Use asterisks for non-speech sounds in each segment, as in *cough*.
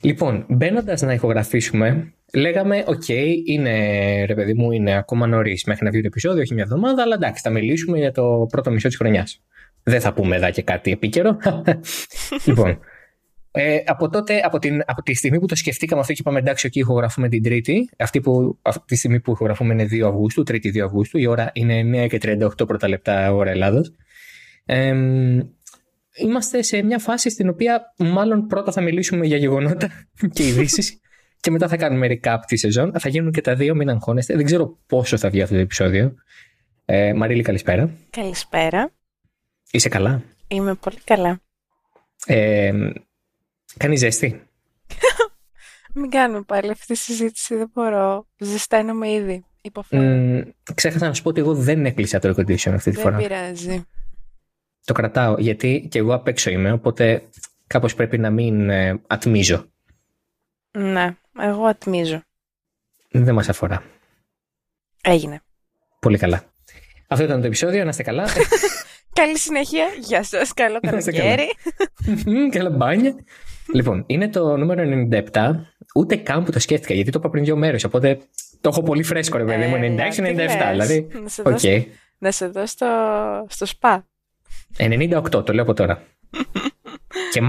Λοιπόν, μπαίνοντας να ηχογραφήσουμε, λέγαμε: Οκ, είναι ρε παιδί μου, είναι ακόμα νωρίς μέχρι να βγει το επεισόδιο, όχι μια εβδομάδα, αλλά εντάξει, θα μιλήσουμε για το πρώτο μισό της χρονιάς. Δεν θα πούμε εδώ και κάτι επίκαιρο. *laughs* λοιπόν, ε, από, τότε, από, την, από τη στιγμή που το σκεφτήκαμε αυτό και είπαμε εντάξει, εκεί ηχογραφούμε την Τρίτη, αυτή, που, αυτή τη στιγμή που ηχογραφούμε είναι 2 Αυγούστου, Τρίτη 2 Αυγούστου, η ώρα είναι 9 και 38 πρώτα λεπτά ώρα Ελλάδος. Ε, είμαστε σε μια φάση στην οποία μάλλον πρώτα θα μιλήσουμε για γεγονότα *laughs* και ειδήσεις και μετά θα κάνουμε recap τη σεζόν. Θα γίνουν και τα δύο, μην αγχώνεστε. Δεν ξέρω πόσο θα βγει αυτό το επεισόδιο. Ε, Μαρίλη, καλησπέρα. Καλησπέρα. Είσαι καλά; Είμαι πολύ καλά. Ε, κάνεις ζέστη; *laughs* Μην κάνουμε πάλι αυτή τη συζήτηση. Δεν μπορώ. Ζεσταίνομαι ήδη. Mm, ξέχασα να σου πω ότι εγώ δεν έκλεισα το air condition αυτή τη φορά. Δεν πειράζει. Το κρατάω γιατί και εγώ απ' έξω είμαι, οπότε κάπως πρέπει να μην ε, ατμίζω. Ναι, εγώ ατμίζω. Δεν μας αφορά. Έγινε. Πολύ καλά. Αυτό ήταν το επεισόδιο, να είστε καλά. *laughs* Καλή συνέχεια. Γεια σας. Καλό *laughs* καλοκαίρι. Καλά μπάνια. λοιπόν, είναι το νούμερο 97. Ούτε καν που το σκέφτηκα, γιατί το είπα πριν δύο μέρες. Οπότε το έχω πολύ φρέσκο, ρε παιδί μου. 96-97. Δηλαδή. Okay. Να σε δω στο, στο σπα. 98, το λέω από τώρα. *laughs* και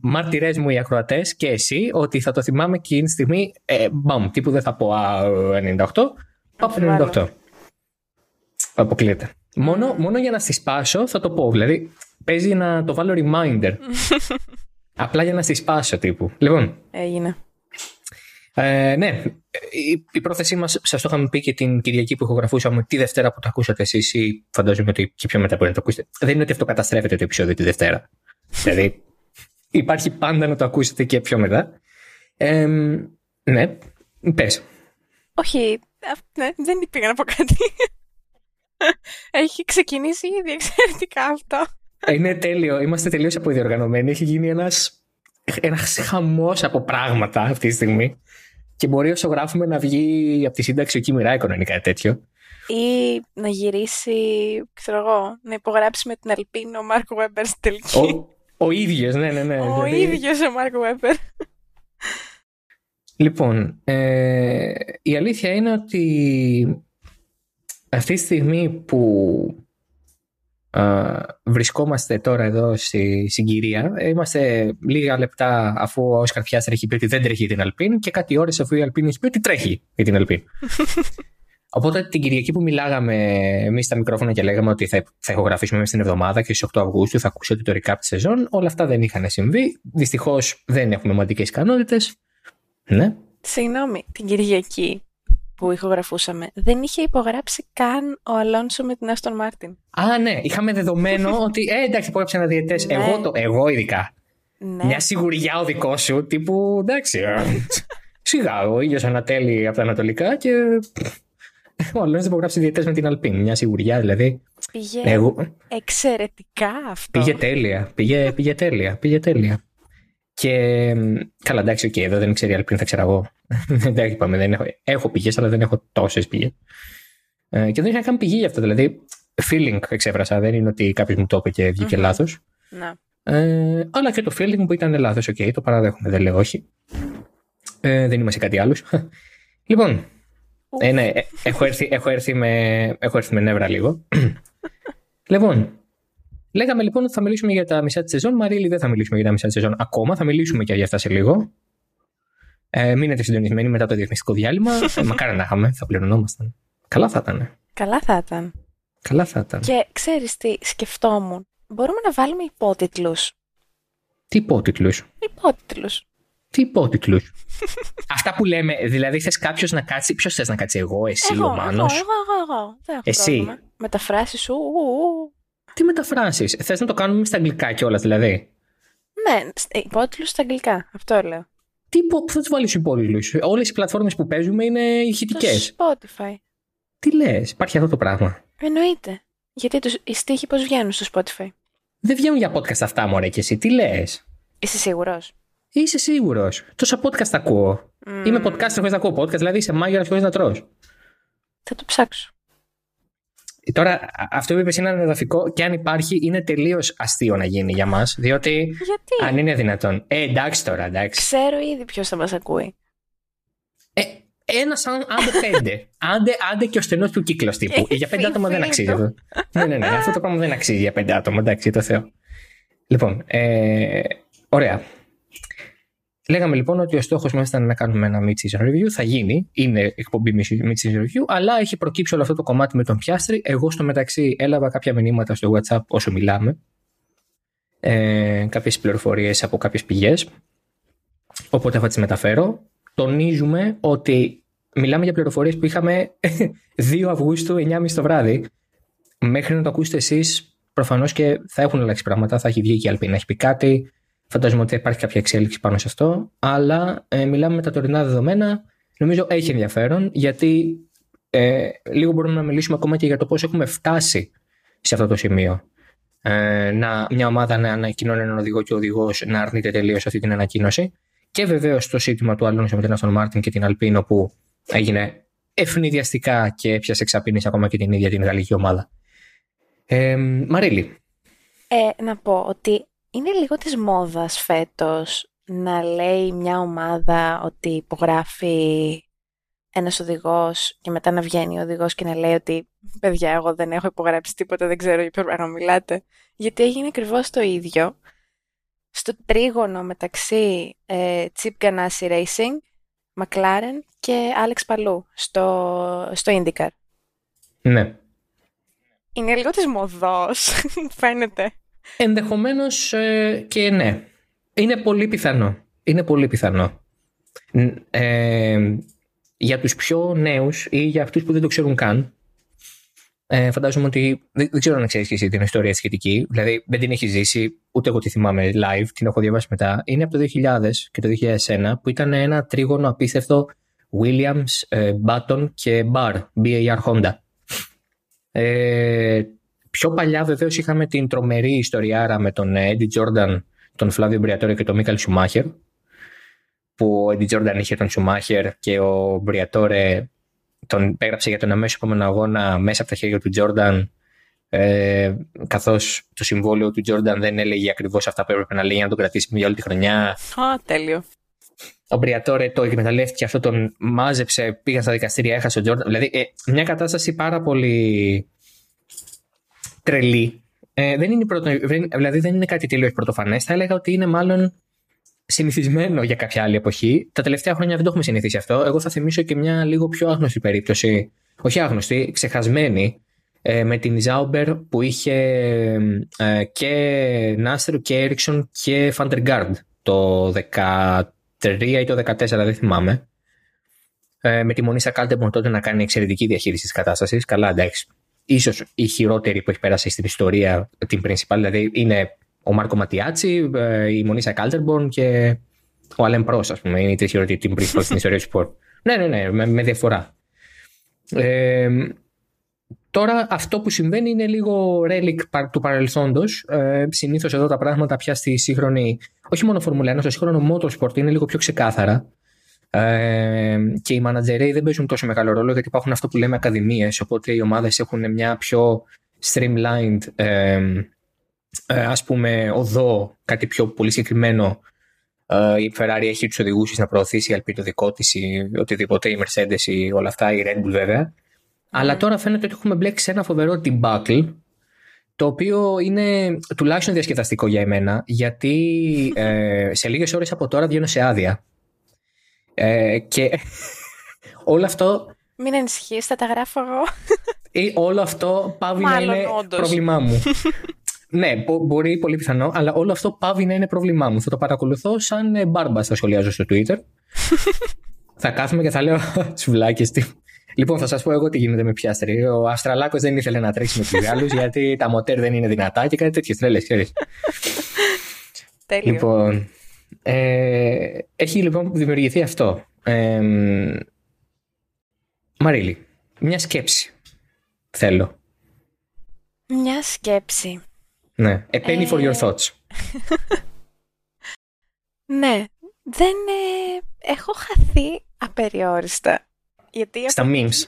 μάρτυρες μου οι ακροατές και εσύ ότι θα το θυμάμαι και εκείνη τη στιγμή ε, μπαμ, τύπου δεν θα πω α, 98, πάω 98. Αποκλείεται. Μόνο, μόνο για να στη σπάσω θα το πω. Δηλαδή παίζει να το βάλω reminder. *laughs* Απλά για να στη σπάσω τύπου. Λοιπόν. Έγινε. Ε, ναι, η, η πρόθεσή μας, σας το είχαμε πει και την Κυριακή που ηχογραφούσαμε τη Δευτέρα που το ακούσατε εσείς, ή φαντάζομαι ότι και πιο μετά μπορεί να το ακούσετε. Δεν είναι ότι αυτό καταστρέφεται το επεισόδιο τη Δευτέρα. δηλαδή, υπάρχει πάντα να το ακούσετε και πιο μετά. Ε, ναι, πες. Όχι, ναι, δεν πήγα να πω κάτι. Έχει ξεκινήσει ήδη εξαιρετικά αυτό. Είναι τέλειο. Είμαστε τελείως αποδιοργανωμένοι. Έχει γίνει ένας ένας χαμός από πράγματα αυτή τη στιγμή. Και μπορεί όσο γράφουμε να βγει από τη σύνταξη ο Κίμη Ράικονεν ή κάτι τέτοιο. Ή να γυρίσει, ξέρω εγώ, να υπογράψει με την Αλπίνο ο Μάρκο Βέμπερ στην τελική. Ο, ο ίδιος, ναι, ναι, ναι. Ο δηλαδή... ίδιος ο Μάρκο Βέμπερ. Λοιπόν, ε, η αλήθεια είναι ότι αυτή τη στιγμή που βρισκόμαστε τώρα εδώ στη συγκυρία. Είμαστε λίγα λεπτά αφού ο Όσκαρ Πιάστρ έχει πει ότι δεν τρέχει την Αλπίν και κάτι ώρες αφού η Αλπίν έχει πει ότι τρέχει για την Αλπίν. *laughs* Οπότε την Κυριακή που μιλάγαμε εμείς στα μικρόφωνα και λέγαμε ότι θα, θα ηχογραφήσουμε μέσα στην εβδομάδα και στις 8 Αυγούστου θα ακούσετε το recap της σεζόν, όλα αυτά δεν είχαν συμβεί. Δυστυχώς δεν έχουμε ομαδικέ ικανότητες. Ναι. Συγγνώμη, την Κυριακή που ηχογραφούσαμε, δεν είχε υπογράψει καν ο Αλόνσο με την Άστον Μάρτιν. Α, ναι. Είχαμε δεδομένο *laughs* ότι. Ε, εντάξει, υπόγραψε ένα διαιτέ. Ναι. Εγώ, το, εγώ ειδικά. Ναι. Μια σιγουριά ο δικός σου, τύπου. Εντάξει. Ε, σιγά, ο ήλιο ανατέλει από τα Ανατολικά και. Ο Αλόνσο υπογράψει διαιτές με την Αλπίν. Μια σιγουριά δηλαδή. Πήγε εγώ... εξαιρετικά αυτό. Πήγε τέλεια. Πήγε, πήγε τέλεια. Πήγε τέλεια. Και καλά, εντάξει, okay, εδώ δεν ξέρει Αλπίν, θα ξέρω εγώ. *laughs* δεν είπαμε, δεν έχω, έχω πηγές, αλλά δεν έχω τόσες πηγές. Ε, και δεν είχα καν πηγή για αυτό. Δηλαδή, feeling εξέφρασα. Δεν είναι ότι κάποιος μου το είπε και βγήκε mm-hmm. λάθος. Ναι. Ε, αλλά και το feeling που ήταν λάθος. Ok, okay, το παραδέχομαι, δεν λέω όχι. Ε, δεν είμαστε κάτι άλλο. *laughs* λοιπόν, ε, ναι, ε, έχω, έρθει, έχω, έρθει με, έχω έρθει με νεύρα λίγο. *laughs* λοιπόν, Λέγαμε λοιπόν ότι θα μιλήσουμε για τα μισά της σεζόν. Μαρίλη, δεν θα μιλήσουμε για τα μισά της σεζόν ακόμα. Θα μιλήσουμε και για αυτά σε λίγο. Ε, μείνετε συντονισμένοι μετά το διαφημιστικό διάλειμμα. ε, μακάρι να είχαμε, θα πληρωνόμασταν. Καλά θα ήταν. Καλά θα ήταν. Καλά θα ήταν. Και ξέρεις τι, σκεφτόμουν. Μπορούμε να βάλουμε υπότιτλους. Τι υπότιτλους; Υπότιτλους. Τι υπότιτλους; *laughs* Αυτά που λέμε, δηλαδή θες κάποιος να κάτσει. Ποιος θες να κάτσει, εγώ, εσύ, εγώ, ο Μάνος; Εγώ, εγώ, εγώ. εγώ. Εσύ. Μεταφράσεις σου. Τι μεταφράσεις; Θες να το κάνουμε στα αγγλικά κιόλας, δηλαδή; Ναι, υπότιτλους στα αγγλικά. Αυτό λέω. Τι που θα τους βάλεις υπότιτλους; Όλες οι πλατφόρμες που παίζουμε είναι ηχητικές. Spotify. Τι λες, υπάρχει αυτό το πράγμα. Εννοείται. Γιατί τους, οι στίχοι πώς βγαίνουν στο Spotify; Δεν βγαίνουν για podcast αυτά, μωρέ και εσύ. Τι λες; Είσαι σίγουρος; Είσαι σίγουρος. Τόσα podcast ακούω. Mm. Είμαι podcast χωρίς να ακούω podcast, δηλαδή είσαι μάγειρας χωρίς να τρώ. Θα το ψάξω. Τώρα, αυτό που είπες είναι ανεδαφικό και αν υπάρχει είναι τελείως αστείο να γίνει για μας. Διότι. Γιατί; Αν είναι δυνατόν. Ε, εντάξει τώρα, εντάξει. Ξέρω ήδη ποιος θα μας ακούει. Ε, ένα άντε πέντε. άντε, άντε και ο στενός του κύκλος τύπου. για πέντε άτομα δεν αξίζει αυτό. ναι, ναι, ναι. Αυτό το πράγμα δεν αξίζει για πέντε άτομα. Εντάξει, το Θεό. Λοιπόν, ε, ωραία. Λέγαμε λοιπόν ότι ο στόχος μας ήταν να κάνουμε ένα mid-season review. Θα γίνει, είναι εκπομπή mid-season review, αλλά έχει προκύψει όλο αυτό το κομμάτι με τον πιάστρι. Εγώ στο μεταξύ έλαβα κάποια μηνύματα στο WhatsApp όσο μιλάμε. Ε, κάποιες πληροφορίες από κάποιες πηγές. Οπότε θα τις μεταφέρω. Τονίζουμε ότι μιλάμε για πληροφορίες που είχαμε *laughs* 2 Αυγούστου 9.30 το βράδυ. Μέχρι να το ακούσετε εσείς, προφανώς και θα έχουν αλλάξει πράγματα. Θα έχει βγει και η Αλπίνα, έχει πει κάτι Φαντάζομαι ότι υπάρχει κάποια εξέλιξη πάνω σε αυτό. Αλλά ε, μιλάμε με τα τωρινά δεδομένα. Νομίζω έχει ενδιαφέρον γιατί ε, λίγο μπορούμε να μιλήσουμε ακόμα και για το πώς έχουμε φτάσει σε αυτό το σημείο. Ε, να, μια ομάδα να ανακοινώνει έναν οδηγό και ο οδηγός να αρνείται τελείως αυτή την ανακοίνωση. Και βεβαίως το σύντημα του Αλόνσο με την Αστον Μάρτιν και την Αλπίνο που έγινε ευνηδιαστικά και έπιασε εξαπίνηση ακόμα και την ίδια την γαλλική ομάδα. Ε, Μαρίλη. Ε, να πω ότι είναι λίγο της μόδας φέτος να λέει μια ομάδα ότι υπογράφει ένας οδηγός και μετά να βγαίνει ο οδηγός και να λέει ότι παιδιά εγώ δεν έχω υπογράψει τίποτα, δεν ξέρω για ποιο πράγμα μιλάτε. Γιατί έγινε ακριβώς το ίδιο στο τρίγωνο μεταξύ ε, Chip Ganassi Racing, McLaren και Alex Παλού στο, στο IndyCar. Ναι. Είναι λίγο της μοδός, *laughs* φαίνεται. Ενδεχομένως ε, και ναι. Είναι πολύ πιθανό. Είναι πολύ πιθανό. Ε, για τους πιο νέους ή για αυτούς που δεν το ξέρουν καν, ε, φαντάζομαι ότι δεν, δεν ξέρω αν ξέρεις και εσύ την ιστορία σχετική. Δηλαδή δεν την έχεις ζήσει, ούτε εγώ τη θυμάμαι live, την έχω διαβάσει μετά. Είναι από το 2000 και το 2001 που ήταν ένα τρίγωνο απίστευτο Williams, ε, Button και Bar, BAR Honda. Ε, Πιο παλιά βεβαίως είχαμε την τρομερή ιστοριάρα με τον Eddie Jordan, τον Φλάβιο Μπριατόρε και τον Μίκαλ Σουμάχερ. Που ο Eddie Jordan είχε τον Σουμάχερ και ο Μπριατόρε τον έγραψε για τον αμέσως επόμενο αγώνα μέσα από τα χέρια του Jordan. Ε, Καθώς το συμβόλαιο του Jordan δεν έλεγε ακριβώς αυτά που έπρεπε να λέει για να τον κρατήσει για όλη τη χρονιά. Α, τέλειο. Ο Μπριατόρε το εκμεταλλεύτηκε αυτό, τον μάζεψε, πήγαν στα δικαστήρια, έχασε ο Jordan. Δηλαδή, ε, μια κατάσταση πάρα πολύ τρελή. Ε, δεν είναι πρωτο, δηλαδή δεν είναι κάτι τελείως πρωτοφανές. Θα έλεγα ότι είναι μάλλον συνηθισμένο για κάποια άλλη εποχή. Τα τελευταία χρόνια δεν το έχουμε συνηθίσει αυτό. Εγώ θα θυμίσω και μια λίγο πιο άγνωστη περίπτωση. Όχι άγνωστη, ξεχασμένη. Ε, με την Ζάουμπερ που είχε ε, και Νασρ και Έρικσον και Φαν ντερ Γκάρντε το 13 ή το 14, δεν θυμάμαι. Ε, με τη Μονίσα Κάλτενμπορν τότε να κάνει εξαιρετική διαχείριση της κατάστασης. Καλά, εντάξει ίσως η χειρότερη που έχει περάσει στην ιστορία την principal, δηλαδή είναι ο Μάρκο Ματιάτσι, ε, η Μονίσα Κάλτερμπορν και ο Αλέμ Πρός, ας πούμε, είναι η τρίτη χειρότερη την principal στην ιστορία του σπορ. *laughs* Ναι, ναι, ναι, με, με διαφορά. Ε, τώρα αυτό που συμβαίνει είναι λίγο relic του παρελθόντος. Ε, συνήθως εδώ τα πράγματα πια στη σύγχρονη, όχι μόνο Φορμουλά 1, στο σύγχρονο motorsport είναι λίγο πιο ξεκάθαρα. Ε, και οι μανατζερέοι δεν παίζουν τόσο μεγάλο ρόλο γιατί υπάρχουν αυτό που λέμε ακαδημίες οπότε οι ομάδες έχουν μια πιο streamlined ε, ε, ας πούμε οδό κάτι πιο πολύ συγκεκριμένο. Ε, η Ferrari έχει τους οδηγούς να προωθήσει η το δικό της ή οτιδήποτε, η Mercedes ή όλα αυτά, η Red Bull βέβαια. Αλλά τώρα φαίνεται ότι έχουμε μπλέξει σε ένα φοβερό debacle το οποίο είναι τουλάχιστον διασκεδαστικό για εμένα γιατί ε, σε λίγες ώρες από τώρα βγαίνω σε άδεια ε, και *laughs* όλο αυτό. Μην ανησυχείς, θα τα γράφω εγώ. Ή όλο αυτό πάβει να είναι πρόβλημά μου. *laughs* ναι, μπορεί πολύ πιθανό, αλλά όλο αυτό πάβει να είναι πρόβλημά μου. Θα το παρακολουθώ σαν ε, μπάρμπα θα σχολιάζω στο Twitter. *laughs* θα κάθομαι και θα λέω τσουβλάκι. Λοιπόν, θα σας πω εγώ τι γίνεται με πιάστρι. Ο Αστραλάκο δεν ήθελε να τρέξει με τους Γάλλους γιατί τα μοτέρ δεν είναι δυνατά και κάτι τέτοιε τρέλε, ξέρει. Τέλειο. Λοιπόν, ε, έχει λοιπόν δημιουργηθεί αυτό. Ε, Μαρίλη, μια σκέψη θέλω. Μια σκέψη. Ναι, a penny for your ε, thoughts. *laughs* ναι, δεν ε, έχω χαθεί απεριόριστα. Γιατί Στα memes.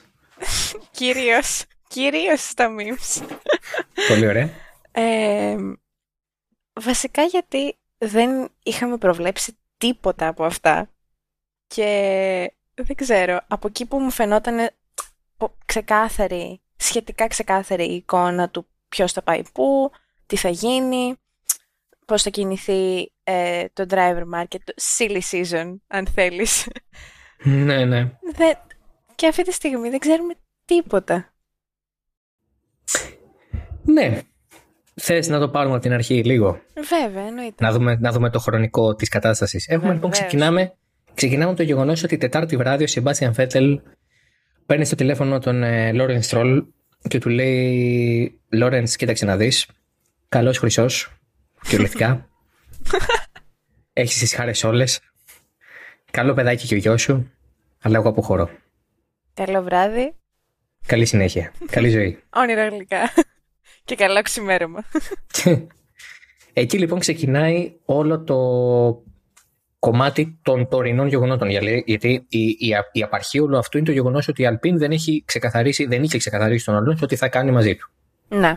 *laughs* Κυρίως. Κυρίως στα memes. Πολύ ωραία. Ε, βασικά γιατί δεν είχαμε προβλέψει τίποτα από αυτά. Και δεν ξέρω, από εκεί που μου φαινόταν ξεκάθαρη, σχετικά ξεκάθαρη η εικόνα του ποιος θα πάει πού, τι θα γίνει, πώς θα κινηθεί ε, το driver market, το silly season, αν θέλεις. Ναι, ναι. Και αυτή τη στιγμή δεν ξέρουμε τίποτα. Ναι. Θες να το πάρουμε από την αρχή λίγο; Βέβαια, εννοείται. Να δούμε, να δούμε το χρονικό της κατάστασης. Έχουμε λοιπόν ξεκινάμε, ξεκινάμε το γεγονός ότι Τετάρτη βράδυ ο Σεμπάστιαν Φέτελ παίρνει στο τηλέφωνο τον Λόρεν Στρόλ και του λέει Λόρεν, κοίταξε να δεις, καλός χρυσός, κυριολεκτικά. *laughs* Έχεις τις χάρες όλες. Καλό παιδάκι και ο γιος σου, αλλά εγώ αποχωρώ. Καλό βράδυ. Καλή συνέχεια. Καλή ζωή. Όνειρα γλυκά. Και καλό ξημέρωμα. *laughs* Εκεί λοιπόν ξεκινάει όλο το κομμάτι των τωρινών γεγονότων. Γιατί η, η, η απαρχή όλου αυτού είναι το γεγονός ότι η Αλπίν δεν έχει ξεκαθαρίσει, δεν είχε ξεκαθαρίσει τον Αλόνσο ότι θα κάνει μαζί του. Ναι.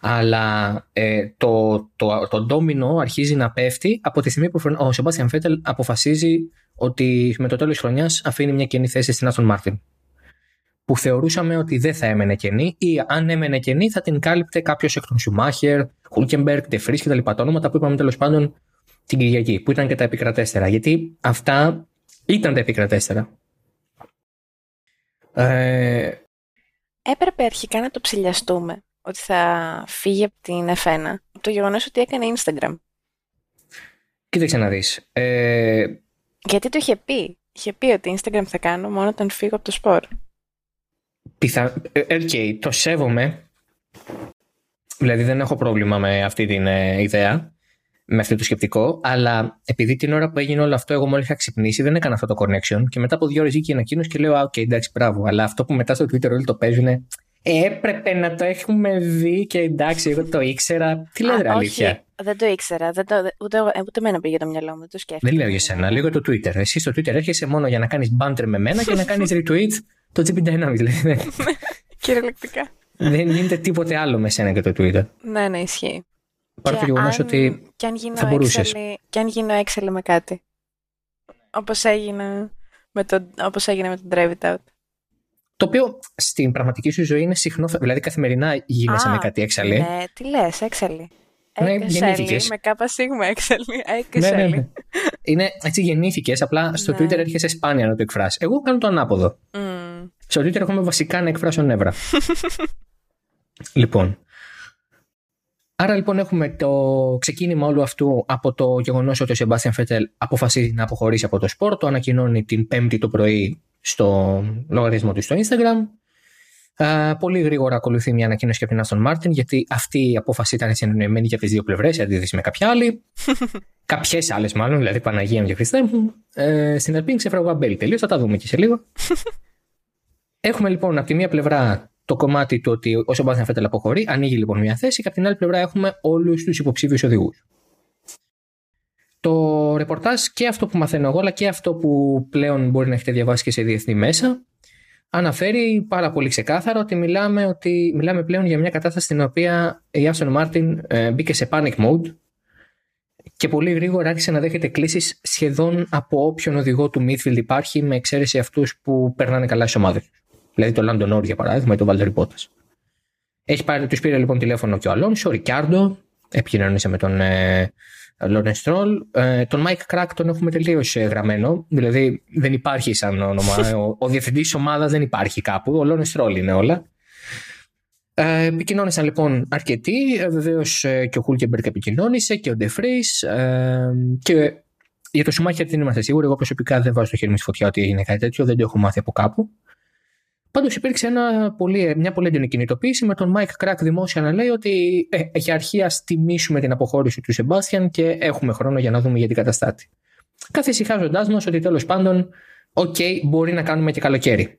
Αλλά ε, το, το, το ντόμινο αρχίζει να πέφτει από τη στιγμή που ο Σεμπάστιαν Φέτελ αποφασίζει ότι με το τέλος της χρονιάς αφήνει μια κοινή θέση στην Άστον Μάρτιν που θεωρούσαμε ότι δεν θα έμενε κενή ή αν έμενε κενή θα την κάλυπτε κάποιος εκ των Σουμάχερ, Χούλκεμπεργκ, Ντεφρή κτλ. Τα ονόματα που είπαμε τέλος πάντων την Κυριακή, που ήταν και τα επικρατέστερα. Γιατί αυτά ήταν τα επικρατέστερα. Ε... Έπρεπε αρχικά να το ψηλιαστούμε ότι θα φύγει από την F1. Το γεγονός ότι έκανε Instagram. Κοίταξε να δεις. Ε... Γιατί το είχε πει. Είχε πει ότι Instagram θα κάνω μόνο όταν φύγω από το σπορ πιθα... Ε, okay, το σέβομαι. Δηλαδή δεν έχω πρόβλημα με αυτή την ε, ιδέα, με αυτό το σκεπτικό, αλλά επειδή την ώρα που έγινε όλο αυτό, εγώ μόλις είχα ξυπνήσει, δεν έκανα αυτό το connection και μετά από δύο ώρες βγήκε ανακοίνωση και λέω: OK, εντάξει, μπράβο. Αλλά αυτό που μετά στο Twitter όλοι το παίζουν είναι. Έπρεπε να το έχουμε δει και εντάξει, εγώ το ήξερα. Τι λέτε, αλήθεια; Δεν το ήξερα. Δεν το, ούτε, ούτε εμένα πήγε το μυαλό μου. Δεν το σκέφτηκα. Δεν λέω για σένα. Λίγο το Twitter. Εσύ στο Twitter έρχεσαι μόνο για να κάνεις banter με μένα και να κάνεις retweet το GP Dynamics δηλαδή. Κυριολεκτικά. Δεν γίνεται τίποτε άλλο με σένα και το Twitter. Ναι, ναι, ισχύει. Παρά το γεγονός ότι και αν γίνω θα μπορούσες. Και αν γίνω έξαλλη με κάτι. Όπως έγινε με το, όπως έγινε με το Drive It Out. Το οποίο στην πραγματική σου ζωή είναι συχνό, δηλαδή καθημερινά γίνεσαι με κάτι έξαλλη. Ναι, τι λες, έξαλλη. Ναι, γεννήθηκες. Με κάπα σίγμα έξαλλη. *laughs* Ναι, ναι, ναι. Είναι έτσι γεννήθηκες, απλά στο ναι. Twitter έρχεσαι σπάνια να το εκφράσεις. Εγώ κάνω το ανάποδο. Στο Twitter έχουμε βασικά να εκφράσω νεύρα. *laughs* λοιπόν. Άρα λοιπόν έχουμε το ξεκίνημα όλου αυτού από το γεγονός ότι ο Σεμπάστιαν Φέτελ αποφασίζει να αποχωρήσει από το σπορ. Το ανακοινώνει την Πέμπτη το πρωί στο λογαριασμό του στο Instagram. Uh, πολύ γρήγορα ακολουθεί μια ανακοίνωση και από την Aston Martin, γιατί αυτή η απόφαση ήταν συνεννοημένη για τις δύο πλευρές, σε αντίθεση με κάποια άλλη. *laughs* Κάποιες άλλες, μάλλον, δηλαδή Παναγία μου και Χριστέ μου. Ε, στην Alpine ξέφραγα ο Αμπέλ τελείως, θα τα δούμε και σε λίγο. *laughs* Έχουμε λοιπόν από τη μία πλευρά το κομμάτι του ότι όσο Μπάθιν Φέτελ αποχωρεί, ανοίγει λοιπόν μια θέση, και από την άλλη πλευρά έχουμε όλους τους υποψήφιους οδηγούς. Το ρεπορτάζ και αυτό που μαθαίνω εγώ, αλλά και αυτό που πλέον μπορεί να έχετε διαβάσει και σε διεθνή μέσα, αναφέρει πάρα πολύ ξεκάθαρα ότι μιλάμε, ότι μιλάμε πλέον για μια κατάσταση στην οποία η Aston Martin ε, μπήκε σε panic mode και πολύ γρήγορα άρχισε να δέχεται κλήσεις σχεδόν από όποιον οδηγό του Midfield υπάρχει, με εξαίρεση αυτούς που περνάνε καλά στις ομάδες Δηλαδή το Lando Norris για παράδειγμα ή τον Valtteri Bottas. Έχει πάρει, τους πήρε λοιπόν τηλέφωνο και ο Αλόνσο, ο Ρικάρντο, επικοινωνήσε με τον ε, Λόρενς Στρόλ. Ε, τον Mike Crack τον έχουμε τελείως ε, γραμμένο. Δηλαδή δεν υπάρχει σαν όνομα. *laughs* ο ο διευθυντής τη ομάδας δεν υπάρχει κάπου. Ο Λόρενς Στρόλ είναι όλα. Ε, επικοινώνησαν λοιπόν αρκετοί. Ε, Βεβαίως ε, και ο Χούλκενμπεργκ επικοινώνησε και ο Ντε Βρις. Ε, και για το Σουμάχερ δεν είμαστε σίγουροι. Εγώ προσωπικά δεν βάζω το χέρι μου στη φωτιά ότι έγινε κάτι τέτοιο. Δεν το έχω μάθει από κάπου. Πάντως υπήρξε ένα πολύ, μια πολύ έντονη κινητοποίηση με τον Mike Krack δημόσια να λέει ότι ε, αρχικά ας τιμήσουμε την αποχώρηση του Σεμπάστιαν και έχουμε χρόνο για να δούμε για αντικαταστάτη. Καθησυχάζοντάς μας ότι τέλος πάντων, ok, okay, μπορεί να κάνουμε και καλοκαίρι.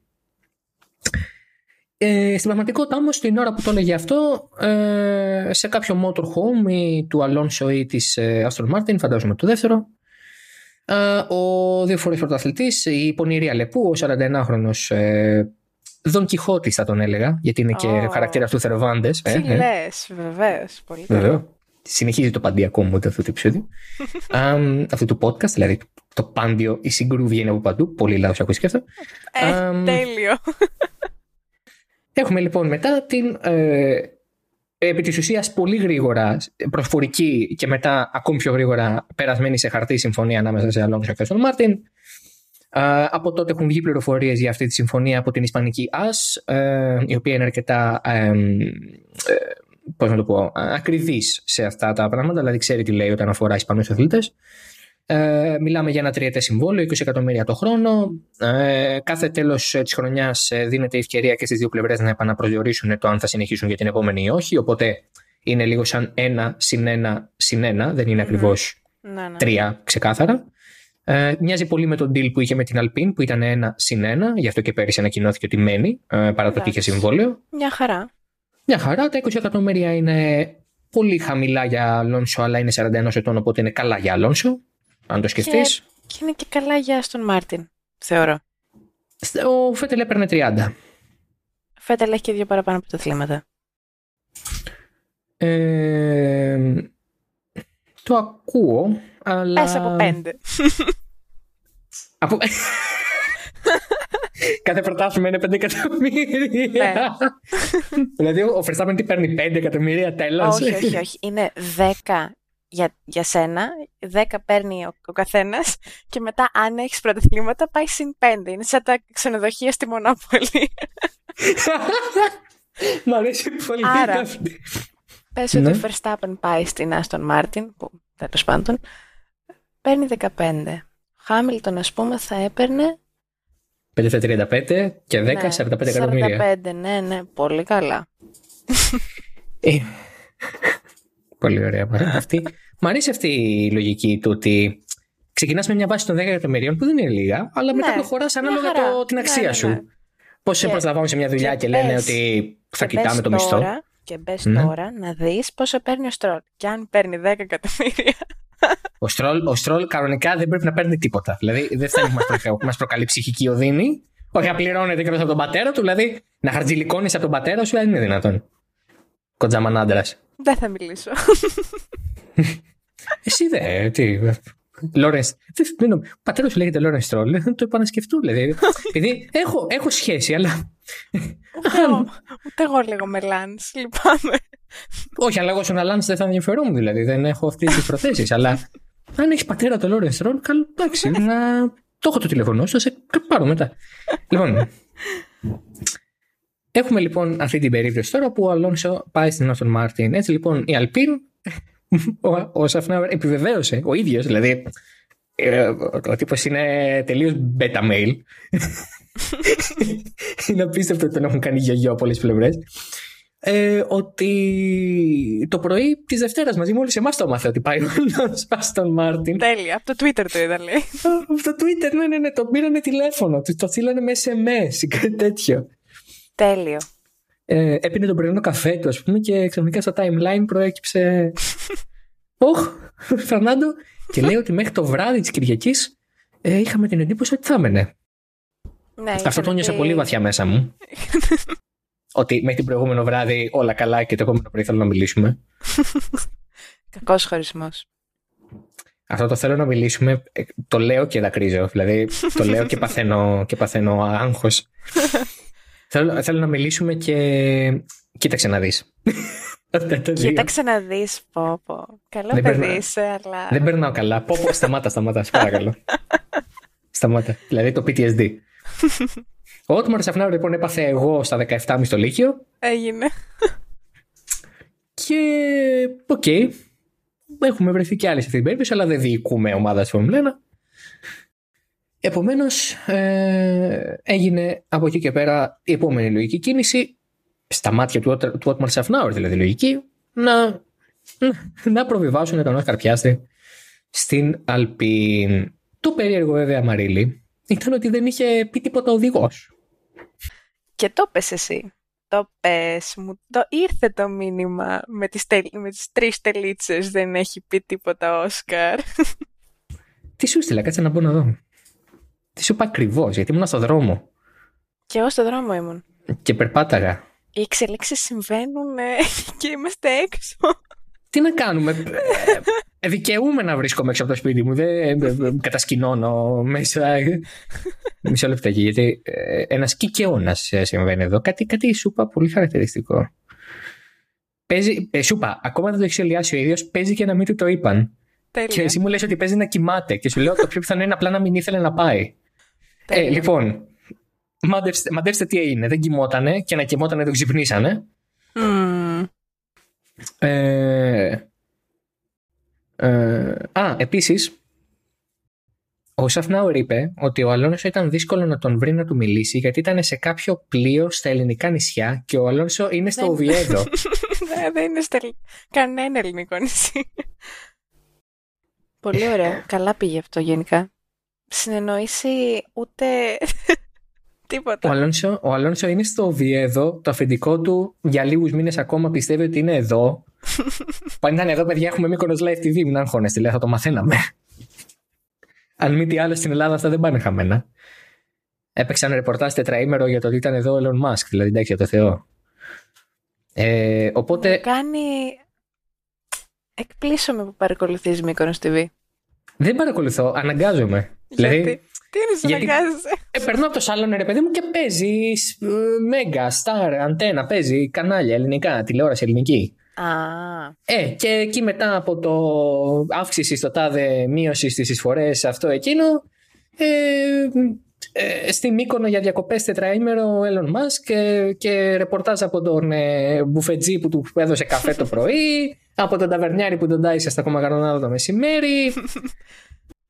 Ε, στην πραγματικότητα όμω, την ώρα που το έλεγε αυτό, ε, σε κάποιο motorhome ή του Alonso ή της ε, Aston Martin, φαντάζομαι το δεύτερο, ε, ο δύο φορές πρωταθλητής, η πονηρή Αλεπού, ο 41χρονο Δον Κιχώτη, θα τον έλεγα, γιατί είναι και Ω. χαρακτήρα του Θερβάντες. Τι λες, βεβαίως. Πολύ καλό. Ε, Βέβαιο. Συνεχίζει το παντιακό μου αυτό το επεισόδιο. *laughs* Αμ, αυτού του podcast, δηλαδή το πάντιο, η συγκρού βγαίνει από παντού. Πολύ λάθος ακούσει και αυτό. Ε, Αμ, τέλειο. *laughs* Έχουμε λοιπόν μετά την ε, επί της ουσίας πολύ γρήγορα προφορική και μετά ακόμη πιο γρήγορα περασμένη σε χαρτί συμφωνία ανάμεσα σε Αλόνσο και στον Μάρτιν. Ε, από τότε έχουν βγει πληροφορίες για αυτή τη συμφωνία από την Ισπανική ΑΣ, ε, η οποία είναι αρκετά, ε, ε, πώς να το πω, ακριβής σε αυτά τα πράγματα, δηλαδή ξέρει τι λέει όταν αφορά Ισπανούς αθλητές. Ε, μιλάμε για ένα τριετές συμβόλαιο, 20 εκατομμύρια το χρόνο. Ε, κάθε τέλος της χρονιάς δίνεται η ευκαιρία και στις δύο πλευρές να επαναπροσδιορίσουν το αν θα συνεχίσουν για την επόμενη ή όχι. Οπότε είναι λίγο σαν ένα συν ένα συν ένα, δεν είναι Μμμ. ακριβώς Ναι, ναι. τρία ξεκάθαρα. Ε, μοιάζει πολύ με τον deal που είχε με την Alpine που ήταν ένα συν ένα, γι' αυτό και πέρυσι ανακοινώθηκε ότι μένει ε, παρά το ότι είχε Εντάξει. συμβόλαιο. Μια χαρά. Μια χαρά, τα 20 εκατομμύρια είναι πολύ χαμηλά για Αλόνσο, αλλά είναι 41 ετών, οπότε είναι καλά για Αλόνσο. Αν το σκεφτείς. Και είναι και καλά για τον Μάρτιν, θεωρώ. Ο Φέτελ έπαιρνε 30. Φέτελ έχει και δύο παραπάνω από τα αθλήματα. Ε, το ακούω, αλλά... Πες από πέντε. Από... Κάθε πρωτάθλημα είναι 5 εκατομμύρια. Ναι. δηλαδή ο Verstappen τι παίρνει 5 εκατομμύρια τέλος. όχι, όχι, όχι. Είναι δέκα για, για σένα, δέκα παίρνει ο, ο καθένας και μετά, αν έχεις πρωταθλήματα, πάει συν πέντε. Είναι σαν τα ξενοδοχεία στη Μονόπολη. *laughs* Μ' αρέσει πολύ Άρα. αυτή. Πες Ναι. ότι ο Verstappen πάει στην Aston Martin, που τέλος πάντων, παίρνει 15. Χάμιλτον, ας πούμε, θα έπαιρνε 5 στα 35 και 10 ναι, 45 εκατομμύρια. 45, ναι, ναι, πολύ καλά. Ε, Πολύ ωραία. Μ' αρέσει αυτή. Μ' αρέσει αυτή η λογική του ότι ξεκινάς με μια βάση των 10 εκατομμυρίων που δεν είναι λίγα, αλλά μετά Ναι, προχωράς μια ανάλογα χαρά. το, την Ναι, αξία ναι, ναι. σου. Πώς σε Και- προσλαμβάνουν σε μια δουλειά και και, λένε μπες- ότι θα Και κοιτάμε μπες το μισθό. Τώρα, και μπε Ναι. τώρα να δεις πόσο παίρνει ο Στρόλ. Και αν παίρνει 10 εκατομμύρια. Ο Στρόλ, ο Στρόλ κανονικά δεν πρέπει να παίρνει τίποτα. Δηλαδή δεν θέλει να μας προ- *laughs* μας προκαλεί ψυχική οδύνη. Όχι να πληρώνεται και από τον πατέρα του, δηλαδή να χαρτζηλικώνεις από τον πατέρα σου, δεν είναι δυνατόν. Κοντζάμαν άντρα. Δεν θα μιλήσω. *laughs* Εσύ δε, τι. Λόρεν. Ο πατέρας σου λέγεται Λόρενς Στρόλ. Θα το επανασκεφτούν, δηλαδή. *laughs* Επειδή έχω, έχω σχέση, αλλά. Ούτε εγώ, ούτε εγώ λέγω Λάνς, λυπάμαι. Όχι, αλλά εγώ στον Αλάντ δεν θα ενδιαφερόμουν, δηλαδή. Δεν έχω αυτές τις προθέσεις. αλλά αν έχεις πατέρα το Λόρεν Στρόλ, καλό, εντάξει, *laughs* να. Το έχω το τηλεφωνό σου, θα σε πάρω μετά. λοιπόν. Έχουμε λοιπόν αυτή την περίπτωση τώρα που ο Αλόνσο πάει στην Άστον Μάρτιν. Έτσι λοιπόν η Αλπίν, *laughs* ο, ο Σαφνάουερ επιβεβαίωσε ο ίδιος, δηλαδή ε, ο, ο τύπος είναι τελείως beta mail. *laughs* είναι απίστευτο ότι τον έχουν κάνει γιο-γιο από όλες τις πλευρές. Ε, ότι το πρωί της Δευτέρας μαζί με όλου εμάς το έμαθε ότι πάει ο Αλόνσο στον Μάρτιν. Τέλεια. Από το Twitter το είδα, λέει. Από το Twitter, ναι, ναι, ναι, το πήρανε τηλέφωνο, του το στείλανε με SMS ή κάτι τέτοιο. Τέλειο. Ε, έπινε τον πρωινό καφέ του, ας πούμε, και ξαφνικά στο timeline προέκυψε. *laughs* Όχ, Φερνάντο. Και λέει ότι μέχρι το βράδυ της Κυριακής ε, είχαμε την εντύπωση ότι θα έμενε. Ναι, Αυτό είχαν το νιώσα πει- πολύ βαθιά μέσα μου. *laughs* ότι μέχρι την προηγούμενο βράδυ όλα καλά και το επόμενο πρωί θέλω να μιλήσουμε. *laughs* Κακός χωρισμός. Αυτό το θέλω να μιλήσουμε. ε, Το λέω και δακρύζω. Δηλαδή, το λέω και *laughs* παθαίνω, και παθαίνω άγχος. θέλω, θέλω να μιλήσουμε και. Κοίταξε να δεις. *laughs* Κοίταξε να δεις, πω, πω. Καλό Δεν παιδί περνά- είσαι, αλλά... Δεν περνάω καλά. Πω, πω, σταμάτα, σταμάτα, σε παρακαλώ. σταμάτα. Δηλαδή το PTSD. Ο Ότμαρ Σαφνάουερ λοιπόν έπαθε εγώ στα 17 μη στο Λύκειο Έγινε. και οκ. Έχουμε βρεθεί και άλλοι σε αυτή την περίπτωση, αλλά δεν διοικούμε ομάδα στη Formula 1. Επομένως, ε, έγινε από εκεί και πέρα η επόμενη λογική κίνηση, στα μάτια του, Ότ- του Ότμαρ Σαφνάουερ δηλαδή λογική, να, να προβιβάσουν τον Όσκαρ Πιάστρι στην Αλπίν. Το περίεργο βέβαια, Μαρίλη, ήταν ότι δεν είχε πει τίποτα οδηγός. Και το πες εσύ. Το πες μου. Το ήρθε το μήνυμα με τις, τελ... με τις τρεις τελίτσες. Δεν έχει πει τίποτα ο Όσκαρ. Τι σου στείλα, κάτσε να μπω να δω. Τι σου είπα ακριβώς, γιατί ήμουν στο δρόμο. Και εγώ στο δρόμο ήμουν. Και περπάταγα. Οι εξελίξεις συμβαίνουν ε, *laughs* και είμαστε έξω. Τι να κάνουμε; Ε, δικαιούμαι να βρίσκομαι έξω από το σπίτι μου. Δεν ε, κατασκηνώνω μέσα. *laughs* Μισό λεπτό εκεί, γιατί ένας κικαιώνας συμβαίνει εδώ. Κάτι, κάτι σούπα πολύ χαρακτηριστικό. Παίζει, ε, σούπα, ακόμα δεν το έχει σχεδιάσει ο ίδιος, παίζει και να μην του το είπαν. Τέλεια. Και εσύ μου λες ότι παίζει να κοιμάται. Και σου λέω το πιο πιθανό είναι απλά να μην ήθελε να πάει. Ε, λοιπόν, μαντεύστε, μαντεύστε τι έγινε. Δεν κοιμότανε και να κοιμότανε το ξυπνήσανε. Mm. Ε, ε, α, επίσης, ο Σαφνάουρ είπε ότι ο Αλόνσο ήταν δύσκολο να τον βρει να του μιλήσει γιατί ήταν σε κάποιο πλοίο στα ελληνικά νησιά και ο Αλόνσο είναι στο Δεν- Οβιέδο. *laughs* Ναι, δεν είναι στα ελλ- κανένα ελληνικό νησί. Πολύ ωραίο. Καλά πήγε αυτό γενικά. Συνεννόηση ούτε ο, τίποτα. Αλόνσο, ο Αλόνσο είναι στο Οβιέδο, το αφεντικό του για λίγους μήνες ακόμα πιστεύει ότι είναι εδώ. *laughs* Αν ήταν εδώ, παιδιά, έχουμε Μύκονος Live TV, μην αγχώνεστε, λέει, θα το μαθαίναμε. Αν μη τι άλλο στην Ελλάδα, αυτά δεν πάνε χαμένα. Έπαιξαν ρεπορτάζ τετραήμερο για το ότι ήταν εδώ ο Elon Musk, δηλαδή εντάξει, για το Θεό. Ε, οπότε Κάνει... Εκπλήσωμαι που παρακολουθείς Μύκονος TV. δεν παρακολουθώ, αναγκάζομαι. Δηλαδή, Γιατί... Τι είναι σου γιατί- αναγκάζεσαι; Ε, περνώ από το σάλον, ρε παιδί μου, και παίζει ε, Μέγκα, Star, Αντένα, παίζει κανάλια ελληνικά, τηλεόραση ελληνική. Α, Ε, και εκεί μετά από το αύξηση στο τάδε, μείωση στις εισφορές, αυτό εκείνο, ε, ε, στη Μύκονο για διακοπές τετραήμερο ο Elon Musk και, και ρεπορτάζ από τον ε, μπουφετζή που του έδωσε καφέ το πρωί, από τον ταβερνιάρη που τον τάισε στα κομμαγαρονάδα το μεσημέρι. *laughs*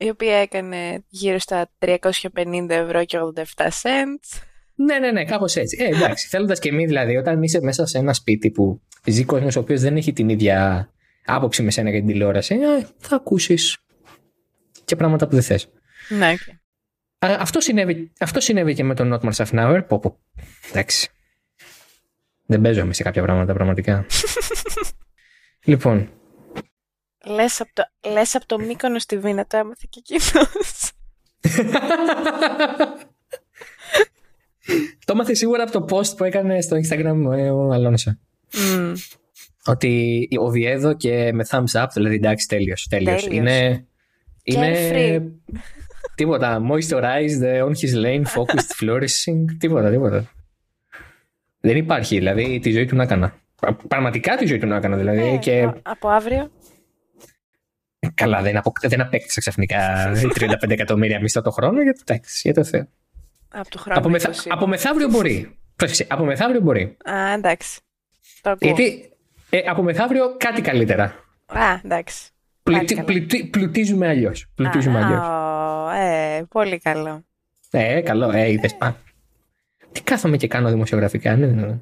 η οποία έκανε γύρω στα 350 ευρώ και 87 cents. Ναι, ναι, ναι, κάπως έτσι. Ε, εντάξει, θέλοντας και εμείς δηλαδή, όταν είσαι μέσα σε ένα σπίτι που ζει κόσμος ο οποίος δεν έχει την ίδια άποψη με σένα για την τηλεόραση, ε, θα ακούσεις και πράγματα που δεν θες. Ναι, οκ. Αυτό συνέβη, αυτό συνέβη και με τον Ότμαρ Σαφνάουερ. Πω, πω. Εντάξει. Δεν παίζομαι σε κάποια πράγματα πραγματικά. *laughs* λοιπόν, Λες από το, λες απ' το Μύκονος στη Βίνα το έμαθε και εκείνος. *laughs* το έμαθε σίγουρα από το post που έκανε στο Instagram ε, ο Αλόνσο. Μμμ. Ότι ο Βιέδο και με thumbs up, δηλαδή εντάξει, τέλειος. Τέλειος. Τέλειος. Είναι. Είναι. Carefree. *laughs* τίποτα. Moisturized, on his lane, focused, *laughs* flourishing. Τίποτα, τίποτα. Δεν υπάρχει. Δηλαδή τη ζωή του να έκανα. Πρα- Πραγματικά τη ζωή του να έκανα. Δηλαδή. Ε, και α- Από αύριο. Καλά, δεν, απο... δεν απέκτησα ξαφνικά 35 εκατομμύρια μισθό το χρόνο. Γιατί εντάξει, για το Θεό. Από το χρόνο. Από, μεθα... 20. από μεθαύριο μπορεί. Πρόσεξε, από μεθαύριο μπορεί. Α, εντάξει. Το ακούω. Γιατί ε, από μεθαύριο κάτι καλύτερα. Α, εντάξει. Πάλι Πλουτι... καλά. πλουτι- Πλουτίζουμε αλλιώς. Πλουτίζουμε Α, αλλιώς. ω, ε, πολύ καλό. Ε, καλό, ε, είδες. Α, Τι κάθομαι και κάνω δημοσιογραφικά, ναι, ναι. ναι.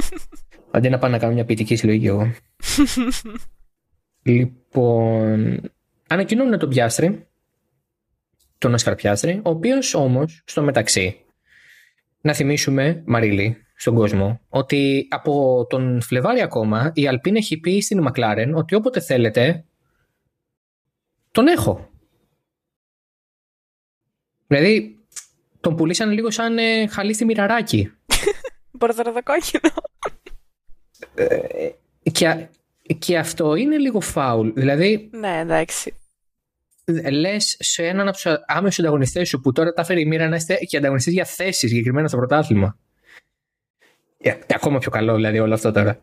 *laughs* Αντί να πάω να κάνω μια ποιητική συλλογή κι εγώ. *laughs* λοιπόν, ανακοινώνουν τον Πιάστρη, τον Όσκαρ Πιάστρη, ο οποίος όμως στο μεταξύ, να θυμίσουμε, Μαρίλη, στον κόσμο, ότι από τον Φλεβάρι ακόμα η Αλπίν έχει πει στην Μακλάρεν ότι όποτε θέλετε τον έχω. Δηλαδή, τον πουλήσαν λίγο σαν ε, χαλί στη μοιραράκι. *laughs* Μπορδοροδοκόκκινο. Και, α- και αυτό είναι λίγο φάουλ. Δηλαδή, ναι, εντάξει. λες σε έναν από τους άμεσους ανταγωνιστές σου που τώρα τα φέρει η μοίρα να είστε και ανταγωνιστέ για θέσεις συγκεκριμένα στο πρωτάθλημα. Ε, ακόμα πιο καλό δηλαδή όλο αυτό τώρα.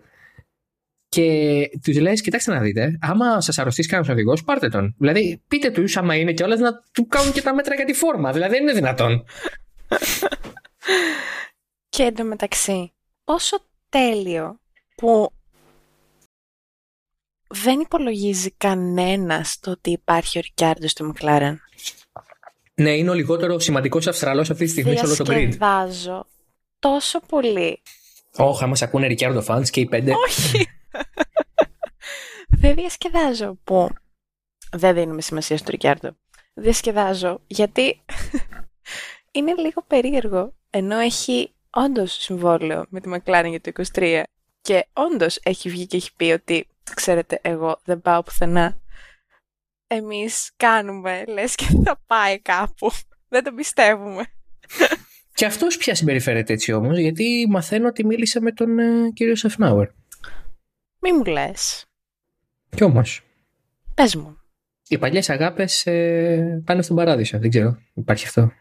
Και τους λες: Κοιτάξτε να δείτε, άμα σας αρρωστήσει κανένας οδηγός, πάρτε τον. Δηλαδή, πείτε τους, άμα είναι κιόλα, να του κάνουν και τα μέτρα για τη φόρμα. Δηλαδή, δεν είναι δυνατόν. *laughs* Και εντωμεταξύ, πόσο τέλειο που δεν υπολογίζει κανένας το ότι υπάρχει ο Ρικιάρντος στο Μακλάρεν. Ναι, είναι ο λιγότερο σημαντικός Αυστραλός αυτή τη στιγμή σε όλο το grid. Διασκεδάζω τόσο πολύ. Όχι, άμα σε ακούνε Ρικιάρντο fans και οι πέντε. Όχι. δεν διασκεδάζω που δεν δίνουμε σημασία στο Ρικιάρντο. Διασκεδάζω γιατί *laughs* είναι λίγο περίεργο ενώ έχει όντως συμβόλαιο με τη Μακλάριν για το 23 και όντως έχει βγει και έχει πει ότι ξέρετε εγώ δεν πάω πουθενά. Εμείς κάνουμε λες και θα πάει κάπου. Δεν το πιστεύουμε. Και αυτός πια συμπεριφέρεται έτσι όμως, γιατί μαθαίνω ότι μίλησε με τον ε, κύριο Σεφνάουερ. Μη μου λες. Κι όμως. Πες μου. Οι παλιές αγάπες ε, πάνε στον παράδεισο. Δεν ξέρω. Υπάρχει αυτό.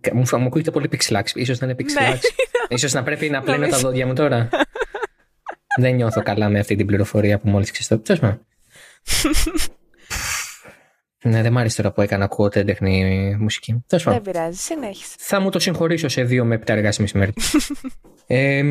Ε, Μου, μου ακούγεται πολύ πιξιλάξ. Ίσως να είναι πιξιλάξ. *laughs* Ίσως να πρέπει να πλύνω τα Νομίζω. δόντια μου τώρα. Δεν νιώθω καλά με αυτή την πληροφορία που μόλις ξεστώ. Τέλος πάντων. Ναι, δεν μ' άρεσε τώρα που έκανα ακούω τέχνη μουσική. Τέλος πάντων. Δεν πειράζει, συνέχισε. Θα μου το συγχωρήσω σε δύο με επτά εργάσιμες ημέρες. *laughs* ε,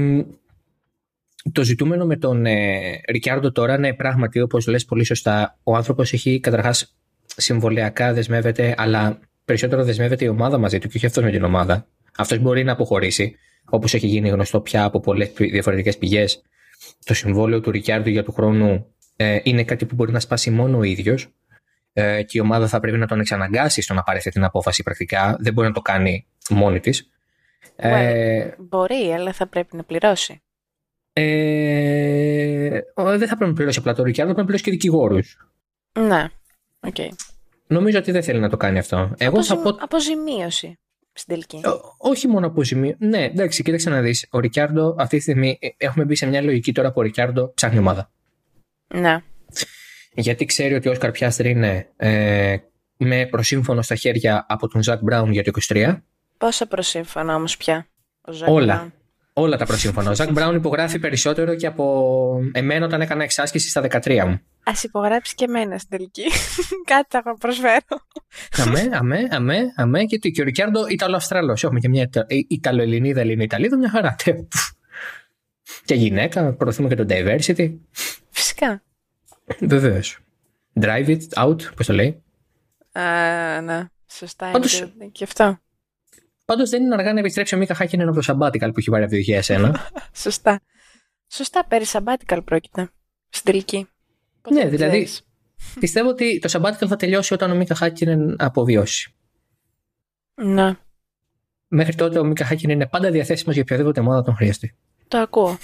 το ζητούμενο με τον ε, Ρικιάρντο τώρα είναι πράγματι, όπως λες πολύ σωστά, ο άνθρωπος έχει καταρχάς συμβολιακά δεσμεύεται, αλλά περισσότερο δεσμεύεται η ομάδα μαζί του και όχι αυτός με την ομάδα. Αυτός μπορεί να αποχωρήσει, όπως έχει γίνει γνωστό πια από πολλές πι- διαφορετικές πηγές. Το συμβόλαιο του Ρικιάρντο για του χρόνου ε, είναι κάτι που μπορεί να σπάσει μόνο ο ίδιος ε, και η ομάδα θα πρέπει να τον εξαναγκάσει στο να πάρει αυτή την απόφαση πρακτικά. Δεν μπορεί να το κάνει μόνη της. Ε, Μπορεί, αλλά θα πρέπει να πληρώσει. ε, ο- δεν θα πρέπει να πληρώσει απλά το Ρικιάρντο, πρέπει να πληρώσει και δικηγόρους. Ναι. Οκ. Νομίζω ότι δεν θέλει να το κάνει αυτό. Εγώ θα Αποζημ- πω. Αποζημίωση στην τελική. Ό- Όχι μόνο αποζημίωση. Ναι, εντάξει, κοίταξε να δεις. Ο Ρικιάρντο αυτή τη στιγμή ε, έχουμε μπει σε μια λογική τώρα που ο Ρικιάρντο ψάχνει ομάδα. Ναι. Γιατί ξέρει ότι ο Όσκαρ Πιάστρι είναι ε, με προσύμφωνο στα χέρια από τον Ζακ Μπράουν για το 23. Πόσα προσύμφωνα όμως πια. Ο Ζακ Όλα. Μπράουν. Όλα τα προσύμφωνα. Ο Ζακ Μπράουν υπογράφει περισσότερο και από εμένα όταν έκανα εξάσκηση στα 13 μου. Α υπογράψει και εμένα στην τελική. *laughs* Κάτι θα προσφέρω. αμέ, αμέ, αμέ, αμέ. Και, το- και ο Ρικιάρντο Ιταλο-Αυστραλός. Έχουμε και μια Ιτα- ε, Ιταλο-Ελληνίδα, Ελληνίδα, μια χαρά. Τε, πφ. Και γυναίκα, προωθούμε και το diversity. Φυσικά. Βεβαίως. Drive it out, πώς το λέει. Α, ναι. Σωστά Πάντως- είναι και, και αυτό. Πάντως δεν είναι αργά να επιστρέψει ο Μίκα Χάκινεν από το sabbatical που έχει πάρει από το 2001. *laughs* Σωστά. Σωστά, περί sabbatical πρόκειται. Στην τελική. Ποτέ Ναι, δεν δηλαδή- ξέρεις. *laughs* Πιστεύω ότι το sabbatical θα τελειώσει όταν ο Μίκα Χάκινεν αποβιώσει. Ναι. Μέχρι τότε ο Μίκα Χάκινεν είναι πάντα διαθέσιμος για οποιαδήποτε ομάδα τον χρειαστεί. Το ακούω.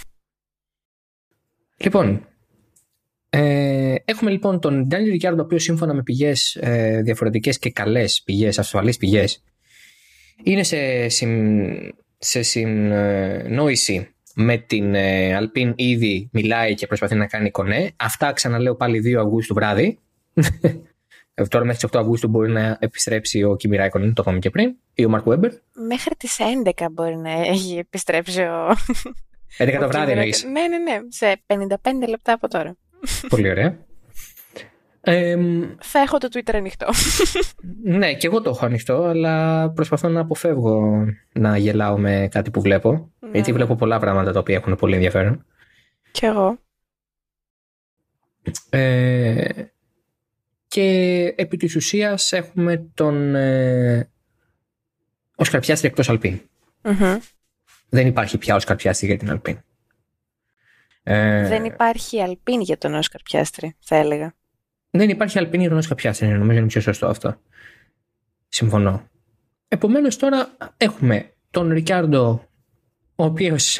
Λοιπόν, ε, έχουμε λοιπόν τον Ντάνιελ Ρικιάρντο, ο οποίος σύμφωνα με πηγές ε, διαφορετικές και καλές πηγές, ασφαλεί πηγές, είναι σε, συμ, σε συννόηση με την ε, Αλπίν ήδη μιλάει και προσπαθεί να κάνει κονέ. Αυτά ξαναλέω πάλι 2 Αυγούστου βράδυ. Ε, *laughs* Τώρα μέχρι τις 8 Αυγούστου μπορεί να επιστρέψει ο Κίμι Ράικονεν, το είπαμε και πριν, ή ο Μαρκ Βέμπερ. Μέχρι τις 11 μπορεί να έχει επιστρέψει ο... 11 το ο βράδυ Kimi εννοείς. Räikkönen. Ναι, ναι, ναι. Σε 55 λεπτά από τώρα. Πολύ ωραία. Ε, Θα έχω το Twitter ανοιχτό. *laughs* Ναι, και εγώ το έχω ανοιχτό, αλλά προσπαθώ να αποφεύγω να γελάω με κάτι που βλέπω. Ναι, γιατί ναι. βλέπω πολλά πράγματα τα οποία έχουν πολύ ενδιαφέρον. Κι εγώ. Ε, και επί της ουσίας έχουμε τον ε, Όσκαρ Πιάστρη εκτός Αλπίν. Μμμ. Δεν υπάρχει πια Όσκαρ Πιάστρη για την Αλπίν. Ε, Δεν υπάρχει αλπίν για τον Όσκαρ Πιάστρη, θα έλεγα. Δεν υπάρχει Αλπίν για τον Όσκαρ Πιάστρη, νομίζω είναι πιο σωστό αυτό. Συμφωνώ. Επομένως τώρα έχουμε τον Ρικάρντο, ο οποίος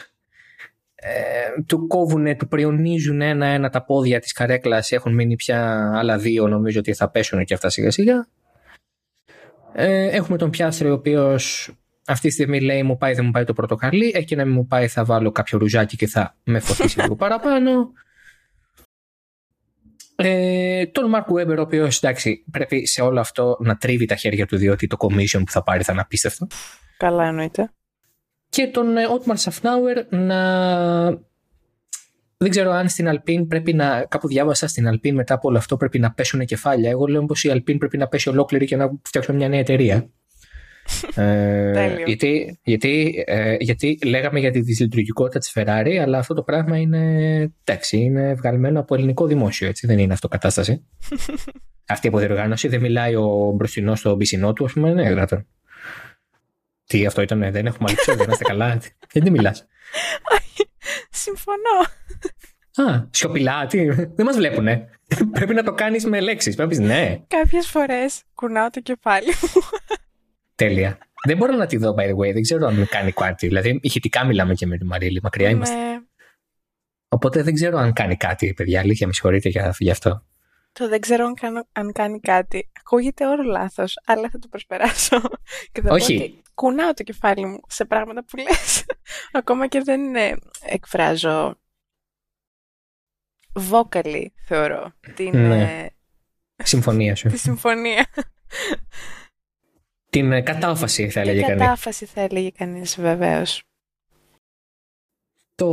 ε, του κόβουνε, του πριονίζουν ένα-ένα τα πόδια της καρέκλας, έχουν μείνει πια άλλα δύο, νομίζω ότι θα πέσουν και αυτά σιγά σιγά. Ε, έχουμε τον Πιάστρη, ο οποίος αυτή τη στιγμή λέει μου πάει δεν μου πάει το πρωτοκαλί, εκεί να μην μου πάει θα βάλω κάποιο ρουζάκι και θα με φωτίσει λίγο παραπάνω. Ε, τον Μάρκ Βέμπερ, ο οποίος εντάξει, πρέπει σε όλο αυτό να τρίβει τα χέρια του, διότι το commission που θα πάρει θα είναι απίστευτο. Καλά εννοείται. Και τον ε, Ότμαρ Σαφνάουερ να. Δεν ξέρω αν στην Αλπίν πρέπει να. Κάπου διάβασα στην Αλπίν μετά από όλο αυτό πρέπει να πέσουν κεφάλια. Εγώ λέω πως η Αλπίν πρέπει να πέσει ολόκληρη και να φτιάξουμε μια νέα εταιρεία. Ε, Τέλειο. γιατί, γιατί, ε, γιατί λέγαμε για τη δυσλειτουργικότητα της Ferrari, αλλά αυτό το πράγμα είναι, εντάξει, είναι βγαλμένο από ελληνικό δημόσιο, έτσι, δεν είναι αυτοκατάσταση. *laughs* Αυτή η αποδιοργάνωση δεν μιλάει ο μπροστινός στο πισινό του, ας πούμε, ναι, δυνατόν. Τι αυτό ήταν, δεν έχουμε άλλη *laughs* δεν είστε καλά. Γιατί μιλάς. Συμφωνώ. Α, σιωπηλά, τι, δεν μας βλέπουνε. Πρέπει να το κάνεις με λέξεις. Πρέπει να πεις ναι, Κάποιες φορές κουνάω το κεφάλι μου. Τέλεια. Δεν μπορώ να τη δω, by the way, δεν ξέρω αν κάνει κάτι. Δηλαδή, ηχητικά μιλάμε και με τη Μαρίλη, μακριά είμαστε. Ναι. Οπότε δεν ξέρω αν κάνει κάτι, παιδιά. Αλήθεια, με συγχωρείτε για, για αυτό. το δεν ξέρω αν, κάνω, αν κάνει κάτι. Ακούγεται όλο λάθος, αλλά θα το προσπεράσω. Και θα Όχι. Πω ότι κουνάω το κεφάλι μου σε πράγματα που λες. *laughs* Ακόμα και δεν ε, εκφράζω vocally, θεωρώ, την, Ναι. ε, Συμφωνία σου. τη συμφωνία. Την ε, κατάφαση θα έλεγε Την κανείς. κατάφαση θα έλεγε κανείς βεβαίως. Το,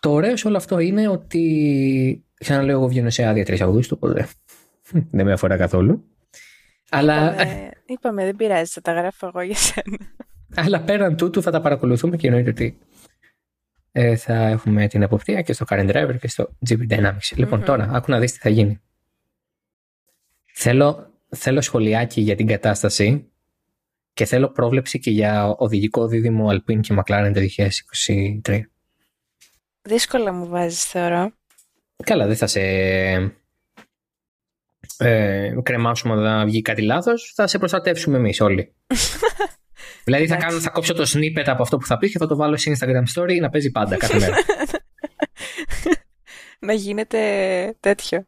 το ωραίο σε όλο αυτό είναι ότι. Ξαναλέω, εγώ βγαίνω σε άδεια 3 Αυγούστου, οπότε *laughs* δεν με αφορά καθόλου. Αλλά, Είπαμε, είπαμε, δεν πειράζει, θα τα γράφω εγώ για σένα. αλλά πέραν τούτου θα τα παρακολουθούμε και εννοείται ότι ε, θα έχουμε την εποπτεία και στο Current Driver και στο GP Dynamics. Λοιπόν, Μμμ. τώρα, άκου να δεις τι θα γίνει. Θέλω, θέλω σχολιάκι για την κατάσταση και θέλω πρόβλεψη και για οδηγικό δίδυμο Alpine και McLaren το 2023. Δύσκολα μου βάζεις, θεωρώ. Καλά, δεν θα σε ε, κρεμάσουμε όταν βγει κάτι λάθος, θα σε προστατεύσουμε εμείς όλοι. *laughs* δηλαδή θα, Εντάξει. κάνω, θα κόψω το snippet από αυτό που θα πεις και θα το βάλω σε Instagram story να παίζει πάντα κάθε μέρα. *laughs* να γίνεται τέτοιο.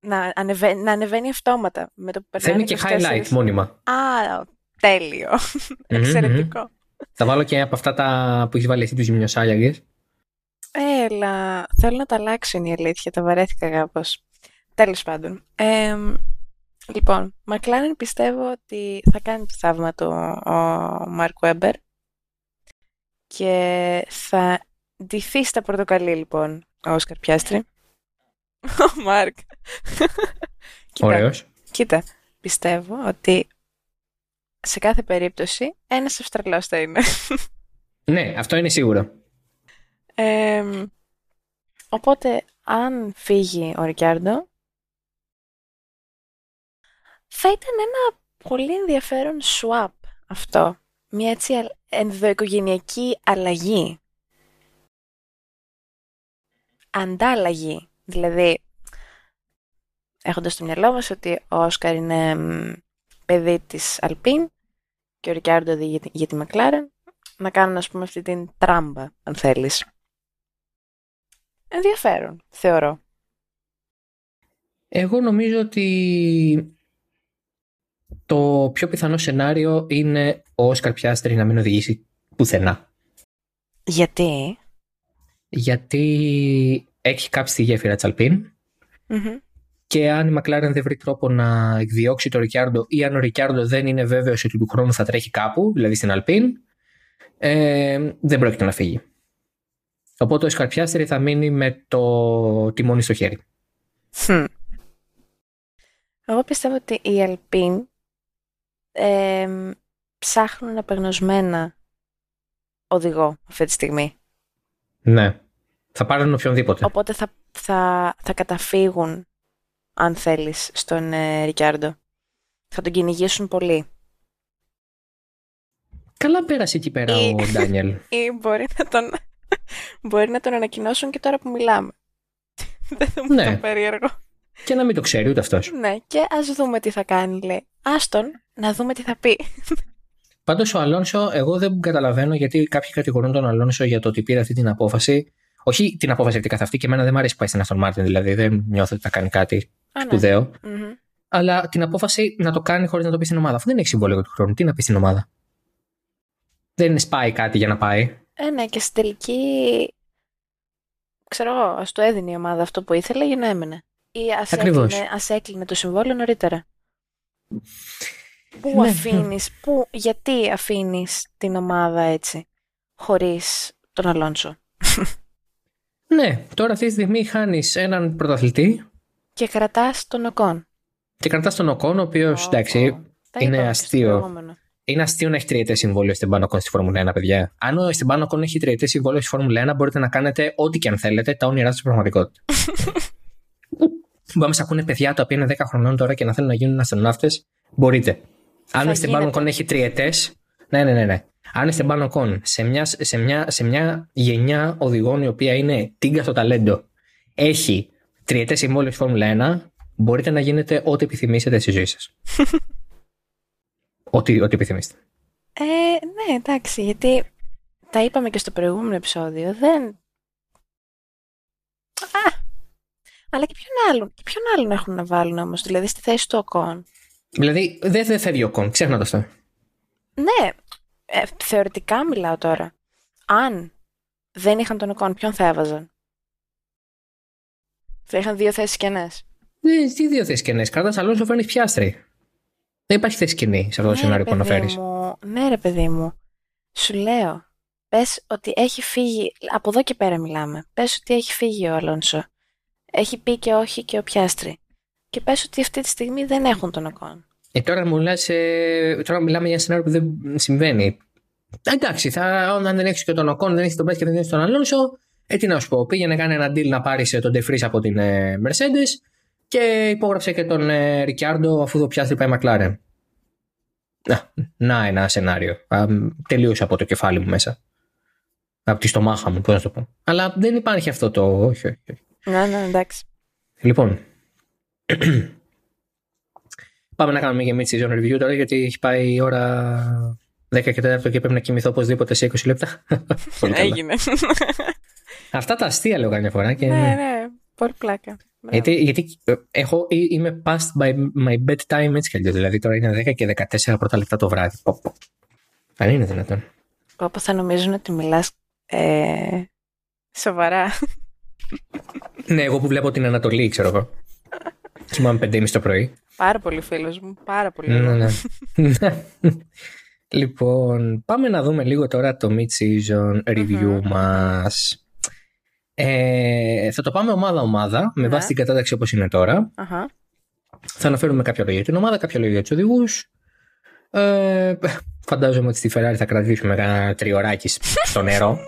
Να, ανεβα... να ανεβαίνει αυτόματα με το που περνάνε Θέλει και 24. highlight μόνιμα. Α, τέλειο. Μμμ, Εξαιρετικό. Θα βάλω και από αυτά τα που έχεις βάλει εσύ τους ζημιοσάλιαγες. Έλα, θέλω να τα αλλάξω είναι η αλήθεια, τα βαρέθηκα κάπως. Τέλος πάντων. Εμ, λοιπόν, McLaren πιστεύω ότι θα κάνει το θαύμα του ο Μαρκ Βέμπερ και θα ντυθεί στα πορτοκαλί λοιπόν ο Όσκαρ Πιάστρη. *laughs* Ο Μάρκ. Κοίτα, Ωραίος. Κοίτα, πιστεύω ότι σε κάθε περίπτωση ένας Αυστραλός θα είναι. *laughs* Ναι, αυτό είναι σίγουρο. Εμ, οπότε, αν φύγει ο Ρικιάρντο, θα ήταν ένα πολύ ενδιαφέρον swap αυτό. Μια έτσι αλ- ενδοοικογενειακή αλλαγή. Αντάλλαγη. Δηλαδή, έχοντας στο μυαλό μας ότι ο Όσκαρ είναι μ, παιδί της Αλπίν και ο Ρικιάρντο οδηγεί για τη- για τη Μακλάρεν, να κάνουν ας πούμε αυτή την τράμπα, αν θέλεις. Ενδιαφέρον, θεωρώ. Εγώ νομίζω ότι το πιο πιθανό σενάριο είναι ο Όσκαρ Πιάστρη να μην οδηγήσει πουθενά. Γιατί; Γιατί έχει κάψει τη γέφυρα της Αλπίν Μμμ. και αν η Μακλάρεν δεν βρει τρόπο να εκδιώξει τον Ρικιάρντο ή αν ο Ρικιάρντο δεν είναι βέβαιος ότι του χρόνου θα τρέχει κάπου, δηλαδή στην Αλπίν, ε, δεν πρόκειται να φύγει. Οπότε ο Όσκαρ Πιάστρη θα μείνει με το τιμόνι στο χέρι. Χμ. Εγώ πιστεύω ότι οι Αλπίν εμ, ψάχνουν απεγνωσμένα οδηγό αυτή τη στιγμή. Ναι. Θα πάρουν οποιονδήποτε. Οπότε θα, θα, θα καταφύγουν, αν θέλεις, στον ε, Ρικιάρντο. Θα τον κυνηγήσουν πολύ. Καλά πέρασε εκεί πέρα Ή- ο Ντάνιελ. *laughs* Ή μπορεί να τον, μπορεί να τον ανακοινώσουν και τώρα που μιλάμε. *laughs* Δεν θα μου Ναι. το περίεργο. και να μην το ξέρει ούτε αυτός. Ναι, και ας δούμε τι θα κάνει, λέει. Άστον, να δούμε τι θα πει. Πάντως ο Αλόνσο, εγώ δεν καταλαβαίνω γιατί κάποιοι κατηγορούν τον Αλόνσο για το ότι πήρε αυτή την απόφαση. Όχι την απόφαση αυτή καθ' αυτή, και εμένα δεν μου αρέσει που πάει στην Aston Martin, δηλαδή δεν νιώθω ότι θα κάνει κάτι Α, ναι. σπουδαίο. Μμμ. Αλλά την απόφαση να το κάνει χωρίς να το πει στην ομάδα. Αφού δεν έχει συμβόλαιο του χρόνου, τι να πει στην ομάδα; Δεν σπάει κάτι για να πάει. Ε, ναι, και στην τελική, ξέρω εγώ, ας το έδινε η ομάδα αυτό που ήθελε για να έμενε. Ή ας Ακριβώς. έκλεινε, ας έκλεινε το συμβόλαιο νωρίτερα. Πού Ναι, αφήνεις, πού, γιατί αφήνεις την ομάδα έτσι, χωρίς τον Αλόνσο; Ναι, τώρα αυτή τη στιγμή χάνεις έναν πρωταθλητή Και κρατάς τον Οκόν. και κρατάς τον Οκόν, ο οποίος Ω, εντάξει, ω. Τα είναι είπαμε και στο αστείο. προηγούμενο. Είναι αστείο να έχει τριετές συμβόλαιο στην Πανοκόν στη Φόρμουλα 1, παιδιά. Αν ο στην Πανοκόν έχει τριετές συμβόλαιο στη Φόρμουλα 1, μπορείτε να κάνετε ό,τι και αν θέλετε, τα όνειρά σας στην πραγματικότητα. *laughs* Μπορεί να σα ακούνε παιδιά τα οποία είναι 10 χρονών τώρα και να θέλουν να γίνουν αστροναύτες. Μπορείτε. Αν Θα ο στην γίνεται. Πανοκόν έχει τριετές. Ναι, ναι, ναι, ναι. Αν η στην Πανοκόν σε μια, σε, μια, σε μια γενιά οδηγών η οποία είναι τίγκα στο ταλέντο έχει τριετές συμβόλαιος στη Φόρμουλα 1, μπορείτε να γίνετε ό,τι επιθυμήσετε στη ζωή σας. *laughs* ό,τι, ό,τι επιθυμήσετε. Ε, ναι, εντάξει, γιατί τα είπαμε και στο προηγούμενο επεισόδιο. Δεν. Α, Αλλά και ποιον άλλον, και ποιον άλλον έχουν να βάλουν όμως, δηλαδή στη θέση του Οκόν. Δηλαδή δεν δε φεύγει ο Κον, ξέχνα το αυτό. Ναι, ε, θεωρητικά μιλάω τώρα. Αν δεν είχαν τον Οκόν, ποιον θα έβαζαν; Θα είχαν δύο θέσεις κενέ. Ναι, τι δύο θέσεις κενέ. Κάρτας Αλόνσο φέρνει πιάστρι. Δεν υπάρχει θέση κενή σε αυτό το σενάριο που αναφέρεις. Ναι, ρε παιδί μου. Σου λέω. Πες ότι έχει φύγει. Από εδώ και πέρα μιλάμε. Πες ότι έχει φύγει ο Αλόνσο. Έχει πει και όχι και ο Πιάστρι. Και πες ότι αυτή τη στιγμή δεν έχουν τον Οκόν. Ε, τώρα, μου λες, ε, τώρα μιλάμε για ένα σενάριο που δεν συμβαίνει. Εντάξει, θα, όταν δεν έχεις και τον Οκόν, δεν έχεις τον Πέτ και δεν έχεις τον Αλόνσο, ε, τι να σου πω, πήγαινε κάνει ένα deal να πάρεις τον Ντεφρή από την ε, Mercedes και υπόγραψε και τον ε, Ρικιάρντο αφού το πιάσει πάει Μακλάρεν. Να, να ένα σενάριο. τελείωσε από το κεφάλι μου μέσα. Από τη στομάχα μου, πώς να το πω. Αλλά δεν υπάρχει αυτό το. Όχι, όχι. Ναι, ναι, εντάξει. Λοιπόν. Πάμε να κάνουμε και mid-season review τώρα, γιατί έχει πάει η ώρα 10 και 4 και πρέπει να κοιμηθώ οπωσδήποτε σε 20 λεπτά. Έγινε. *laughs* Αυτά τα αστεία λέω καμιά φορά. Και... Ναι, ναι, πολύ πλάκα. Γιατί, γιατί ε, έχω, είμαι past by my bedtime έτσι κι αλλιώς. Δηλαδή τώρα είναι 10 και 14 πρώτα λεπτά το βράδυ. Πω, πω. Αν είναι δυνατόν. Πω, θα νομίζουν ότι μιλάς ε, σοβαρά. ναι, εγώ που βλέπω την Ανατολή, ξέρω εγώ. *laughs* Κοιμάμαι 5.30 το πρωί. Πάρα πολύ φίλος μου. Πάρα πολύ. Ναι, ναι. *laughs* *laughs* λοιπόν, πάμε να δούμε λίγο τώρα το mid-season review mm-hmm. μας. Ε, θα το πάμε ομάδα-ομάδα, με ναι. βάση την κατάταξη όπως είναι τώρα. Uh-huh. Θα αναφέρουμε κάποια λόγια για την ομάδα, κάποια λόγια για τους οδηγούς. Ε, φαντάζομαι ότι στη Ferrari θα κρατήσουμε ένα τριωράκι στο *laughs* νερό.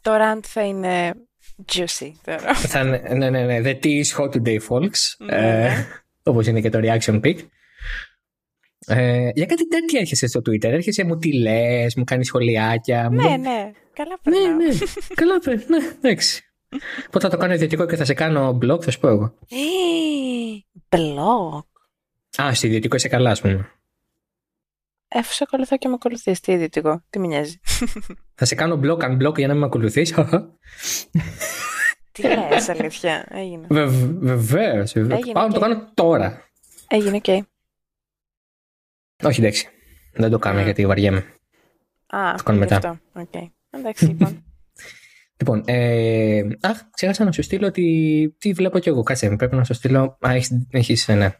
το rant θα είναι juicy τώρα. θα, ναι, ναι, ναι. The tea is hot today, folks. Ναι. Ε, όπως είναι και το reaction pic. Ε, για κάτι τέτοιο έρχεσαι στο Twitter. Έρχεσαι, μου τι λες, μου κάνεις σχολιάκια. Ναι, μου... ναι. Καλά περνάω. Ναι, ναι. Καλά περνάω. Ναι, εντάξει. Πότε θα το κάνω ιδιωτικό και θα σε κάνω blog, θα σου πω εγώ. Ε, blog. Α, στο ιδιωτικό είσαι καλά, ας πούμε. Εφόσον σε ακολουθώ και με ακολουθείς, τι ιδιωτικό, τι με νοιάζει. Θα σε κάνω block unblock για να με ακολουθείς. *laughs* τι λες, αλήθεια. Έγινε. Βεβαίως. Πάω να το κάνω τώρα. Έγινε, οκ. Όχι, εντάξει. Δεν το κάνω γιατί βαριέμαι. Α, το κάνω μετά. Αυτό. Okay. Εντάξει, λοιπόν. *laughs* Λοιπόν, ε, αχ, ξέχασα να σου στείλω ότι. Τι βλέπω κι εγώ. Κάτσε, πρέπει να σου στείλω. Α, έχεις, ναι.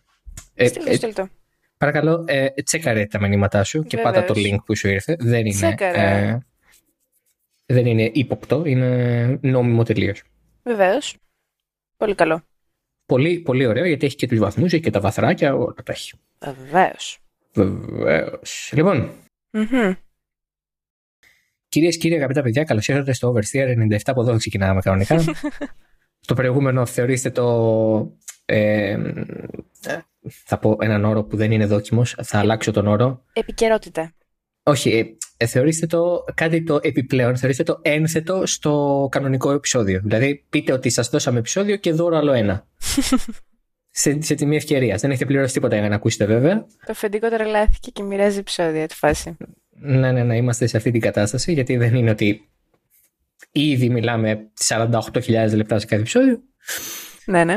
Ε, στείλω, στείλω το. Παρακαλώ, ε, τσέκαρε τα μηνύματά σου και πάτα το link που σου ήρθε. Δεν είναι, ε, δεν είναι ύποπτο, είναι νόμιμο τελείως. Βεβαίως. Πολύ καλό. Πολύ, πολύ ωραίο γιατί έχει και τους βαθμούς, έχει και τα βαθράκια, όλα τα έχει. Βεβαίως. Βεβαίως. Λοιπόν. Mm-hmm. Κυρίες και κύριοι, αγαπητά παιδιά, καλώς ήρθατε στο Oversteer 97. Από εδώ ξεκινάμε κανονικά. *laughs* το προηγούμενο θεωρήστε το. Ε, θα πω έναν όρο που δεν είναι δόκιμος. Θα αλλάξω τον όρο. Επικαιρότητα. Όχι, ε, ε, θεωρήστε το κάτι το επιπλέον, θεωρήστε το ένθετο στο κανονικό επεισόδιο. Δηλαδή, πείτε ότι σας δώσαμε επεισόδιο και δώρο άλλο ένα. *laughs* σε, σε τιμή ευκαιρία. Δεν έχετε πληρώσει τίποτα για να ακούσετε, βέβαια. Το αφεντικό τρελάθηκε και μοιράζει επεισόδια τη φάση. Ναι, ναι, ναι, είμαστε σε αυτή την κατάσταση, γιατί δεν είναι ότι ήδη μιλάμε 48.000 λεπτά σε κάθε επεισόδιο. Ναι, ναι.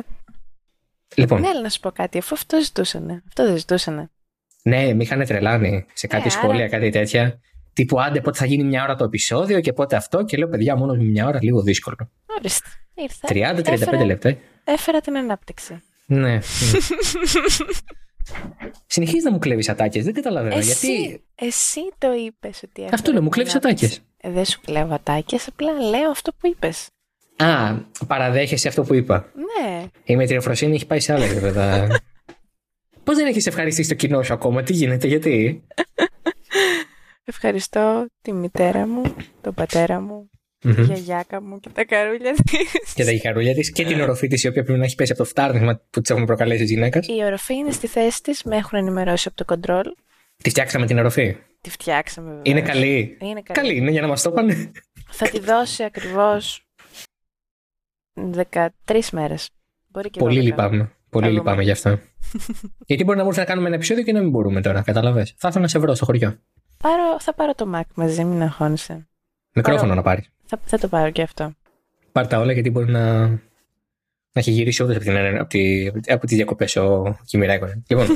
Λοιπόν. Ναι, αλλά να σου πω κάτι, αφού αυτό ζητούσανε. Αυτό δεν ζητούσανε. Ναι, με είχαν τρελάνει σε κάτι ε, σχόλια, άρα... κάτι τέτοια. Τύπου άντε πότε θα γίνει μια ώρα το επεισόδιο και πότε αυτό. Και λέω παιδιά, μόνος μια ώρα λίγο δύσκολο. Ορίστε. Ήρθα. 30-35 λεπτά. Έφερα την ανάπτυξη. Ναι. *laughs* Συνεχίζεις να μου κλέβεις ατάκες. Δεν καταλαβαίνω εσύ, γιατί. Εσύ το είπες ότι. Αυτό λέω, μου κλέβεις ατάκες. Ε, δεν σου κλέβω ατάκες, απλά λέω αυτό που είπες. Α, παραδέχεσαι αυτό που είπα. Ναι. Η μετριοφροσύνη έχει πάει σε άλλα επίπεδα. *laughs* Πώς δεν έχεις ευχαριστήσει το κοινό σου ακόμα, τι γίνεται, γιατί; Ευχαριστώ τη μητέρα μου, τον πατέρα μου, mm-hmm. τη γιαγιάκα μου και τα καρούλια της. Και τα καρούλια της και την οροφή της, η οποία πρέπει να έχει πέσει από το φτάρνισμα που της έχουμε προκαλέσει τη γυναίκα. Η οροφή είναι στη θέση της, με έχουν ενημερώσει από το κοντρόλ. Τη φτιάξαμε την οροφή; Τη φτιάξαμε, βέβαια. Είναι καλή; Είναι καλή. καλή είναι για να μας το πάνε. Θα τη δώσει ακριβώς 13 μέρες. Πολύ λυπάμαι. Πολύ λυπάμαι γι' αυτό. *laughs* Γιατί μπορεί να μπορούμε να κάνουμε ένα επεισόδιο και να μην μπορούμε τώρα, καταλαβέ. Θα ήθελα να σε βρω στο χωριό. Πάρω, θα πάρω το Mac μαζί, μην αγχώνεσαι. Μικρόφωνο να πάρεις. Θα, θα το πάρω και αυτό. Πάρ τα όλα γιατί μπορεί να. Να έχει γυρίσει όντω από, την, από, τη, από τις διακοπές ο Κιμιράκον. Λοιπόν. *laughs*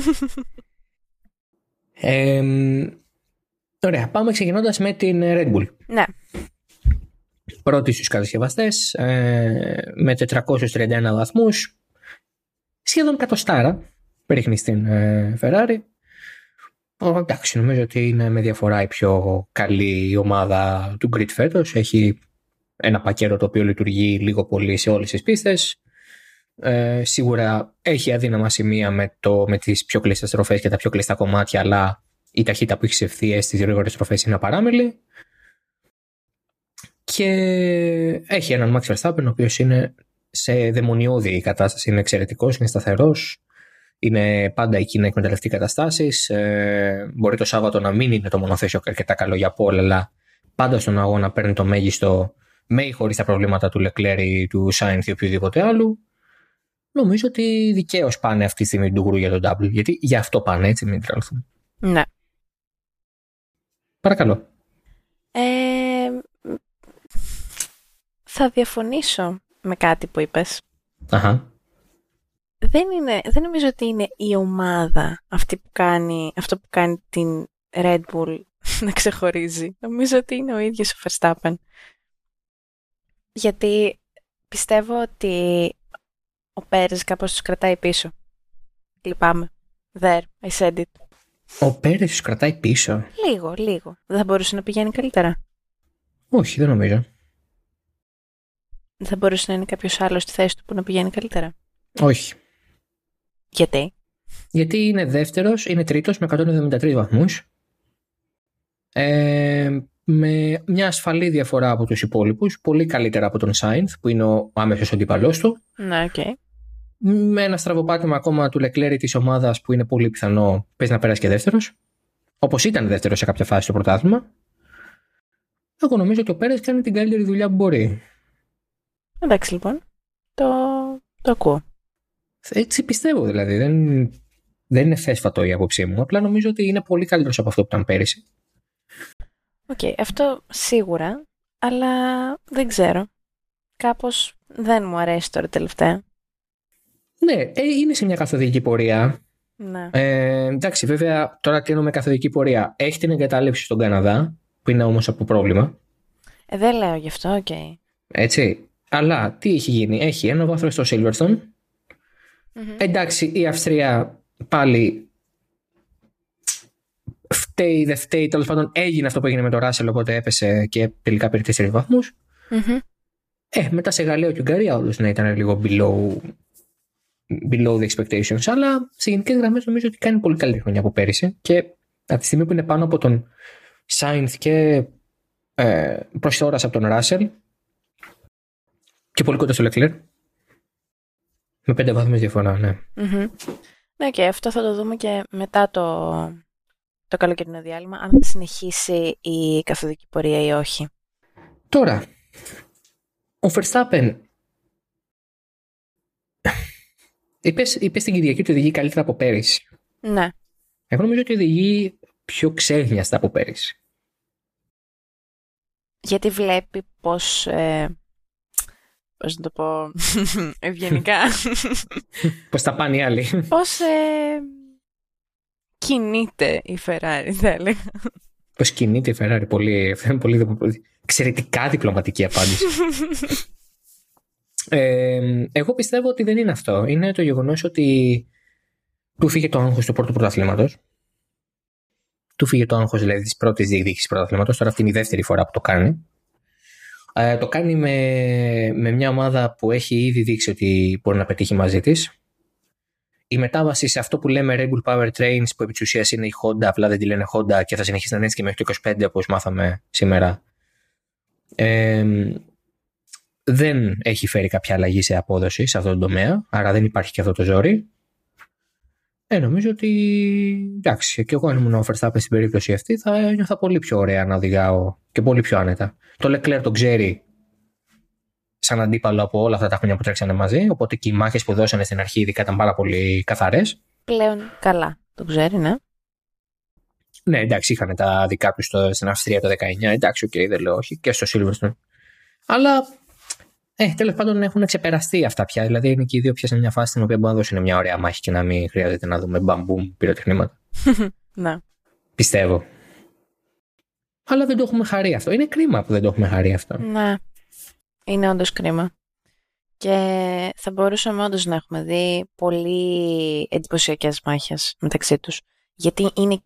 ε, ωραία, πάμε ξεκινώντας με την Red Bull. Ναι. Πρώτη στους κατασκευαστές, ε, με 431 βαθμούς, σχεδόν κατοστάρα ρίχνει στην ε, Ferrari. Ο, εντάξει, νομίζω ότι είναι με διαφορά η πιο καλή ομάδα του Grid φέτος. Έχει ένα πακέτο το οποίο λειτουργεί λίγο πολύ σε όλες τις πίστες. Ε, σίγουρα έχει αδύναμα σημεία με, το, με τις πιο κλειστές τροφές και τα πιο κλειστά κομμάτια, αλλά η ταχύτητα που έχεις ευθείες στις γρήγορες τροφές είναι απαράμιλη. Και έχει έναν Max Verstappen ο οποίος είναι σε δαιμονιώδη κατάσταση, είναι εξαιρετικός, είναι σταθερός, είναι πάντα εκεί να εκμεταλλευτεί καταστάσεις. Ε, μπορεί το Σάββατο να μην είναι το μονοθέσιο αρκετά καλό για πόλα, αλλά πάντα στον αγώνα παίρνει το μέγιστο με ή χωρίς τα προβλήματα του Λεκλέρη, του Σάινθ ή οποιοδήποτε άλλου. Νομίζω ότι δικαίως πάνε αυτή τη στιγμή του γκρου για τον W, γιατί γι' αυτό πάνε, έτσι, μην τρελαθούμε. Ναι. Παρακαλώ. Ε, θα διαφωνήσω με κάτι που είπες. Αχα δεν, είναι, δεν νομίζω ότι είναι η ομάδα αυτή που κάνει, αυτό που κάνει την Red Bull *laughs* να ξεχωρίζει. Νομίζω ότι είναι ο ίδιος ο Verstappen. Γιατί πιστεύω ότι ο Πέρες κάπως τους κρατάει πίσω. Λυπάμαι. There, I said it. Ο Πέρες τους κρατάει πίσω; Λίγο, λίγο. Δεν θα μπορούσε να πηγαίνει καλύτερα. Όχι, δεν νομίζω. Δεν θα μπορούσε να είναι κάποιος άλλος στη θέση του που να πηγαίνει καλύτερα. Όχι. Γιατί; Γιατί είναι δεύτερος, είναι τρίτος με 173 βαθμούς. Ε, με μια ασφαλή διαφορά από τους υπόλοιπους, πολύ καλύτερα από τον Σάινθ που είναι ο άμεσος αντίπαλός του. Ναι, οκ. Okay. Με ένα στραβοπάτημα ακόμα του Λεκλέρ ή της ομάδας που είναι πολύ πιθανό πες να περάσει και δεύτερος. Όπως ήταν δεύτερος σε κάποια φάση στο πρωτάθλημα. Εγώ νομίζω ότι ο Πέρες κάνει την καλύτερη δουλειά που μπορεί. Εντάξει λοιπόν. Το, το ακούω. Έτσι πιστεύω δηλαδή. Δεν, δεν είναι θέσφατο η άποψή μου. Απλά νομίζω ότι είναι πολύ καλύτερος από αυτό που ήταν πέρυσι. Οκ, okay, αυτό σίγουρα, αλλά δεν ξέρω. Κάπως δεν μου αρέσει τώρα τελευταία. Ναι, ε, είναι σε μια καθοδική πορεία. Ναι. Ε, εντάξει, βέβαια, τώρα τι με καθοδική πορεία. Έχει την εγκατάλειψη στον Καναδά, που είναι όμως από πρόβλημα. Ε, δεν λέω γι' αυτό, οκ. Okay. Έτσι. Αλλά τι έχει γίνει; Έχει ένα βάθρο στο Silverstone, Mm-hmm. Εντάξει, η Αυστρία πάλι φταίει, δεν φταίει. Τέλος πάντων, έγινε αυτό που έγινε με το Ράσελ, οπότε έπεσε και τελικά πήρε 4 βαθμούς. Mm-hmm. Ε, μετά σε Γαλλία και Ουγγαρία, όντω να ήταν λίγο below, below the expectations. Αλλά σε γενικές γραμμές νομίζω ότι κάνει πολύ καλή χρονιά από πέρυσι. Και από τη στιγμή που είναι πάνω από τον Σάινθ και ε, προς από τον Ράσελ και πολύ κοντά στο Λεκλέρ, με πέντε βαθμούς διαφορά, ναι. Ναι, και αυτό θα το δούμε και μετά το, το καλοκαιρινό διάλειμμα, αν θα συνεχίσει η καθοδική πορεία ή όχι. Τώρα, ο Verstappen *laughs* είπες, είπες την Κυριακή ότι οδηγεί καλύτερα από πέρυσι. Ναι. Εγώ νομίζω ότι οδηγεί πιο ξέχνιαστα από πέρυσι. Γιατί βλέπει πως ε, πώς να το πω, *laughs* ευγενικά. πώς τα πάνε οι άλλοι. Πώς ε, κινείται η Ferrari, θα έλεγα. Πώς κινείται η Ferrari, πολύ, πολύ, πολύ εξαιρετικά διπλωματική απάντηση. *laughs* ε, εγώ πιστεύω ότι δεν είναι αυτό. Είναι το γεγονός ότι του φύγε το άγχος του πρώτου πρωταθλήματος. Του φύγε το άγχος δηλαδή της πρώτης διεκδίκησης πρωταθλήματος. Τώρα αυτή είναι η δεύτερη φορά που το κάνει. Ε, το κάνει με, με μια ομάδα που έχει ήδη δείξει ότι μπορεί να πετύχει μαζί της. Η μετάβαση σε αυτό που λέμε Red Bull Power Trains που επί της ουσίας είναι η Honda, απλά δεν τη λένε Honda και θα συνεχίσει να είναι έτσι και μέχρι το 25 όπως μάθαμε σήμερα. Ε, δεν έχει φέρει κάποια αλλαγή σε απόδοση σε αυτό το τομέα, άρα δεν υπάρχει και αυτό το ζόρι. Ε, νομίζω ότι εντάξει, και εγώ αν ήμουν ο Verstappen στην περίπτωση αυτή θα ένιωθα πολύ πιο ωραία να οδηγάω και πολύ πιο άνετα. Το Leclerc τον ξέρει σαν αντίπαλο από όλα αυτά τα χρόνια που τρέξανε μαζί, οπότε και οι μάχες που δώσανε στην αρχή ειδικά ήταν πάρα πολύ καθαρές. Πλέον καλά, τον ξέρει, ναι. Ναι, εντάξει, είχαν τα δικά τους στην Αυστρία το 19, εντάξει, οκ, okay, δεν λέω όχι, και στο Silverstone. Αλλά Ε, τέλος πάντων έχουν ξεπεραστεί αυτά πια. Δηλαδή είναι και οι δύο πια σε μια φάση στην οποία μπορούν να δώσουν μια ωραία μάχη και να μην χρειάζεται να δούμε μπαμπούμ πυροτεχνήματα. *laughs* Να. Πιστεύω. Αλλά δεν το έχουμε χαρεί αυτό. Είναι κρίμα που δεν το έχουμε χαρεί αυτό. Ναι. Είναι όντως κρίμα. Και θα μπορούσαμε όντως να έχουμε δει πολύ εντυπωσιακές μάχες μεταξύ τους. Γιατί είναι,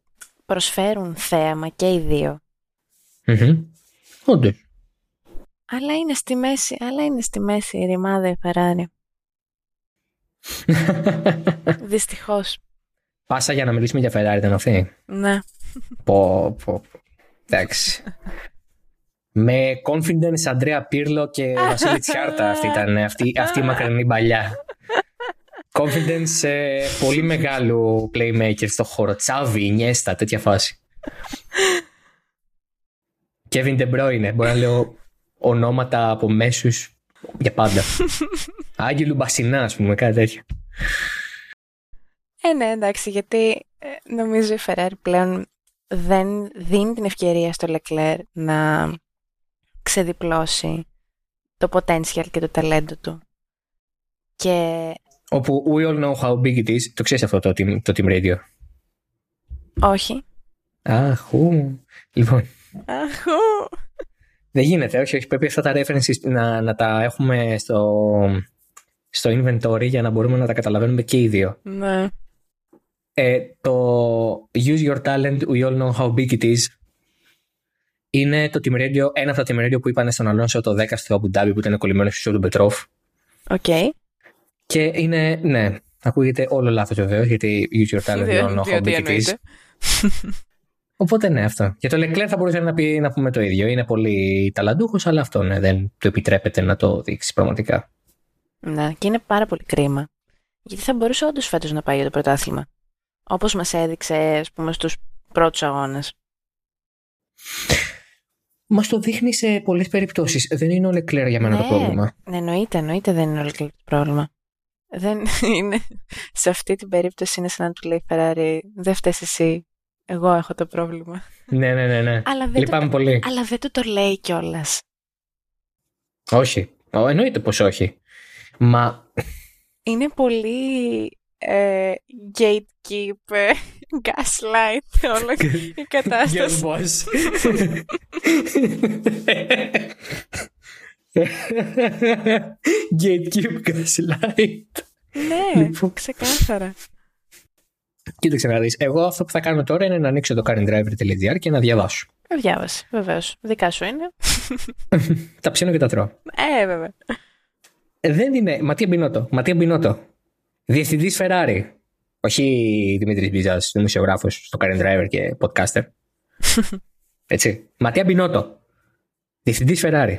προσφέρουν θέαμα και οι δύο. Mm-hmm. Όντως. Αλλά είναι στη μέση, αλλά είναι στη μέση η ρημάδα η Ferrari. *laughs* Δυστυχώς. Πάσα για να μιλήσουμε για Ferrari ήταν αυτή. Ναι. Πω, πω. Εντάξει. Με confidence Αντρέα Πύρλο και Βασίλη Τσιάρτα αυτή ήταν αυτή, αυτή η μακρινή παλιά. Confidence ε, πολύ μεγάλου playmaker στο χώρο. Τσάβι, Νιέστα, τέτοια φάση. *laughs* Kevin De Bruyne, μπορώ να λέω ονόματα από μέσους για πάντα. *laughs* Άγγελου Μπασινά, ας πούμε, κάτι τέτοιο. Ε, ναι, εντάξει, γιατί ε, νομίζω η Ferrari πλέον δεν δίνει την ευκαιρία στο Leclerc να ξεδιπλώσει το potential και το ταλέντο του. Και... Όπου we all know how big it is. Το ξέρεις αυτό το, team, το team radio; Όχι. Αχού. Λοιπόν, Αχού. Δεν γίνεται. Όχι, όχι. Πρέπει αυτά τα references να, να τα έχουμε στο, στο inventory για να μπορούμε να τα καταλαβαίνουμε και οι δύο. Ναι. Ε, το Use Your Talent, We All Know How Big It Is είναι το team radio, ένα από τα team radio που είπαν στον Αλόνσο το 10 στο Abu Dhabi που ήταν κολλημένος στο του Πετρόφ. Οκ. Και είναι, ναι, ακούγεται όλο λάθος βεβαίως γιατί Use Your Talent, We All Know How Big It Is. Οπότε ναι, αυτό. Για το Leclerc θα μπορούσε να, πει, να πούμε το ίδιο. Είναι πολύ ταλαντούχος, αλλά αυτό ναι, δεν του επιτρέπεται να το δείξει πραγματικά. Ναι, και είναι πάρα πολύ κρίμα. Γιατί θα μπορούσε όντως φέτος να πάει για το πρωτάθλημα. Όπως μας έδειξε, ας πούμε, στους πρώτους αγώνες. Μας το δείχνει σε πολλές περιπτώσεις. Δεν είναι ο Leclerc για μένα το πρόβλημα. Ναι, εννοείται, εννοείται δεν είναι ο Leclerc το πρόβλημα. Δεν *laughs* είναι. Σε αυτή την περίπτωση είναι σαν να του λέει η Ferrari, δεν φταίεις εσύ. Εγώ έχω το πρόβλημα. Ναι, ναι, ναι. ναι. Αλλά δεν, Λυπάμαι το, πολύ. αλλά δεν του το λέει κιόλας. Όχι. Ω, Εννοείται πως όχι. Μα Είναι πολύ ε, gatekeep, ε, *laughs* gaslight όλη *laughs* η Girl κατάσταση. boss. *laughs* Gatekeep gaslight. ναι, Λοιπόν. ξεκάθαρα. Κοίταξε να δεις. Εγώ αυτό που θα κάνω τώρα είναι να ανοίξω το currentdriver.gr και να διαβάσω. Ε, Διάβασε, βεβαίως. Δικά σου είναι. *laughs* Τα ψήνω και τα τρώω. Ε, βέβαια. Ε, Δεν είναι. Ματία Μπινότο. Ματία Μπινότο. Διευθυντής Ferrari. Όχι Δημήτρης Μπίζα, δημοσιογράφος στο Current Driver και podcaster. *laughs* Έτσι. Ματία Μπινότο. Διευθυντής Ferrari.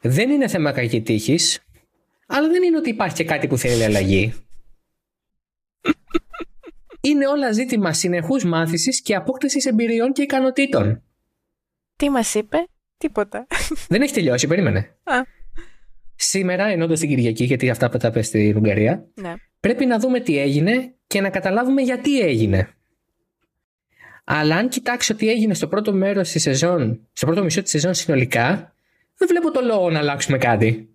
Δεν είναι θέμα κακή τύχης, αλλά δεν είναι ότι υπάρχει και κάτι που θέλει αλλαγή. Είναι όλα ζήτημα συνεχούς μάθησης και απόκτησης εμπειριών και ικανοτήτων. Τι μας είπε, τίποτα. Δεν έχει τελειώσει, περίμενε. Α. Σήμερα, ενώντας την Κυριακή, γιατί αυτά που τα πες στην Ουγγαρία, ναι. πρέπει να δούμε τι έγινε και να καταλάβουμε γιατί έγινε. Αλλά αν κοιτάξω τι έγινε στο πρώτο μέρος της σεζόν, στο πρώτο μισό της σεζόν συνολικά, δεν βλέπω το λόγο να αλλάξουμε κάτι.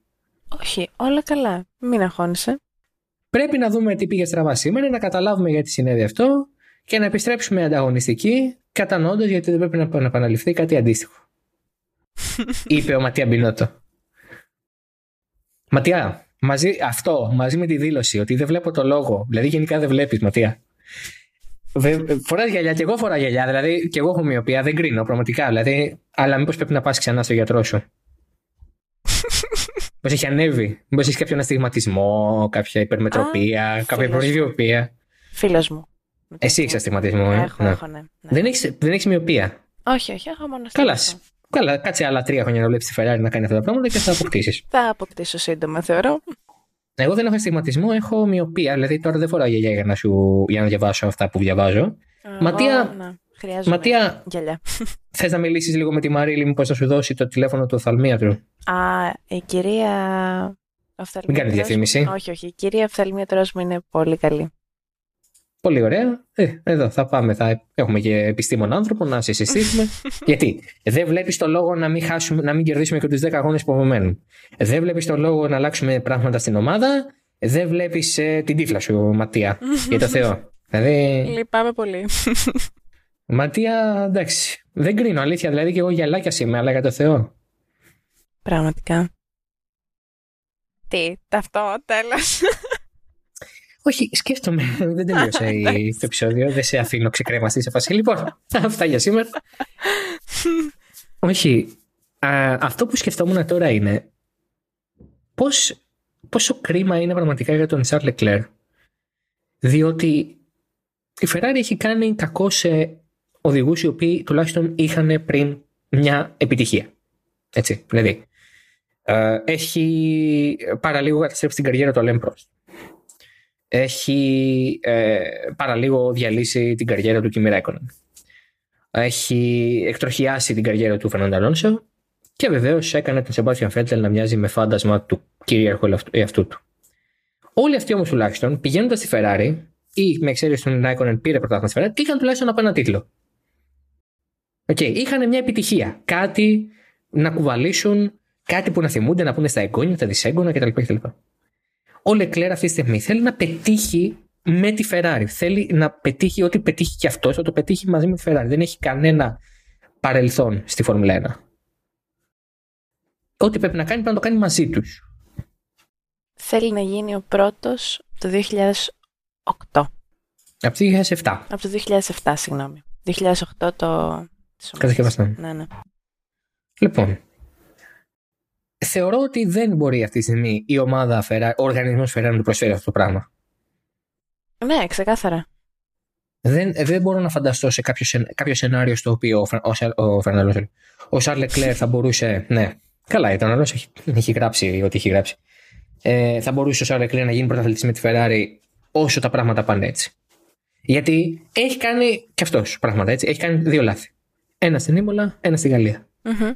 Όχι, όλα καλά. Μην αγχώνεσαι. Πρέπει να δούμε τι πήγε στραβά σήμερα, να καταλάβουμε γιατί συνέβη αυτό και να επιστρέψουμε ανταγωνιστικοί, κατανοώντας γιατί δεν πρέπει να να επαναληφθεί κάτι αντίστοιχο. *laughs* Είπε ο Ματία Μπινότο. Ματιά, μαζί, αυτό μαζί με τη δήλωση ότι δεν βλέπω το λόγο, δηλαδή γενικά δεν βλέπεις, Ματιά. Φοράς γυαλιά και εγώ φοράω γυαλιά, δηλαδή και εγώ έχω μοιοπία, δεν κρίνω πραγματικά. Δηλαδή, αλλά μήπως πρέπει να πας ξανά στο γιατρό σου. *laughs* Μήπως έχει ανέβει. Μήπως έχει κάποιο αναστιγματισμό, κάποια υπερμετροπία, Α, κάποια φίλος. υποβιοπία. Φίλος μου. Εσύ έχεις αστιγματισμό, ε; Έχω, Ναι. έχω, ναι. ναι. Δεν έχεις δεν έχεις μοιοπία; Όχι, όχι, έχω μόνο Καλά. στοιχείο. Καλά, κάτσε άλλα τρία χρόνια να βλέπεις τη Ferrari να κάνει αυτά τα πράγματα και θα αποκτήσεις. *laughs* Θα αποκτήσω σύντομα, θεωρώ. Εγώ δεν έχω αστιγματισμό, έχω μοιοπία. Δηλαδή τώρα δεν φοράω γυαλιά για να, σου, για να διαβάσω αυτά που διαβάζω. Ματία- Εγώ, ναι, χρειάζομαι Ματία, γυαλιά. *laughs* θες να μιλήσεις λίγο με τη Μαρίλη, μήπως θα σου δώσει το τηλέφωνο του οφθαλμίατρου; Α, η κυρία Μην κάνει διαφήμιση. Όχι, όχι. Η κυρία οφθαλμίατρος μου είναι πολύ καλή. Πολύ ωραία. Ε, εδώ θα πάμε. Θα έχουμε και επιστήμον άνθρωπο να σε συστήσουμε. *laughs* Γιατί; Δεν βλέπεις το λόγο να μην, χάσουμε, να μην κερδίσουμε και τους 10 αγώνες που απομένουν. Δεν βλέπεις το λόγο να αλλάξουμε πράγματα στην ομάδα. Δεν βλέπεις ε, την τύφλα σου, Ματία. *laughs* για το Θεό. Δηλαδή... Λυπάμαι πολύ. Ματία, εντάξει. Δεν κρίνω, αλήθεια. Δηλαδή και εγώ γυαλάκια είμαι, αλλά για το Θεό. Πραγματικά. Τι, αυτό, τέλος. Όχι, σκέφτομαι. *laughs* Δεν τελείωσε *laughs* το επεισόδιο. Δεν σε αφήνω ξεκρέμαστη σε φάση. Λοιπόν, αυτά για σήμερα. Όχι. αυτό που σκεφτόμουν τώρα είναι πώς, πόσο κρίμα είναι πραγματικά για τον Σαρλ Λεκλέρ. Διότι η Ferrari έχει κάνει κακό σε οδηγούς οι οποίοι τουλάχιστον είχαν πριν μια επιτυχία. Έτσι, δηλαδή. έχει παραλίγο καταστρέψει την καριέρα του Αλέν Προστ, έχει ε, παραλίγο διαλύσει την καριέρα του Κιμ Ράικονεν. Έχει εκτροχιάσει την καριέρα του Φερνάντα Αλόνσο και βεβαίως έκανε τον Σεμπάστιαν Φέτελ να μοιάζει με φάντασμα του κυρίαρχου εαυτού του. Όλοι αυτοί όμως τουλάχιστον πηγαίνοντας στη Ferrari ή με εξαίρεση τον Ράικονεν πήρε πρωτάθλημα στη Ferrari, είχαν τουλάχιστον από ένα τίτλο. Okay. Είχαν μια επιτυχία. Κάτι να κουβαλήσουν, κάτι που να θυμούνται, να πούνε στα εγγόνια, τα δυσέγγωνα κτλ ο Λεκλέρ αυτή τη στιγμή θέλει να πετύχει με τη Ferrari. Θέλει να πετύχει ό,τι πετύχει και αυτός, θα το πετύχει μαζί με τη Ferrari. Δεν έχει κανένα παρελθόν στη Φόρμουλα 1. Ό,τι πρέπει να κάνει, πρέπει να το κάνει μαζί τους. Θέλει να γίνει ο πρώτος το 2008. Από το 2007. Από το 2007, συγγνώμη. 2008 το. Κατασκευαστό. Ναι, ναι. Λοιπόν, θεωρώ ότι δεν μπορεί αυτή τη στιγμή η ομάδα Ferrari, ο οργανισμός Ferrari να του προσφέρει αυτό το πράγμα. Ναι, ξεκάθαρα. Δεν, δεν μπορώ να φανταστώ σε κάποιο, κάποιο σενάριο στο οποίο ο, ο, ο, ο Σαρλ Λεκλέρ θα μπορούσε. Ναι, καλά ήταν. Ο έχει, έχει γράψει ό,τι έχει γράψει. Ε, θα μπορούσε ο Σαρλ Λεκλέρ να γίνει πρωταθλητής με τη Ferrari όσο τα πράγματα πάνε έτσι. Γιατί έχει κάνει και αυτός πράγματα έτσι. Έχει κάνει δύο λάθη. Ένα στην Ήμολα, ένα στη Γαλλία. Mm-hmm.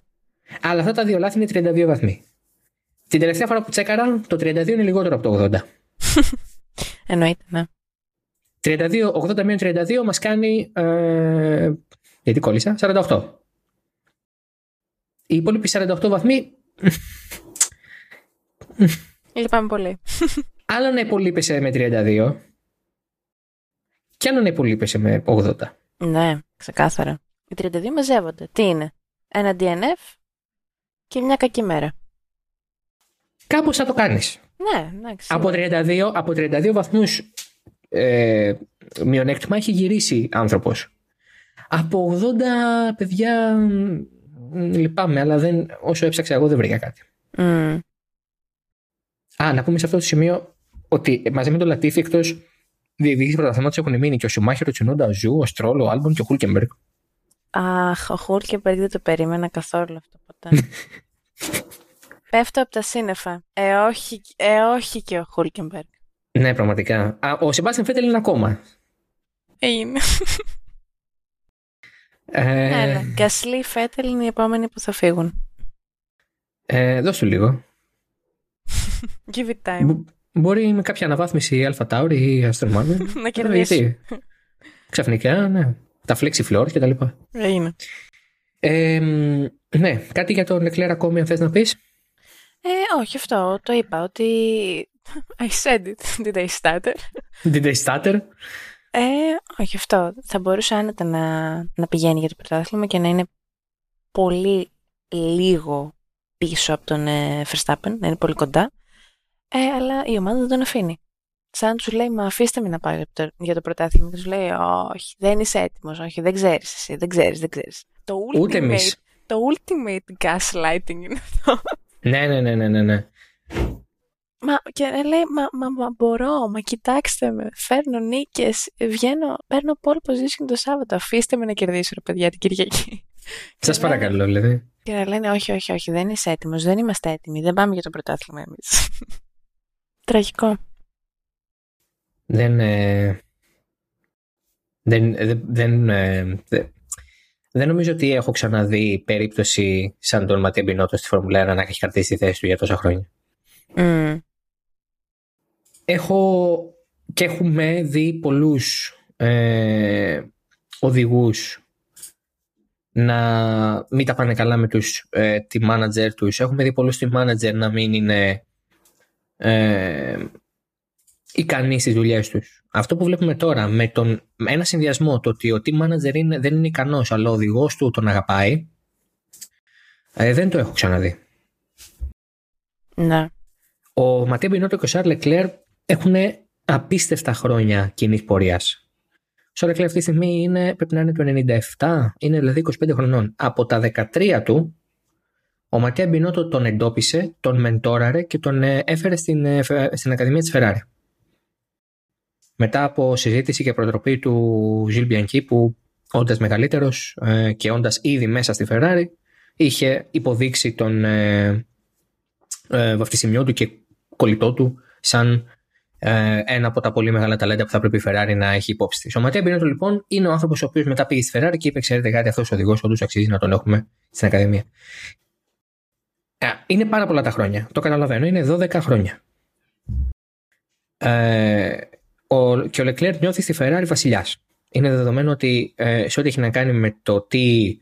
Αλλά αυτά τα δύο λάθη είναι 32 βαθμοί. Την τελευταία φορά που τσέκαρα, το 32 είναι λιγότερο από το 80. *laughs* Εννοείται, ναι. 32, 80 32 μας κάνει, ε, γιατί κόλλησα, 48. Οι υπόλοιποι 48 βαθμοί... Λυπάμαι πολύ. *laughs* Άλλο να υπολείπεσαι με 32 και άλλο να υπολείπεσαι με 80. Ναι, ξεκάθαρα. Οι 32 μαζεύονται. Τι είναι, ένα DNF και μια κακή μέρα. Κάπως θα το κάνεις. Ναι, εντάξει. Από 32, από 32 βαθμούς ε, μειονέκτημα έχει γυρίσει άνθρωπος. Από 80 παιδιά λυπάμαι, αλλά δεν, όσο έψαξα εγώ δεν βρήκα κάτι. Mm. Α, να πούμε σε αυτό το σημείο ότι μαζί με τον Λατίφη εκτός διεκδίκηση πρωταθλήματος έχουν μείνει και ο Σουμάχερ, ο Τσουνόντα, ο Ζου, ο Στρόλ, ο Άλμπον και ο Χούλκεμπεργκ. Αχ, ο Χούλκεμπεργκ δεν το περίμενα καθόλου αυτό ποτέ. *laughs* Πέφτω από τα σύννεφα. Ε, όχι, ε, όχι και ο Χούλκεμπεργκ. Ναι, πραγματικά. Α, ο Σεμπάστιν Φέτελ είναι ακόμα. Είναι. Ε... Έλα, Γκασλή, Φέτελ είναι οι επόμενοι που θα φύγουν. Ε, δώσ' του λίγο. *laughs* Give it time. μπορεί με κάποια αναβάθμιση Αλφα Τάουρι ή Αστρομάνι. *laughs* να κερδίσει. Ξαφνικά, ναι. Τα flexi floor και τα λοιπά. Έγινε. Ε, ναι, κάτι για τον Λεκλέρ ακόμη αν θες να πεις. Ε, όχι αυτό, το είπα ότι *laughs* I said it, *laughs* did I stutter; Did I stutter? Ε, όχι αυτό, θα μπορούσε άνετα να, να πηγαίνει για το πρωτάθλημα και να είναι πολύ λίγο πίσω από τον ε, Verstappen, να είναι πολύ κοντά. Ε, αλλά η ομάδα δεν τον αφήνει. Σαν τους λέει, Μα αφήστε με να πάω για το, για το πρωτάθλημα. Και τους λέει, Όχι, δεν είσαι έτοιμος. Όχι, δεν ξέρεις εσύ. Δεν ξέρεις, δεν ξέρεις. Το Ούτε εμείς. Το ultimate gaslighting είναι αυτό. Ναι, ναι, ναι, ναι, ναι. ναι. Μα, και λέει, μα, μα, μα μπορώ, μα κοιτάξτε με, φέρνω νίκες, βγαίνω, παίρνω pole position το Σάββατο, αφήστε με να κερδίσω, ρε παιδιά, την Κυριακή. Σας παρακαλώ, δηλαδή. Και να λένε, όχι, όχι, όχι, δεν είσαι έτοιμος, δεν είμαστε έτοιμοι, δεν πάμε για το πρωτάθλημα εμείς. *laughs* Τραγικό. Δεν, ε, δεν, δεν, ε, δεν νομίζω ότι έχω ξαναδεί περίπτωση σαν τον Ματία Μπινότο στη Φόρμουλα 1 να έχει κρατήσει τη θέση του για τόσα χρόνια. Mm. Έχω και έχουμε δει πολλούς ε, οδηγούς να μην τα πάνε καλά με τους ε, team manager τους. Έχουμε δει πολλούς team manager να μην είναι ε, ικανοί στις δουλειές τους. Αυτό που βλέπουμε τώρα με, τον, με ένα συνδυασμό το ότι ο team manager είναι, δεν είναι ικανός αλλά ο οδηγός του τον αγαπάει ε, δεν το έχω ξαναδεί. Ναι. Ο Ματία Μπινότο και ο Σάρλ Λεκλέρ έχουν απίστευτα χρόνια κοινής πορείας. Ο Σάρλ Λεκλέρ αυτή τη στιγμή είναι, πρέπει να είναι το 97, είναι δηλαδή 25 χρονών. Από τα 13 του, ο Ματία Μπινότο τον εντόπισε, τον μεντόραρε και τον ε, έφερε στην, ε, στην Ακαδημία της Ferrari. Μετά από συζήτηση και προτροπή του Ζιλ Μπιανκή που όντας μεγαλύτερος ε, και όντας ήδη μέσα στη Ferrari είχε υποδείξει τον ε, ε, βαφτισιμιό του και κολλητό του σαν ε, ένα από τα πολύ μεγάλα ταλέντα που θα πρέπει η Ferrari να έχει υπόψη της. Ο Ματέα Μπινότο λοιπόν είναι ο άνθρωπος ο οποίος μετά πήγε στη Ferrari και είπε: Ξέρετε κάτι, αυτός ο οδηγός όντως αξίζει να τον έχουμε στην Ακαδημία. Ε, είναι πάρα πολλά τα χρόνια. Το καταλαβαίνω. Είναι 12 χρόνια. Ε, ο, και ο Λεκλέρ νιώθει στη Ferrari βασιλιάς. Είναι δεδομένο ότι ε, σε ό,τι έχει να κάνει με το τι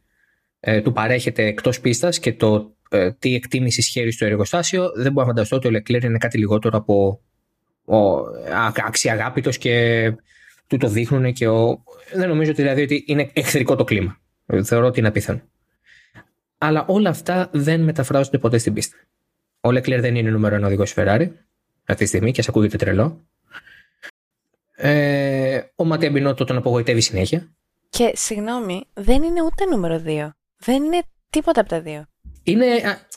ε, του παρέχεται εκτός πίστας και το ε, τι εκτίμηση ισχύει στο εργοστάσιο, δεν μπορώ να φανταστώ ότι ο Λεκλέρ είναι κάτι λιγότερο από ο, αξιαγάπητος και του το δείχνουν και ο, δεν νομίζω δηλαδή ότι είναι εχθρικό το κλίμα. Θεωρώ ότι είναι απίθανο. Αλλά όλα αυτά δεν μεταφράζονται ποτέ στην πίστα. Ο Λεκλέρ δεν είναι νούμερο ένα οδηγός Ferrari αυτή τη στιγμή και σας ακούγεται τρελό. Ε, ο Ματία Μπινότο τον απογοητεύει συνέχεια. Και συγγνώμη, δεν είναι ούτε νούμερο 2. Δεν είναι τίποτα από τα δύο. Είναι,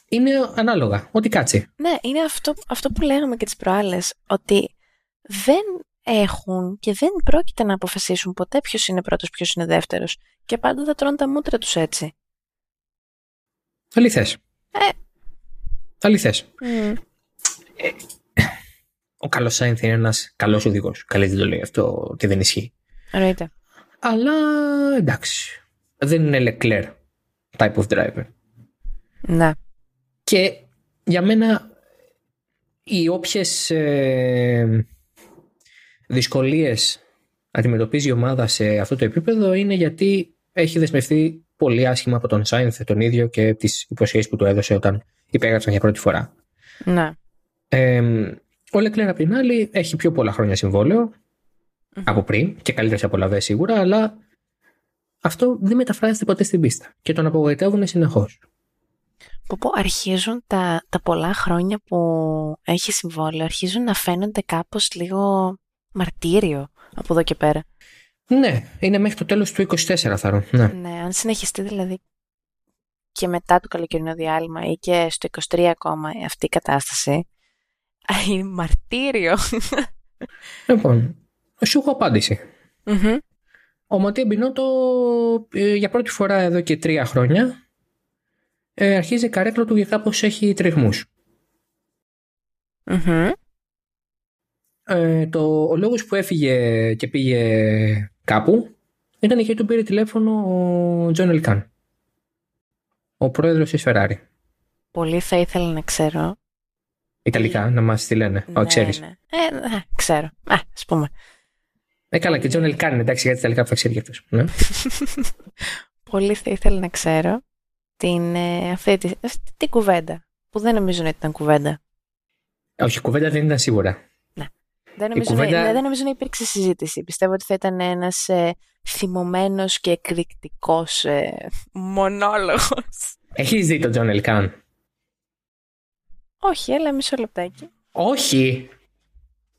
είναι ανάλογα, ό,τι κάτσει. Ναι, είναι αυτό, αυτό που λέγαμε και τις προάλλες, ότι δεν έχουν και δεν πρόκειται να αποφασίσουν ποτέ ποιος είναι πρώτος, ποιος είναι δεύτερος. Και πάντα θα τρώνε τα μούτρα τους έτσι. Αληθές. Ε. Αληθές. Mm. Ε, ο καλός Σάινθ είναι ένας καλός οδηγός. Καλή δεν το λέει αυτό ότι δεν ισχύει. Εννοείται. Αλλά εντάξει. Δεν είναι Leclerc type of driver. Ναι. Και για μένα οι όποιες ε, δυσκολίες αντιμετωπίζει η ομάδα σε αυτό το επίπεδο είναι γιατί έχει δεσμευτεί πολύ άσχημα από τον Σάινθ τον ίδιο και τις υποσχέσεις που του έδωσε όταν υπέγραψαν για πρώτη φορά. Ναι. Ε, ο Λεκλέρ απ' την άλλη έχει πιο πολλά χρόνια από πριν και καλύτερες απολαυές σίγουρα, αλλά αυτό δεν μεταφράζεται ποτέ στην πίστα και τον απογοητεύουν συνεχώς. Που πω, αρχίζουν τα, τα πολλά χρόνια που έχει συμβόλαιο, αρχίζουν να φαίνονται κάπως λίγο μαρτύριο από εδώ και πέρα. Ναι, είναι μέχρι το τέλος του 24 θα ναι. ναι, αν συνεχιστεί δηλαδή και μετά το καλοκαιρινό διάλειμμα ή και στο 23 ακόμα αυτή η κατάσταση, είναι μαρτύριο. Λοιπόν, σου έχω ο Ματία Μπινότο ε, για πρώτη φορά εδώ και τρία χρόνια ε, αρχίζει η καρέκλα του για κάπως έχει Ε, το, ο λόγος που έφυγε και πήγε κάπου ήταν γιατί του πήρε τηλέφωνο ο Τζον Ελκάν, ο πρόεδρος της Ferrari. Πολύ θα ήθελα να ξέρω. Ιταλικά, να μας τη λένε. Ναι, ξέρεις. Ναι. Ε, ναι, ξέρω. Α, ας πούμε. Ε, καλά, και Τζον Ελκάν, εντάξει, γιατί τα λίγα που θα ξέρει και αυτός. Ναι. *laughs* Πολύ θα ήθελα να ξέρω την, ε, αυτή, τη, αυτή την κουβέντα, που δεν νομίζω ότι ήταν κουβέντα. Όχι, κουβέντα δεν ήταν σίγουρα. Ναι. Δεν νομίζω, κουβέντα... να, δεν νομίζω να υπήρξε συζήτηση. Πιστεύω ότι θα ήταν ένας ε, θυμωμένος και εκρηκτικός ε, μονόλογος. Έχεις δει τον Τζον Ελκάν. Όχι, έλα μισό λεπτάκι. Όχι.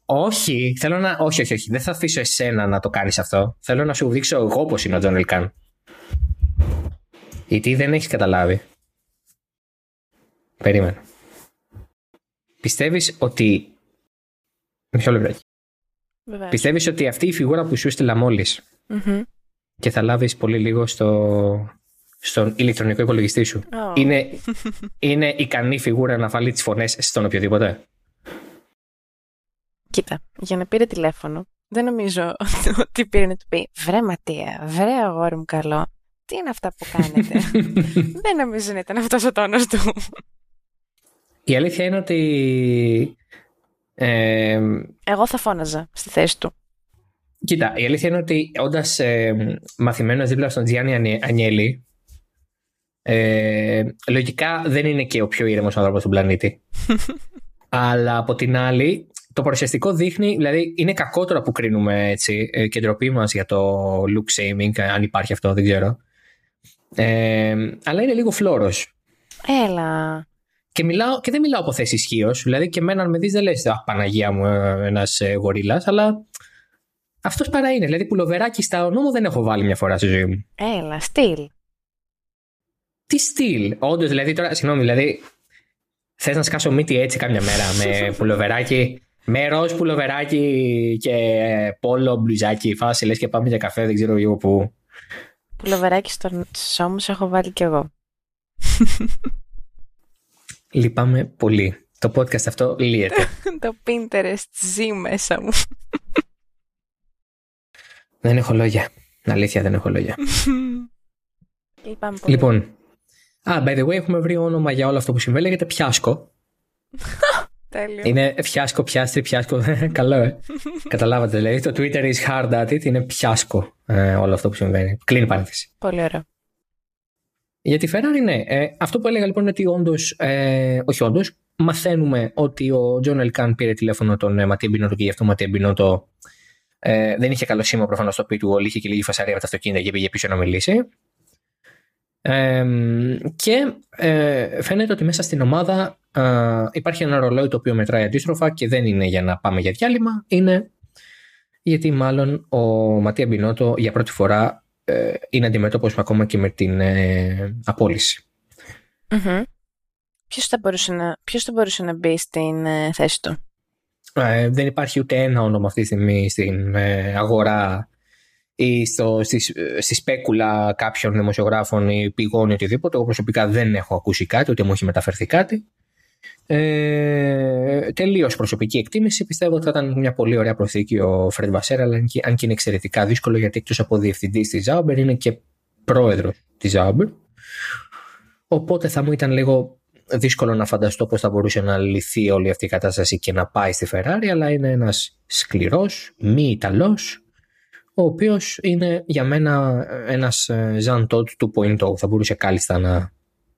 Όχι, θέλω να. Όχι, όχι, όχι. Δεν θα αφήσω εσένα να το κάνεις αυτό. Θέλω να σου δείξω εγώ πώς είναι ο Τζον Ελκάν. Γιατί δεν έχεις καταλάβει. Περίμενα. Πιστεύεις ότι. Μισό λεπτάκι. Πιστεύεις ότι αυτή η φιγούρα που σου έστειλα και θα λάβεις πολύ λίγο στο, στον ηλεκτρονικό υπολογιστή σου είναι, είναι ικανή φιγούρα να βάλει τις φωνές στον οποιοδήποτε; Κοίτα, για να πήρε τηλέφωνο, δεν νομίζω *laughs* ότι πήρε να του πει «Βρε Ματία, βρε αγόρι μου καλό, τι είναι αυτά που κάνετε». *laughs* δεν νομίζω να ήταν αυτός ο τόνος του. Η αλήθεια είναι ότι Ε, Εγώ θα φώναζα στη θέση του. Κοίτα, η αλήθεια είναι ότι όντας ε, μαθημένος δίπλα στον Τζιάννη Ανιέλη, ε, λογικά δεν είναι και ο πιο ήρεμος άνθρωπος του πλανήτη. *laughs* Αλλά από την άλλη, το παρουσιαστικό δείχνει, δηλαδή είναι κακότερο που κρίνουμε έτσι ε, και ντροπή μας για το look shaming, αν υπάρχει αυτό, δεν ξέρω. Ε, αλλά είναι λίγο φλόρος. Έλα. Και, μιλάω, και δεν μιλάω από θέση ισχύως. Δηλαδή και εμένα, αν με δεις, δεν λες, Αχ, Παναγία μου, ένας ε, γορίλας. Αλλά αυτός παρά είναι. Δηλαδή, πουλοβεράκι στα ονόμο δεν έχω βάλει μια φορά στη ζωή μου. Έλα, στυλ. Τι στυλ; Όντως, δηλαδή τώρα, συγγνώμη, δηλαδή. Θες να σκάσω μύτη έτσι κάμια μέρα με *laughs* πουλοβεράκι. Με ροζ πουλοβεράκι και πόλο μπλουζάκι. Φάση λες και πάμε για καφέ, δεν ξέρω εγώ πού. Πουλοβεράκι στου ώμου έχω βάλει κι εγώ. *laughs* Λυπάμαι πολύ. Το podcast αυτό λύεται. *laughs* το Pinterest ζει μέσα μου. Δεν έχω λόγια. Αλήθεια δεν έχω λόγια. Λυπάμαι πολύ. Λοιπόν. Α, by the way, έχουμε βρει όνομα για όλο αυτό που συμβαίνει. Λέγεται Πιάσκο. *laughs* Τέλειο. Είναι Πιάσκο, Πιάστρι, *laughs* Πιάσκο. Καλό, ε. *laughs* Καταλάβατε, δηλαδή. Το Twitter is hard at it. Είναι Πιάσκο ε, όλο αυτό που συμβαίνει. Κλείνει παρένθεση. Πολύ ωραίο. Για τη Ferrari, ναι. Ε, αυτό που έλεγα λοιπόν είναι ότι όντως, ε, όχι όντως, μαθαίνουμε ότι ο Τζον Ελκάν πήρε τηλέφωνο τον ε, Ματία Μπινότο και γι' αυτό ο Ματία Μπινότο ε, δεν είχε καλό σήμα προφανώς στο pit wall, είχε και λίγη φασαρία με τα αυτοκίνητα και πήγε πίσω να μιλήσει. Ε, και ε, φαίνεται ότι μέσα στην ομάδα ε, υπάρχει ένα ρολόι το οποίο μετράει αντίστροφα και δεν είναι για να πάμε για διάλειμμα, είναι γιατί μάλλον ο Ματία Μπινότο για πρώτη φορά ε, είναι αντιμέτωπος ακόμα και με την ε, απόλυση. Mm-hmm. Ποιος, θα μπορούσε να, ποιος θα μπορούσε να μπει στην ε, θέση του; Ε, δεν υπάρχει ούτε ένα όνομα αυτή τη στιγμή στην ε, αγορά ή στο, στη, στη σπέκουλα κάποιων δημοσιογράφων ή πηγών ή οτιδήποτε. Εγώ προσωπικά δεν έχω ακούσει κάτι, ούτε μου έχει μεταφερθεί κάτι. Ε, Τελείως προσωπική εκτίμηση. Πιστεύω ότι θα ήταν μια πολύ ωραία προσθήκη ο Φρεντ Βασέρα, αλλά αν και είναι εξαιρετικά δύσκολο γιατί εκτός από διευθυντής της Ζάουμπερ είναι και πρόεδρος της Ζάουμπερ. Οπότε θα μου ήταν λίγο δύσκολο να φανταστώ πώς θα μπορούσε να λυθεί όλη αυτή η κατάσταση και να πάει στη Ferrari, αλλά είναι ένας σκληρός, μη Ιταλός, ο οποίος είναι για μένα ένας Ζαν Τότς 2.0. Θα μπορούσε κάλλιστα να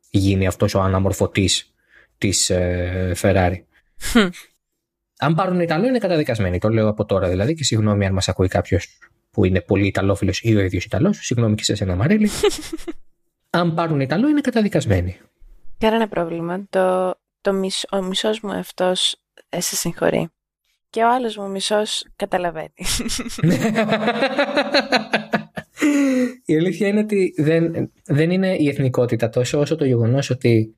γίνει αυτός ο αναμορφωτής της ε, Ferrari. Αν πάρουν Ιταλό είναι καταδικασμένοι, το λέω από τώρα δηλαδή και συγγνώμη αν μας ακούει κάποιος που είναι πολύ Ιταλόφιλος ή ο ίδιος Ιταλός, συγγνώμη και σε εσένα Μαρέλη. *laughs* αν πάρουν Ιταλό είναι καταδικασμένοι. Κανένα πρόβλημα. Το, το μισ, ο μισός μου αυτός ε, σε συγχωρεί. Και ο άλλος μου μισός καταλαβαίνει. η αλήθεια είναι ότι δεν, δεν είναι η εθνικότητα τόσο όσο το γεγονός ότι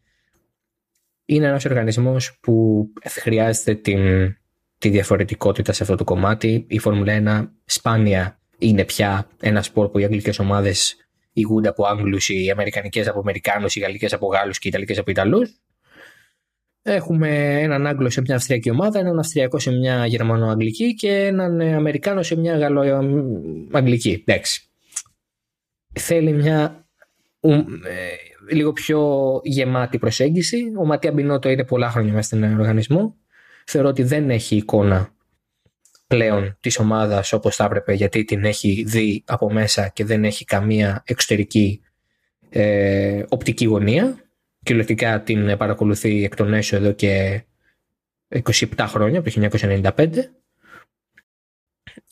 είναι ένας οργανισμός που χρειάζεται την, τη διαφορετικότητα σε αυτό το κομμάτι. Η Φόρμουλα 1 σπάνια είναι πια ένα σπορ που οι αγγλικές ομάδες ηγούνται από Άγγλους, οι Αμερικανικές από Αμερικάνους, οι Γαλλικές από Γάλλους και οι Ιταλικές από Ιταλούς. Έχουμε έναν Άγγλο σε μια Αυστριακή ομάδα, έναν Αυστριακό σε μια Γερμανο-Αγγλική και έναν Αμερικάνο σε μια Γαλλο-Αγγλική. Εντάξει. Θέλει μια ε, λίγο πιο γεμάτη προσέγγιση. Ο Ματία Μπινότο είναι πολλά χρόνια μέσα στην οργανισμό. Θεωρώ ότι δεν έχει εικόνα πλέον της ομάδας όπως θα έπρεπε γιατί την έχει δει από μέσα και δεν έχει καμία εξωτερική ε, οπτική γωνία. Κυριολεκτικά την παρακολουθεί εκ των έσω εδώ και 27 χρόνια, από το 1995.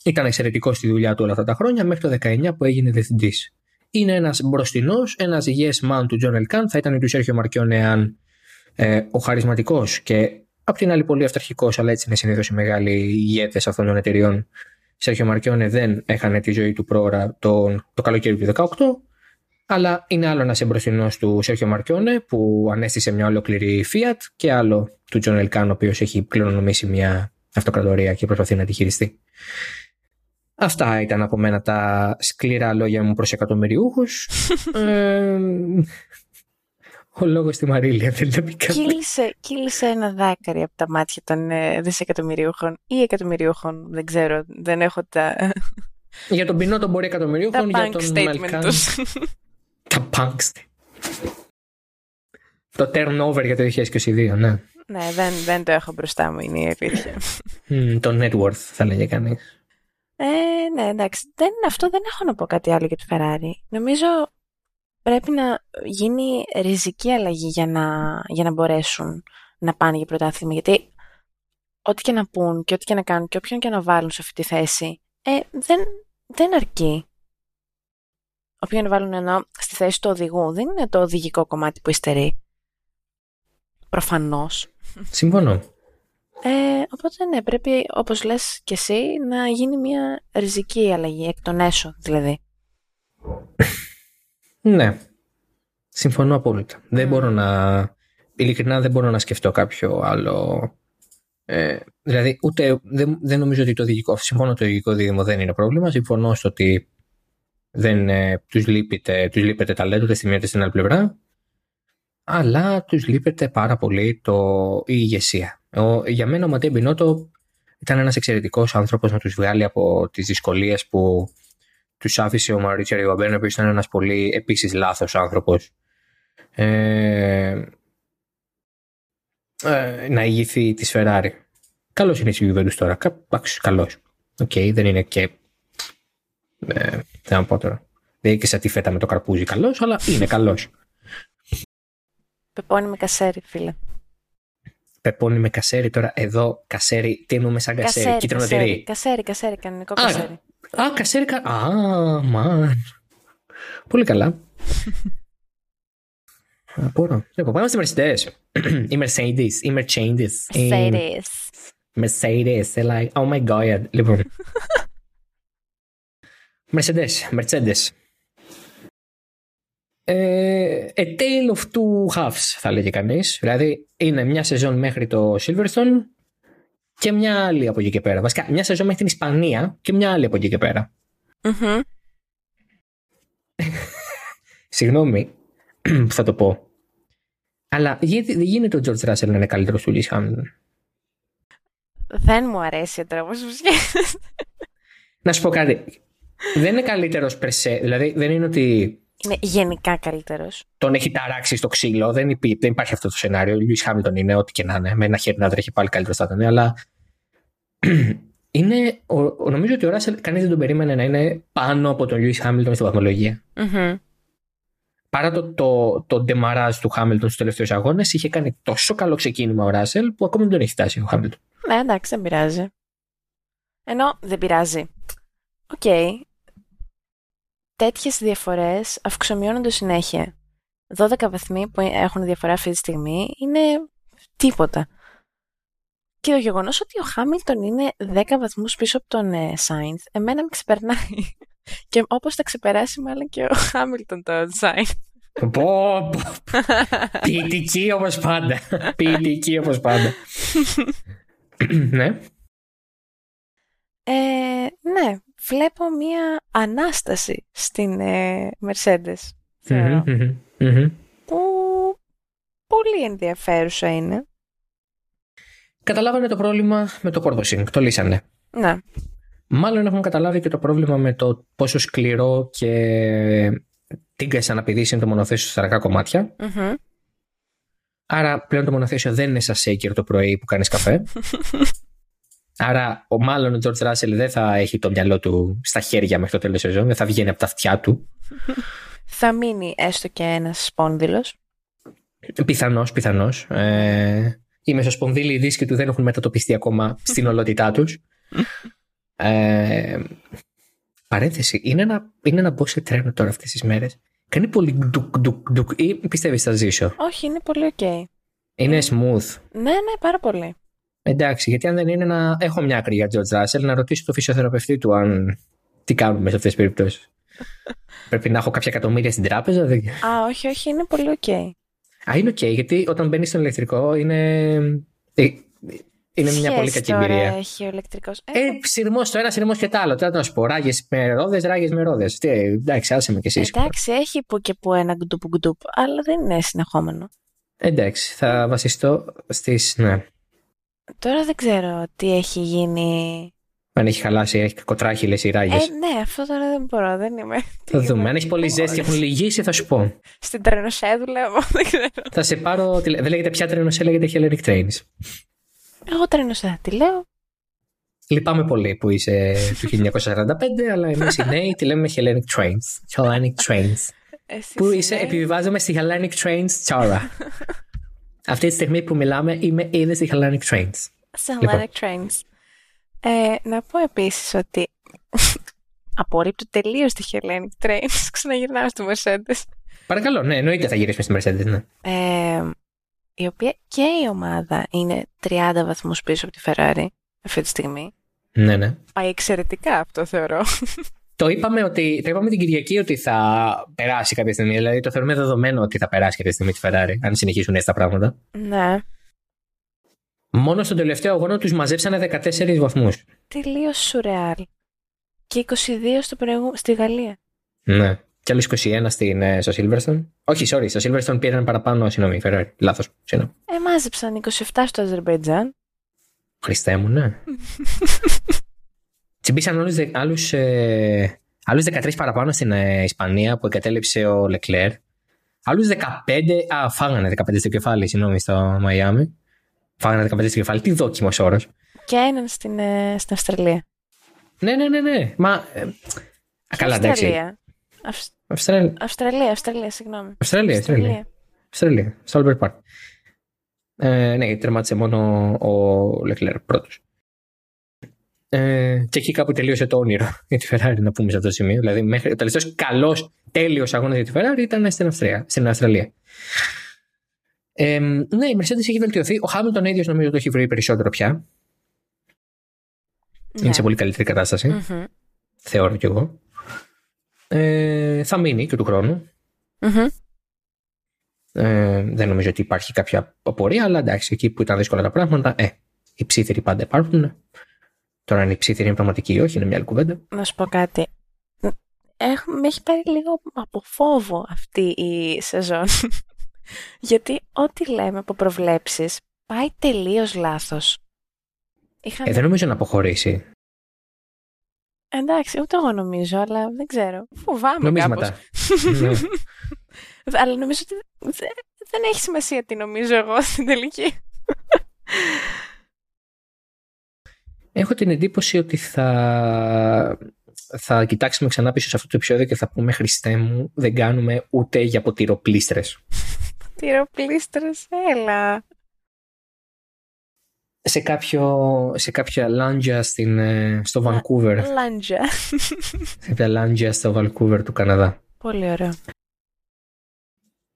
Ήταν εξαιρετικός στη δουλειά του όλα αυτά τα χρόνια μέχρι το 19 που έγινε διευθυντής. Είναι ένας μπροστινός, ένας yes man του Τζον Ελκάν. Θα ήταν του Σέρχιο Μαρκιόνε αν ε, ο χαρισματικός και Απ' την άλλη, πολύ αυταρχικός, αλλά έτσι είναι συνήθως οι μεγάλοι ηγέτες αυτών των εταιριών. Σέρτζιο Μαρκιόνε δεν έχανε τη ζωή του πρόωρα το, το καλοκαίρι του 2018. Αλλά είναι άλλο ένας εμπροστινό του Σέρτζιο Μαρκιόνε που ανέστησε μια ολόκληρη Fiat και άλλο του Τζον Ελκάν, ο οποίος έχει κληρονομήσει μια αυτοκρατορία και προσπαθεί να τη χειριστεί. Αυτά ήταν από μένα τα σκληρά λόγια μου προς εκατομμυριούχους. *laughs* ε, ο λόγος στη Μαρίλια δεν να πει κύλησε, κύλησε ένα δάκαρυ από τα μάτια των ε, δισεκατομμυρίουχων ή εκατομμυρίουχων, δεν ξέρω, δεν έχω τα... Για τον Πινότο μπορεί εκατομμυρίουχων, για τον Μαλκάν... *laughs* τα punk Το turnover για το 2022, ναι. ναι, δεν, δεν το έχω μπροστά μου, είναι η αλήθεια. το net worth θα λέγε κανείς. Ε, ναι, εντάξει. Δεν, αυτό δεν έχω να πω κάτι άλλο για τη Ferrari. Νομίζω πρέπει να γίνει ριζική αλλαγή για να, για να μπορέσουν να πάνε για πρωτάθλημα. Γιατί ό,τι και να πούν και ό,τι και να κάνουν και όποιον και να βάλουν σε αυτή τη θέση, ε, δεν, δεν αρκεί. Όποιον να βάλουν ενώ στη θέση του οδηγού, δεν είναι το οδηγικό κομμάτι που υστερεί. Προφανώς. Συμφωνώ. Ε, οπότε ναι, πρέπει όπως λες και εσύ να γίνει μια ριζική αλλαγή, εκ των έσω δηλαδή. Ναι. Συμφωνώ απόλυτα. Δεν μπορώ να... Ειλικρινά δεν μπορώ να σκεφτώ κάποιο άλλο... Ε, δηλαδή, ούτε, δεν, δεν νομίζω ότι το οδηγικό, συμφωνώ ότι το οδηγικό δίδυμο δεν είναι πρόβλημα. Συμφωνώ στο ότι δεν ε, τους, λείπεται, τους λείπεται ταλέντο ούτε στη μία στην άλλη πλευρά. Αλλά τους λείπεται πάρα πολύ το, η ηγεσία. Ο, για μένα ο Ματέ Μπινότο ήταν ένας εξαιρετικός άνθρωπος να τους βγάλει από τις δυσκολίες που τους άφησε ο Μαουρίτσιο Αριβαμπένε, ο οποίος ήταν ένας πολύ επίσης λάθος άνθρωπος. Ε, ε, να ηγηθεί της Ferrari. Καλός είναι η Juventus τώρα. Καλός. OK, okay, δεν είναι και. Ε, δεν πω τώρα. Δεν είναι και σαν τη φέτα με το καρπούζι καλός, αλλά είναι καλός. Πεπόνι με κασέρι, φίλε. Πεπόνι με κασέρι τώρα. Εδώ κασέρι, τι εννοούμε σαν κασέρι. κασέρι κίτρινο κασέρι, κασέρι, κασέρι, κανονικό κασέρι. Α, κασέρι. Α, μαν. Πολύ καλά. Απορώ. Λοιπόν, πάμε στη Mercedes. Η Mercedes. Η Mercedes. Mercedes. Mercedes. Like, oh my god. Λοιπόν. Mercedes. Mercedes. Ε, a tale of two halves θα λέγει κανείς. Δηλαδή είναι μια σεζόν μέχρι το Silverstone και μια άλλη από εκεί και πέρα. Βασικά μια σεζόν μέχρι την Ισπανία και μια άλλη από εκεί και πέρα. Mm-hmm. *laughs* Συγγνώμη που *clears throat* θα το πω. Αλλά γιατί δεν γίνεται ο George Russell να είναι καλύτερος του Lewis Hamilton. Δεν μου αρέσει ο τρόπος που σκέφτεσαι. Να σου πω κάτι. Δεν είναι καλύτερος περσέ. Δηλαδή δεν είναι ότι. Είναι γενικά καλύτερος. Τον έχει ταράξει στο ξύλο. Δεν, υπή, δεν υπάρχει αυτό το σενάριο. Ο Lewis Hamilton είναι ό,τι και να είναι. Με ένα χέρι να τρέχει πάλι καλύτερος θα ήταν. Αλλά *clears throat* είναι, ο, νομίζω ότι ο Ράσελ κανείς δεν τον περίμενε να είναι πάνω από τον Lewis Hamilton στην βαθμολογία. Mm-hmm παρά το, το, το ντεμαράζ του Χάμιλτον στους τελευταίους αγώνες, είχε κάνει τόσο καλό ξεκίνημα ο Ράσελ που ακόμη δεν τον έχει φτάσει ο Χάμιλτον. Ναι, εντάξει, δεν πειράζει. Ενώ δεν πειράζει. OK. Okay. Τέτοιες διαφορές αυξομειώνονται συνέχεια. 12 βαθμοί που έχουν διαφορά αυτή τη στιγμή είναι τίποτα. Και το γεγονός ότι ο Χάμιλτον είναι 10 βαθμούς πίσω από τον ε, Σάινθ, εμένα με ξεπερνάει. *laughs* Και όπως θα ξεπεράσει μάλλον και ο Χάμιλτον το design. Πω, *laughs* ποιητική όπως πάντα. Ποιητική όπως πάντα. *laughs* ναι. Ε, ναι, βλέπω μία ανάσταση στην ε, Mercedes, θεωρώ, που πολύ ενδιαφέρουσα είναι. Καταλάβανε το πρόβλημα με το Purposing, το λύσανε. Ναι. Μάλλον έχουν καταλάβει και το πρόβλημα με το πόσο σκληρό και τίγκας αναπηδήσει είναι το μονοθέσιο στα αργά Άρα πλέον το μονοθέσιο δεν είναι σαν σέικερ το πρωί που κάνεις καφέ. *laughs* Άρα ο μάλλον ο George Russell δεν θα έχει το μυαλό του στα χέρια μέχρι το τέλος της σεζόν, δεν θα βγαίνει από τα αυτιά του. θα μείνει έστω και ένας σπόνδυλος. Πιθανώς, πιθανώς. Ε, οι μεσοσπονδύλοι δίσκοι του δεν έχουν μετατοπιστεί ακόμα στην ολότητά τους. Ε, παρένθεση, είναι ένα, είναι ένα μπω σε τρένο τώρα αυτές τις μέρες. Κάνει πολύ ντουκ ντουκ ντουκ ή πιστεύεις θα ζήσω; Όχι, είναι πολύ ok. Είναι smooth. Ναι, ναι, πάρα πολύ. Εντάξει, γιατί αν δεν είναι να έχω μια άκρη για George Russell, να ρωτήσω το φυσιοθεραπευτή του αν τι κάνουμε σε αυτές τις περιπτώσεις. *laughs* Πρέπει να έχω κάποια εκατομμύρια στην τράπεζα. Δεν... Α, όχι, όχι, είναι πολύ ok. Α, είναι ok, γιατί όταν μπαίνει στο ηλεκτρικό είναι. Ε, είναι μια πολύ κακή εμπειρία. Έχει ο ηλεκτρικός. Ε, ε σειρμό το ένα, σειρμό και το άλλο. Τώρα να σου πω, ράγες με ρόδες, ράγες με ρόδες. Εντάξει, άσε με κι εσύ. Εντάξει, έχει που και που ένα γκουτουπ γκουτουπ, αλλά δεν είναι συνεχόμενο. Εντάξει, θα βασιστώ στι. Ναι. Τώρα δεν ξέρω τι έχει γίνει. Αν έχει χαλάσει, έχει κοτράχυλε ή ράγες. Ε, ναι, αυτό τώρα δεν μπορώ, δεν είμαι. Θα δούμε. Αν έχεις πολύ ζέστη και έχουν λυγίσει, θα σου πω. Στην τρενοσέ δουλεύω, *laughs* δεν ξέρω. Θα σε πάρω. Δεν λέγεται πια τρενοσέ, λέγεται Hellenic Trains. Εγώ τρενοσέ θα τη λέω. Λυπάμαι πολύ που είσαι του 1945, αλλά εμείς οι νέοι τη λέμε Hellenic Trains. Hellenic Trains. Εσύ που είσαι είσαι, νέη. επιβιβάζομαι στη Hellenic Trains τώρα. *laughs* Αυτή τη στιγμή που μιλάμε είμαι ήδη στη Hellenic Trains. Σε Λοιπόν. Hellenic Trains. Ε, να πω επίσης ότι *laughs* απορρίπτω τελείως τη Hellenic Trains. *laughs* Ξαναγυρνάω στη Mercedes. Παρακαλώ, ναι, εννοείται θα γυρίσουμε στη Mercedes, ναι. Ε, η οποία και η ομάδα είναι 30 βαθμούς πίσω από τη Ferrari αυτή τη στιγμή. Ναι, ναι. Πάει εξαιρετικά αυτό θεωρώ. *laughs* Το είπαμε, ότι, το είπαμε την Κυριακή ότι θα περάσει κάποια στιγμή. Δηλαδή το θεωρούμε δεδομένο ότι θα περάσει κάποια στιγμή τη Ferrari, αν συνεχίσουν έτσι τα πράγματα. ναι. Μόνο στον τελευταίο αγώνα τους μαζέψανε 14 βαθμούς. Τελείως σουρεάλ. Και 22 στο προηγου... στη Γαλλία. Ναι. Και άλλου 21 στην, ε, στο Silverstone. Όχι, sorry, στο Silverstone πήραν παραπάνω. Συγγνώμη, Ferrari. Λάθος. Συγγνώμη. Ε, μάζεψαν 27 στο Αζερμπαϊτζάν. Χριστέ μου, ναι. *laughs* Τσιμπήσαν άλλους, δε- άλλους, ε, άλλους 13 παραπάνω στην ε, Ισπανία που εγκατέλειψε ο Λεκλέρ. Άλλους 15, α, φάγανε 15 στο κεφάλι, συγγνώμη, στο Μαϊάμι. Φάγανε 15 στο κεφάλι, τι δόκιμος όρος. Και έναν στην, ε, στην Αυστραλία. Ναι, ναι, ναι, ναι. Μα, ε, α, καλά, εντάξει. Αυστραλία. Αυς- Αυστραλία, Αυστραλία, Αυστραλία, συγγνώμη. Αυστραλία, Αυστραλία. Αυστραλία, στο Albert Park. Ε, ναι, τερμάτισε μόνο ο Λεκλέρ πρώτος. Ε, και εκεί κάπου τελείωσε το όνειρο *laughs* για τη Ferrari, να πούμε σε αυτό το σημείο. Δηλαδή, μέχρι, ο τελευταίος καλός, τέλειος αγώνας για τη Ferrari ήταν στην, Αυστρία, στην Αυστραλία. Ε, ναι, η Mercedes έχει βελτιωθεί. Ο Χάμιλτον ίδιος νομίζω το έχει βρει περισσότερο πια. Ναι. Είναι σε πολύ καλύτερη κατάσταση, Μμμ. θεωρώ κι εγώ. Ε, θα μείνει και του χρόνου. Μμμ. Ε, δεν νομίζω ότι υπάρχει κάποια απορία, αλλά εντάξει, εκεί που ήταν δύσκολα τα πράγματα, ε, οι ψήθυροι πάντα υπάρχουν. Τώρα, αν οι ψήθυροι είναι πραγματικοί ή όχι, είναι μια άλλη κουβέντα. Να σου πω κάτι. Έχ, με έχει πάρει λίγο από φόβο αυτή η σεζόν. *laughs* Γιατί ό,τι λέμε από προβλέψεις πάει τελείως λάθος. Είχαμε... Ε, δεν νομίζω να αποχωρήσει. Εντάξει, ούτε εγώ νομίζω, αλλά δεν ξέρω. Φοβάμαι Νομίσματα. κάπως. ναι. *laughs* Αλλά νομίζω ότι δεν, δεν έχει σημασία τι νομίζω εγώ στην τελική. Έχω την εντύπωση ότι θα, θα κοιτάξουμε ξανά πίσω σε αυτό το επεισόδιο και θα πούμε Χριστέ μου, δεν κάνουμε ούτε για ποτηροπλήστρες. Τυροπλήστρες, έλα. Σε, κάποιο, σε κάποια λάντζια στην, ε, στο Vancouver. Λάντζα. *laughs* σε κάποια λάντζια στο Vancouver του Καναδά. Πολύ ωραίο.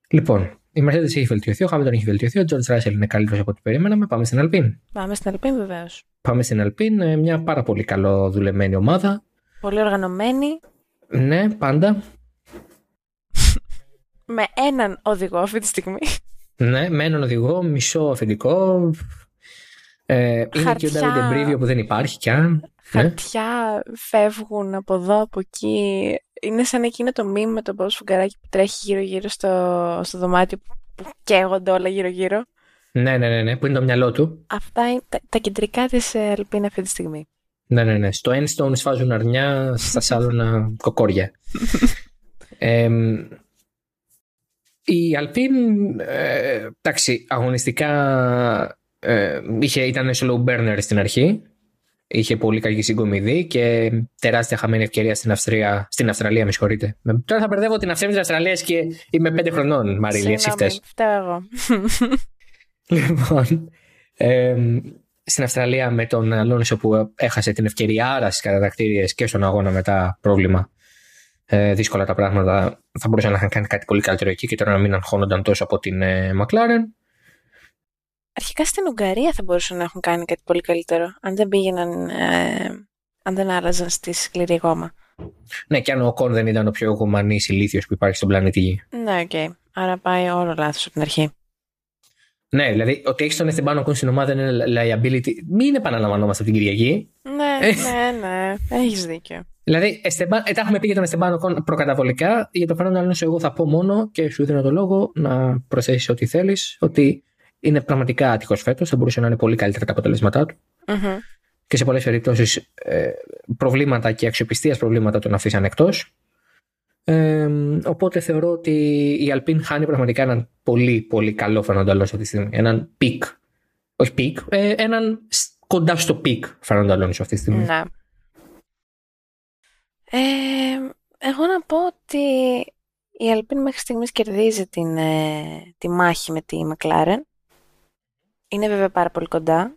Λοιπόν, η Mercedes έχει βελτιωθεί, ο Hamilton έχει βελτιωθεί, ο George Russell είναι καλύτερος από ό,τι περιμέναμε. Πάμε στην Alpine. Πάμε στην Αλπίν βεβαίως. Πάμε στην Alpine, ε, μια πάρα πολύ καλό δουλεμένη ομάδα. Πολύ οργανωμένη. Ναι, πάντα. *laughs* Με έναν οδηγό αυτή τη στιγμή. Ναι, με έναν οδηγό, μισό αφεντικό. Ε, είναι και ο Χαρτιά. David Εμπρίβιο που δεν υπάρχει κι αν. Ναι. Χαρτιά φεύγουν από εδώ, από εκεί. Είναι σαν εκείνο το μήνυμα με το πώς φουγκαράκι που τρέχει γύρω-γύρω στο, στο δωμάτιο που, που καίγονται όλα γύρω-γύρω. ναι, ναι, ναι, ναι, που είναι το μυαλό του. Αυτά είναι τα, τα κεντρικά της ε, Αλπίν αυτή τη στιγμή. Ναι, ναι, ναι. Στο Enstone σφάζουν αρνιά, στα *laughs* σάλωνα κοκόρια. Ε, η Alpine, ε, εντάξει, αγωνιστικά ε, είχε, ήταν slow burner στην αρχή. Είχε πολύ κακή συγκομιδή και τεράστια χαμένη ευκαιρία στην, Αυστρία, στην Αυστραλία, με συγχωρείτε. Με- Τώρα θα μπερδεύω την Αυστρία με την Αυστραλία και είμαι πέντε χρονών, Μαρίλη, εσύ Συγγνώμη, φταίς. φταίω εγώ. *laughs* Λοιπόν, ε, στην Αυστραλία με τον Αλόνισο που έχασε την ευκαιρία άρα στι κατατακτήριε και στον αγώνα μετά πρόβλημα. Ε, δύσκολα τα πράγματα. Θα μπορούσαν να είχαν κάνει κάτι πολύ καλύτερο εκεί και τώρα να μην αγχώνονταν τόσο από την ε, McLaren. Αρχικά στην Ουγγαρία θα μπορούσαν να έχουν κάνει κάτι πολύ καλύτερο. Αν δεν πήγαιναν. Ε, αν δεν άλλαζαν στη σκληρή γόμα. Ναι, και αν ο Οκόν δεν ήταν ο πιο εγωμανής ηλίθιος που υπάρχει στον πλανήτη Γη. Ναι, οκ. Άρα πάει όλο λάθος από την αρχή. Ναι, δηλαδή ότι έχεις τον Esteban Ocon στην ομάδα είναι liability. Μην επαναλαμβανόμαστε από την Κυριακή. Ναι, ναι, ναι. Έχεις δίκιο. Δηλαδή, Esteban, ε, τα έχουμε πει για τον Esteban Ocon προκαταβολικά. Για τον Φέρναντο Αλόνσο, εγώ θα πω μόνο και σου δίνω το λόγο να προσθέσεις ό,τι θέλεις. Ότι είναι πραγματικά άτυχος φέτος. Θα μπορούσε να είναι πολύ καλύτερα τα αποτελέσματά του. Μμμ. και σε πολλές περιπτώσεις ε, προβλήματα και αξιοπιστίας προβλήματα τον αφήσαν εκτός. Ε, οπότε θεωρώ ότι η Alpine χάνει πραγματικά έναν πολύ πολύ καλό Φερνάντο αυτή τη στιγμή. Έναν peak. Όχι peak, ε, έναν κοντά στο peak Φερνάντο αυτή τη στιγμή. Ναι. Ε, εγώ να πω ότι η Alpine μέχρι στιγμής κερδίζει την, ε, τη μάχη με τη McLaren. Είναι βέβαια πάρα πολύ κοντά.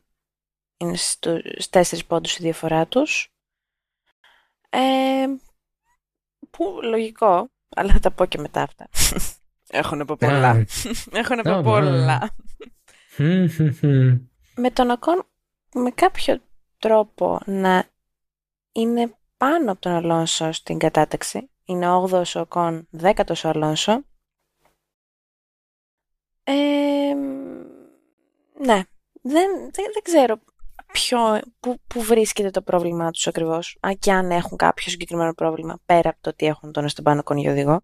Είναι στους τέσσερις πόντους η διαφορά τους. Ε, που λογικό, αλλά θα τα πω και μετά αυτά. *laughs* Έχω να πω πολλά. *laughs* Έχω να πω πολλά. *laughs* με τον Ακόν με κάποιο τρόπο να είναι πάνω από τον Αλόνσο στην κατάταξη. Είναι 8ο ο Οκόν, 10ο ο Αλόνσο. Ε, ναι, δεν, δεν, δεν ξέρω ποιο, που, που βρίσκεται το πρόβλημά τους ακριβώς. Α, και αν έχουν κάποιο συγκεκριμένο πρόβλημα, πέρα από το ότι έχουν τον στον πάνω κονιό οδηγό.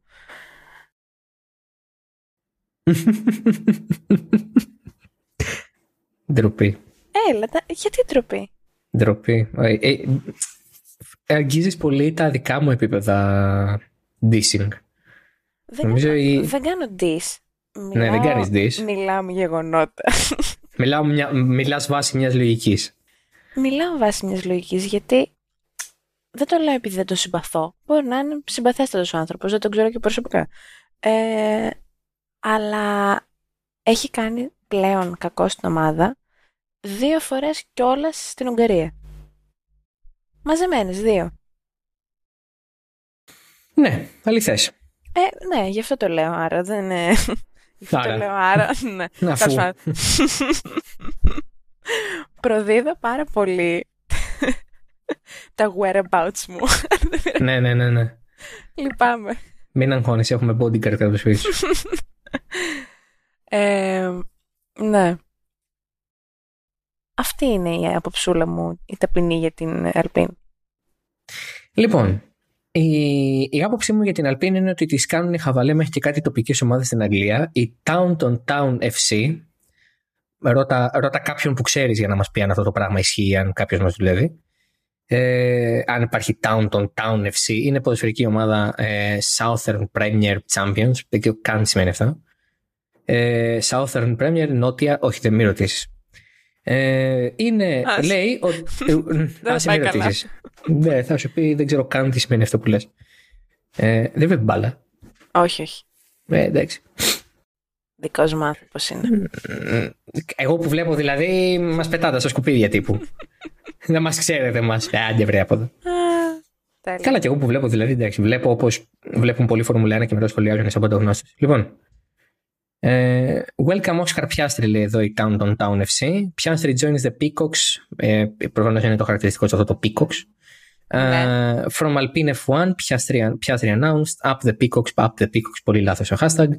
*laughs* Ντροπή. Έλα, γιατί ντροπή; Ντροπή. Ε, ε, αγγίζεις πολύ τα δικά μου επίπεδα dissing. Δεν, Νομίζω κάνω, η... δεν κάνω diss. Μιλάω, ναι, δεν κάνεις diss. Μιλάω με γεγονότα. *laughs* Μιλάω μια, μιλάς βάσει μιας λογικής. Μιλάω βάσει μιας λογικής γιατί δεν το λέω επειδή δεν τον συμπαθώ. Μπορεί να είναι συμπαθέστατος ο άνθρωπος, δεν τον ξέρω και προσωπικά. Ε, αλλά έχει κάνει πλέον κακό στην ομάδα δύο φορές κιόλας στην Ουγγαρία. Μαζεμένες, δύο. Ναι, αληθές. Ε, ναι, γι' αυτό το λέω, άρα δεν είναι... Γι' αυτό το λέω, άρα, ναι. Να φου. Προδίδω πάρα πολύ τα whereabouts μου. ναι, ναι, ναι, ναι. Λυπάμαι. Μην αγχώνεσαι, έχουμε bodyguard κατά το σπίτι ε, ναι. Αυτή είναι η αποψούλα μου, η ταπεινή για την Αλπίν. Λοιπόν, η, η άποψή μου για την Αλπίν είναι ότι τις κάνουν χαβαλέ μέχρι και κάτι τοπικές ομάδες στην Αγγλία. Η Townton Town FC, ρώτα, ρώτα κάποιον που ξέρεις για να μας πει αν αυτό το πράγμα ισχύει, αν κάποιος μας δουλεύει. Ε, αν υπάρχει Townton Town FC, είναι ποδοσφαιρική ομάδα ε, Southern Premier Champions, δεν ξέρω καν τι σημαίνει αυτό. Ε, Southern Premier, νότια, όχι δεν μη ρωτήσεις. Ε, είναι, Ας. λέει ότι. *laughs* Ας με ρωτήσει. Ναι, θα σου πει, δεν ξέρω καν τι σημαίνει αυτό που λες. Ε, δεν βλέπεις μπάλα. Όχι, όχι. Ε, εντάξει. Δικός μου άνθρωπος είναι. Εγώ που βλέπω δηλαδή, μας πετάτε στα σκουπίδια τύπου. Δεν μας ξέρετε μα. Ε, άντε βρε από εδώ. Καλά, και εγώ που βλέπω δηλαδή, εντάξει, βλέπω όπως βλέπουν πολλοί Φορμουλένα και μετά σχολιάζουν σαν παντογνώστες. Λοιπόν, ε, welcome Oscar Piastri λέει εδώ η Town Town FC. Piastri joins the Peacocks. Ε, Προφανώ είναι το χαρακτηριστικό σε αυτό το Peacocks. Uh, from Alpine F1, Piastri, Piastri announced, up the Peacocks, up the Peacocks, πολύ λάθος ο hashtag.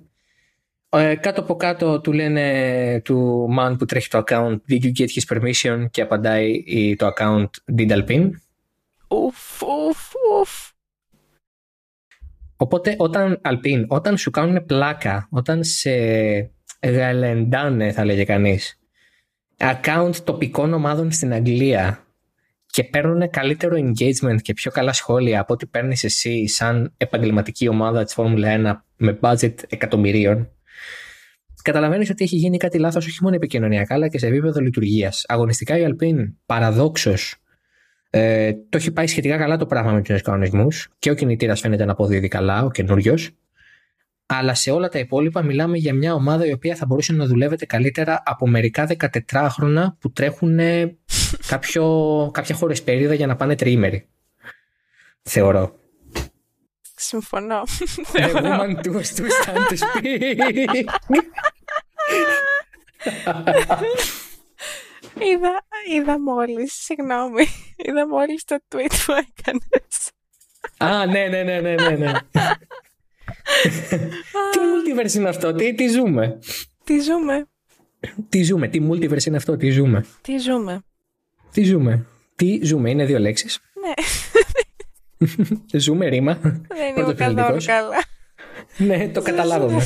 Uh, κάτω από κάτω του λένε του man που τρέχει το account, did you get his permission και απαντάει το account did Alpine. Ουφ, ουφ, ουφ. Οπότε όταν, Αλπίν, όταν σου κάνουν πλάκα, όταν σε γαλεντάνε θα λέγε κανείς, account τοπικών ομάδων στην Αγγλία και παίρνουν καλύτερο engagement και πιο καλά σχόλια από ό,τι παίρνεις εσύ σαν επαγγελματική ομάδα της Φόρμουλα 1 με budget εκατομμυρίων, καταλαβαίνεις ότι έχει γίνει κάτι λάθος όχι μόνο επικοινωνιακά αλλά και σε επίπεδο λειτουργίας. Αγωνιστικά η Alpine παραδόξως ε, το έχει πάει σχετικά καλά το πράγμα με τους νέους κανονισμούς και ο κινητήρας φαίνεται να αποδίδει καλά, ο καινούριος. Αλλά σε όλα τα υπόλοιπα μιλάμε για μια ομάδα η οποία θα μπορούσε να δουλεύεται καλύτερα από μερικά 14 χρόνια που τρέχουν κάποιο, κάποια χώρε περίοδο για να πάνε τριήμεροι. Θεωρώ. Συμφωνώ. The woman to stand to speak. *laughs* *laughs* Είδα, είδα μόλις, συγγνώμη, *laughs* είδα μόλις το tweet που έκανες. Α, ναι, ναι, ναι, ναι, ναι. ναι. τι multiverse είναι αυτό, τι, τι ζούμε; Τι ζούμε; Τι ζούμε, τι multiverse είναι αυτό, τι ζούμε; Τι ζούμε; Τι ζούμε; Τι ζούμε, είναι δύο λέξεις; Ναι. *laughs* ζούμε ρήμα. Δεν είμαι καθόλου καλά. ναι, το καταλάβαμε.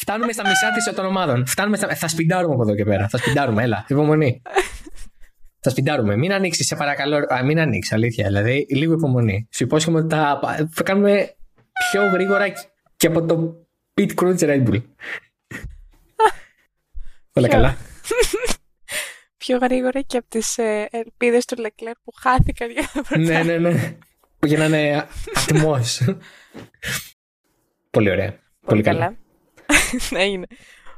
Φτάνουμε στα μισά της των ομάδων. Φτάνουμε στα... Θα σπιντάρουμε από εδώ και πέρα. Θα σπιντάρουμε, έλα. Υπομονή. Θα σπιντάρουμε. Μην ανοίξεις, σε παρακαλώ. Α, μην ανοίξεις, αλήθεια. Δηλαδή, λίγο υπομονή. Σου υπόσχομαι ότι θα, θα κάνουμε πιο γρήγορα και από το Pit Crew τη Red Bull. Όλα καλά; πιο γρήγορα και από τις ε, ελπίδες του Λεκλέρ που χάθηκαν για να Ναι, ναι, ναι. Που γίνανε ατμός. Πολύ ωραία. Πολύ, καλά. ναι, *laughs* είναι.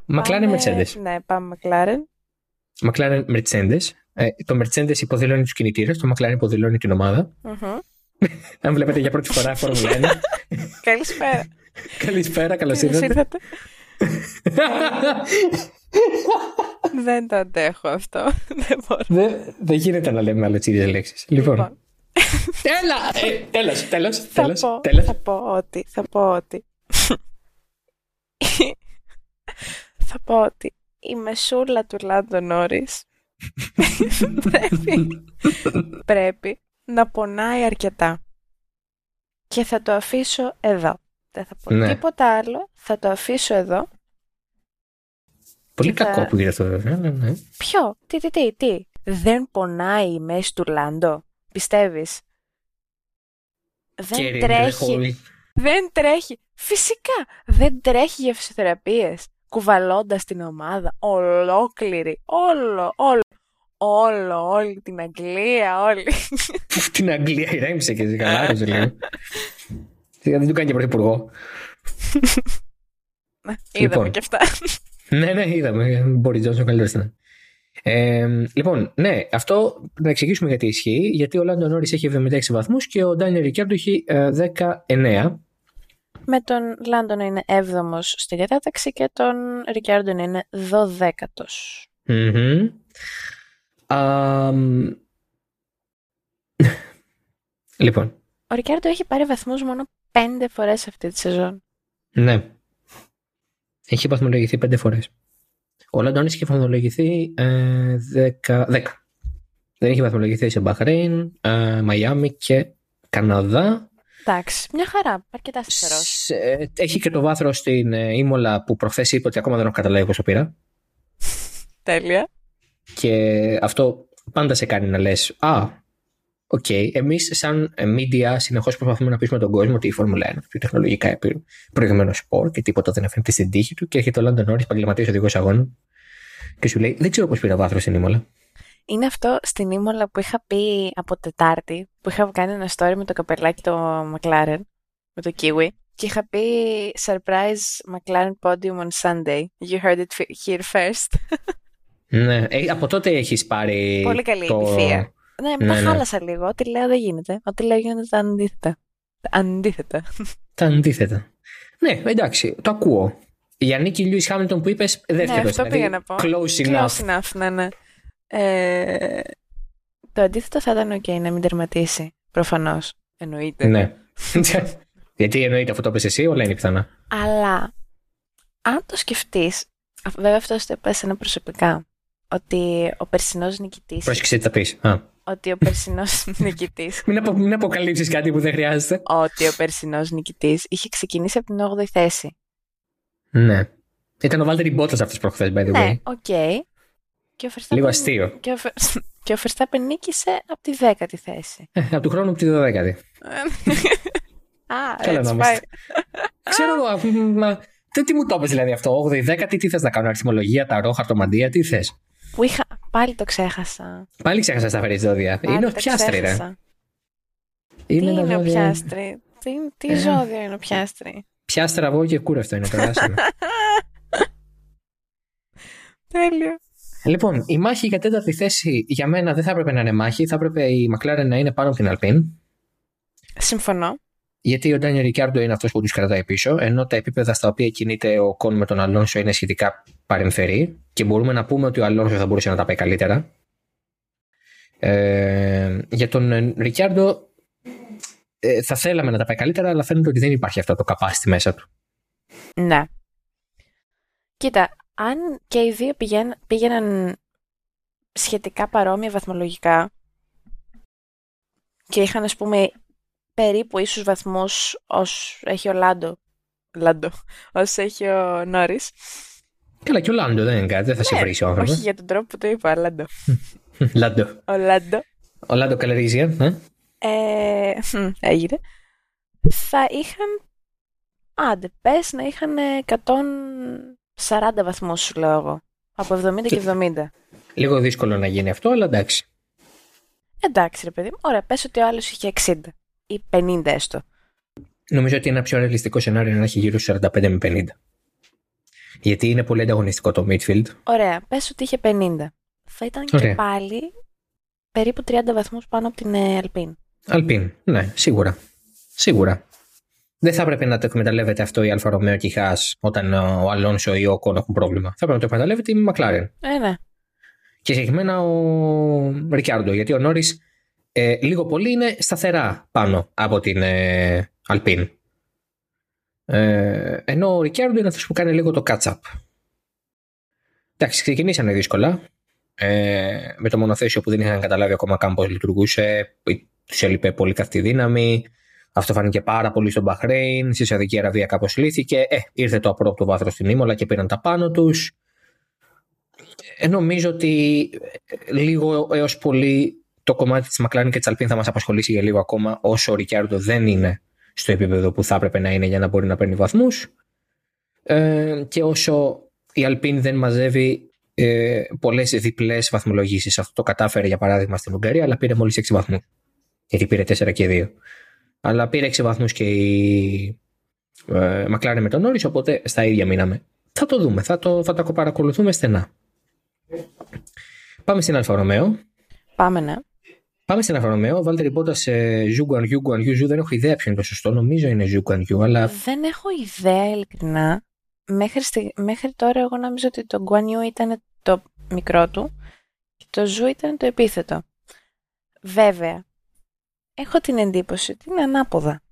Μακλάρεν Mercedes. Ναι, πάμε Μακλάρεν. Μακλάρεν Mercedes. Ε, το Mercedes υποδηλώνει τους κινητήρες, το McLaren υποδηλώνει την ομάδα. *laughs* Αν βλέπετε για πρώτη φορά *laughs* Φόρμουλα 1. Καλησπέρα. Καλησπέρα, καλώς ήρθατε. Δεν το αντέχω αυτό. Δεν μπορώ. Δεν, γίνεται να λέμε άλλες ίδιες λέξεις. Λοιπόν. λοιπόν. Έλα! Ε, τέλος, τέλος, τέλος, Θα πω ότι, θα πω ότι. *laughs* θα πω ότι η μεσούλα του Λάντο Νόρις *laughs* πρέπει, πρέπει να πονάει αρκετά. Και θα το αφήσω εδώ. Δεν θα πω ναι. τίποτα άλλο. Θα το αφήσω εδώ. Πολύ κακό που γίνεται αυτό βέβαια. Ναι, ναι. Ποιο, τι, τι, τι, τι; Δεν πονάει η μέση του Λάντο. Πιστεύεις; Δεν τρέχει. Δεν τρέχει. Φυσικά δεν τρέχει για φυσιοθεραπείες κουβαλώντας την ομάδα ολόκληρη, όλο, όλο, όλο, όλη την Αγγλία, όλη. την Αγγλία ηρέμησε και χαλάρωσε λίγο. Δεν του κάνει και πρωθυπουργό. Ναι, είδαμε λοιπόν. και αυτά. ναι, ναι, είδαμε. Μπορεί Τζόνσον καλύτερο ήταν. Ε, λοιπόν, ναι, αυτό να εξηγήσουμε γιατί ισχύει. Γιατί ο Λάντο Νόρις έχει 76 βαθμούς και ο Ντάνιελ Ρικιάρντο έχει 19 με τον Λάντον να είναι 7ο στη διατάταξη και τον Ρικιάρντο να είναι 12ο. Mm-hmm. Um... λοιπόν. Ο Ρικιάρντο έχει πάρει βαθμούς μόνο 5 φορές αυτή τη σεζόν. Ναι. Έχει βαθμολογηθεί 5 φορές. Ο Λάντον έχει βαθμολογηθεί ε, 10, 10. Δεν έχει βαθμολογηθεί σε Μπαχρέιν, ε, Μαϊάμι και Καναδά. Εντάξει, μια χαρά. Αρκετά σταθερός. Έχει και το βάθρος στην ε, Ήμολα που προχθές είπε ότι ακόμα δεν έχω καταλάβει πόσο πήρα. Τέλεια. Και αυτό πάντα σε κάνει να λες, Α, OK. Okay. Εμείς, σαν media, συνεχώς προσπαθούμε να πείσουμε τον κόσμο ότι η Φόρμουλα 1 πιο τεχνολογικά προηγμένο σπορ και τίποτα δεν αφήνεται στην τύχη του. Και έρχεται ο Λάντο Νόρις, επαγγελματίας οδηγός αγώνων, και σου λέει, Δεν ξέρω πώς πήρα βάθρο στην Ίμολα. Είναι αυτό στην Ίμολα που είχα πει από Τετάρτη, που είχα κάνει ένα story με το καπελάκι το McLaren, με το Kiwi, και είχα πει Surprise McLaren Podium on Sunday. You heard it here first. ναι, ε, από τότε έχεις πάρει Πολύ καλή το... επιθεία. Ναι, ναι, τα ναι. χάλασα λίγο. Ό,τι λέω δεν γίνεται. Ό,τι λέω γίνεται τα αντίθετα. Τα αντίθετα. Τα αντίθετα. Ναι, εντάξει, το ακούω. Για Νίκη Λιούις Χάμιλτον που είπες δεύτερος. Ναι, αυτό δηλαδή, πήγα να πω. Close enough. Close enough, ναι, ναι. Ε, το αντίθετο θα ήταν OK να μην τερματίσει. Προφανώς. Εννοείται. Ναι. *laughs* Γιατί εννοείται αυτό το είπες εσύ, όλα είναι πιθανά. Αλλά αν το σκεφτείς, βέβαια αυτό το είπα ένα προσωπικά, ότι ο περσινός νικητής. Πρόσεξε τι θα πεις. Ότι ο περσινός *laughs* νικητή. μην, απο, μην αποκαλύψεις κάτι που δεν χρειάζεται. Ότι ο περσινός νικητής είχε ξεκινήσει από την 8η θέση. Ναι. Ήταν ο Βάλτερι Μπότας αυτός προχθές, by the way. Ναι, OK. Okay. Και ο Λίγο αστείο. Και ο, *laughs* και ο Verstappen νίκησε από τη δέκατη θέση. Ε, από του χρόνου από τη δωδέκατη. *laughs* Α, Καλά έτσι πάει. Ξέρω εγώ, μα, τι μου το έπαιζε δηλαδή αυτό, 8η, δέκατη, τι θες να κάνω, αριθμολογία, ταρό, χαρτομαντία, τι θες. Που είχα, πάλι το ξέχασα. Πάλι ξέχασα στα φέρει ζώδια. Είναι ο πιάστρι, ρε. Είναι τι είναι ο πιάστρι. Τι, τι ε. ζώδιο είναι ο πιάστρι. Πιάστρα εγώ και κούρευτο είναι το *laughs* Τέλειο. Λοιπόν, η μάχη για τέταρτη θέση για μένα δεν θα έπρεπε να είναι μάχη. Θα έπρεπε η McLaren να είναι πάνω από την Alpine. Συμφωνώ. Γιατί ο Ντάνιελ Ρικιάρντο είναι αυτός που τους κρατάει πίσω, ενώ τα επίπεδα στα οποία κινείται ο Κον με τον Αλόνσο είναι σχετικά παρεμφερή και μπορούμε να πούμε ότι ο Αλόνσο θα μπορούσε να τα πάει καλύτερα. Ε, για τον Ρικιάρντο ε, θα θέλαμε να τα πάει καλύτερα, αλλά φαίνεται ότι δεν υπάρχει αυτό το καπάστη μέσα του. Ναι. Κοίτα, αν και οι δύο πήγαιναν, πήγαιναν σχετικά παρόμοια βαθμολογικά και είχαν ας πούμε περίπου ίσους βαθμούς ως έχει ο Λάντο, Λάντο *laughs* ως έχει ο Νόρις. Καλά και ο Λάντο δεν είναι κάτι, δεν θα ναι, σε βρει ο άνθρωπος. Όχι για τον τρόπο που το είπα, Λάντο. *laughs* Λάντο. Ο Λάντο. Ο Λάντο Καλερίζια. Ε; Ε, μ, έγινε. Θα είχαν. Άντε, πες να είχαν 140 βαθμούς σου λέω εγώ. Από 70 και 70. Λίγο δύσκολο να γίνει αυτό, αλλά εντάξει. Εντάξει, ρε παιδί μου. Ωραία, πες ότι ο άλλος είχε 60 ή 50 έστω. Νομίζω ότι ένα πιο ρεαλιστικό σενάριο είναι να έχει γύρω στους 45 με 50. Γιατί είναι πολύ ανταγωνιστικό το midfield. Ωραία, πες ότι είχε 50. Θα ήταν και Ωραία. πάλι περίπου 30 βαθμούς πάνω από την ε, Alpine. Αλπίν, ναι, σίγουρα. Σίγουρα. Δεν θα έπρεπε να το εκμεταλλεύεται αυτό η Άλφα Ρομέο και η Χάς όταν ο Αλόνσο ή ο Οκόν έχουν πρόβλημα. Θα πρέπει να το εκμεταλλεύεται η Μακλάρεν. Ε, ναι. Και συγκεκριμένα ο Ρικιάρντο. Γιατί ο Νόρις ε, λίγο πολύ είναι σταθερά πάνω από την ε, Αλπίν. Ε, ενώ ο Ρικιάρντο είναι αυτός που κάνει λίγο το catch-up. Εντάξει, ξεκινήσανε δύσκολα. Ε, με το μονοθέσιο που δεν είχαν καταλάβει ακόμα καν πώς λειτουργούσε. Τους έλειπε πολύ καυτή δύναμη. Αυτό φάνηκε πάρα πολύ στον Μπαχρέιν. Στη Σαουδική Αραβία κάπως λύθηκε. Ε, ήρθε το απρόπτο βάθρος στην Ήμολα και πήραν τα πάνω τους. Ε, νομίζω ότι ε, λίγο έως πολύ το κομμάτι της Μακλάριν και της Αλπίν θα μας απασχολήσει για λίγο ακόμα όσο ο Ρικιάρντο δεν είναι στο επίπεδο που θα έπρεπε να είναι για να μπορεί να παίρνει βαθμούς. Ε, και όσο η Αλπίν δεν μαζεύει ε, πολλές διπλές βαθμολογήσεις. Αυτό το κατάφερε για παράδειγμα στην Ουγγαρία, αλλά πήρε μόλις 6 βαθμούς. Γιατί πήρε 4 και 2. Αλλά πήρε 6 βαθμούς και η ε, Μακλάριν με τον Νόρις, οπότε στα ίδια μείναμε. Θα το δούμε, θα το, θα το παρακολουθούμε στενά. Πάμε στην Άλφα Ρομέο. Πάμε, ναι. Πάμε στην Άλφα Ρομέο. Βάλτερι Μπότας, Ζου Γκουανιού, Γκουανιού. Δεν έχω ιδέα ποιο είναι το σωστό. Νομίζω είναι Ζου Γκουανιού, αλλά Δεν έχω ιδέα, ειλικρινά. Μέχρι, στη- μέχρι τώρα εγώ νόμιζα ότι το Γκουανιού ήταν το μικρό του και το Ζου ήταν το επίθετο. Βέβαια, έχω την εντύπωση ότι είναι ανάποδα.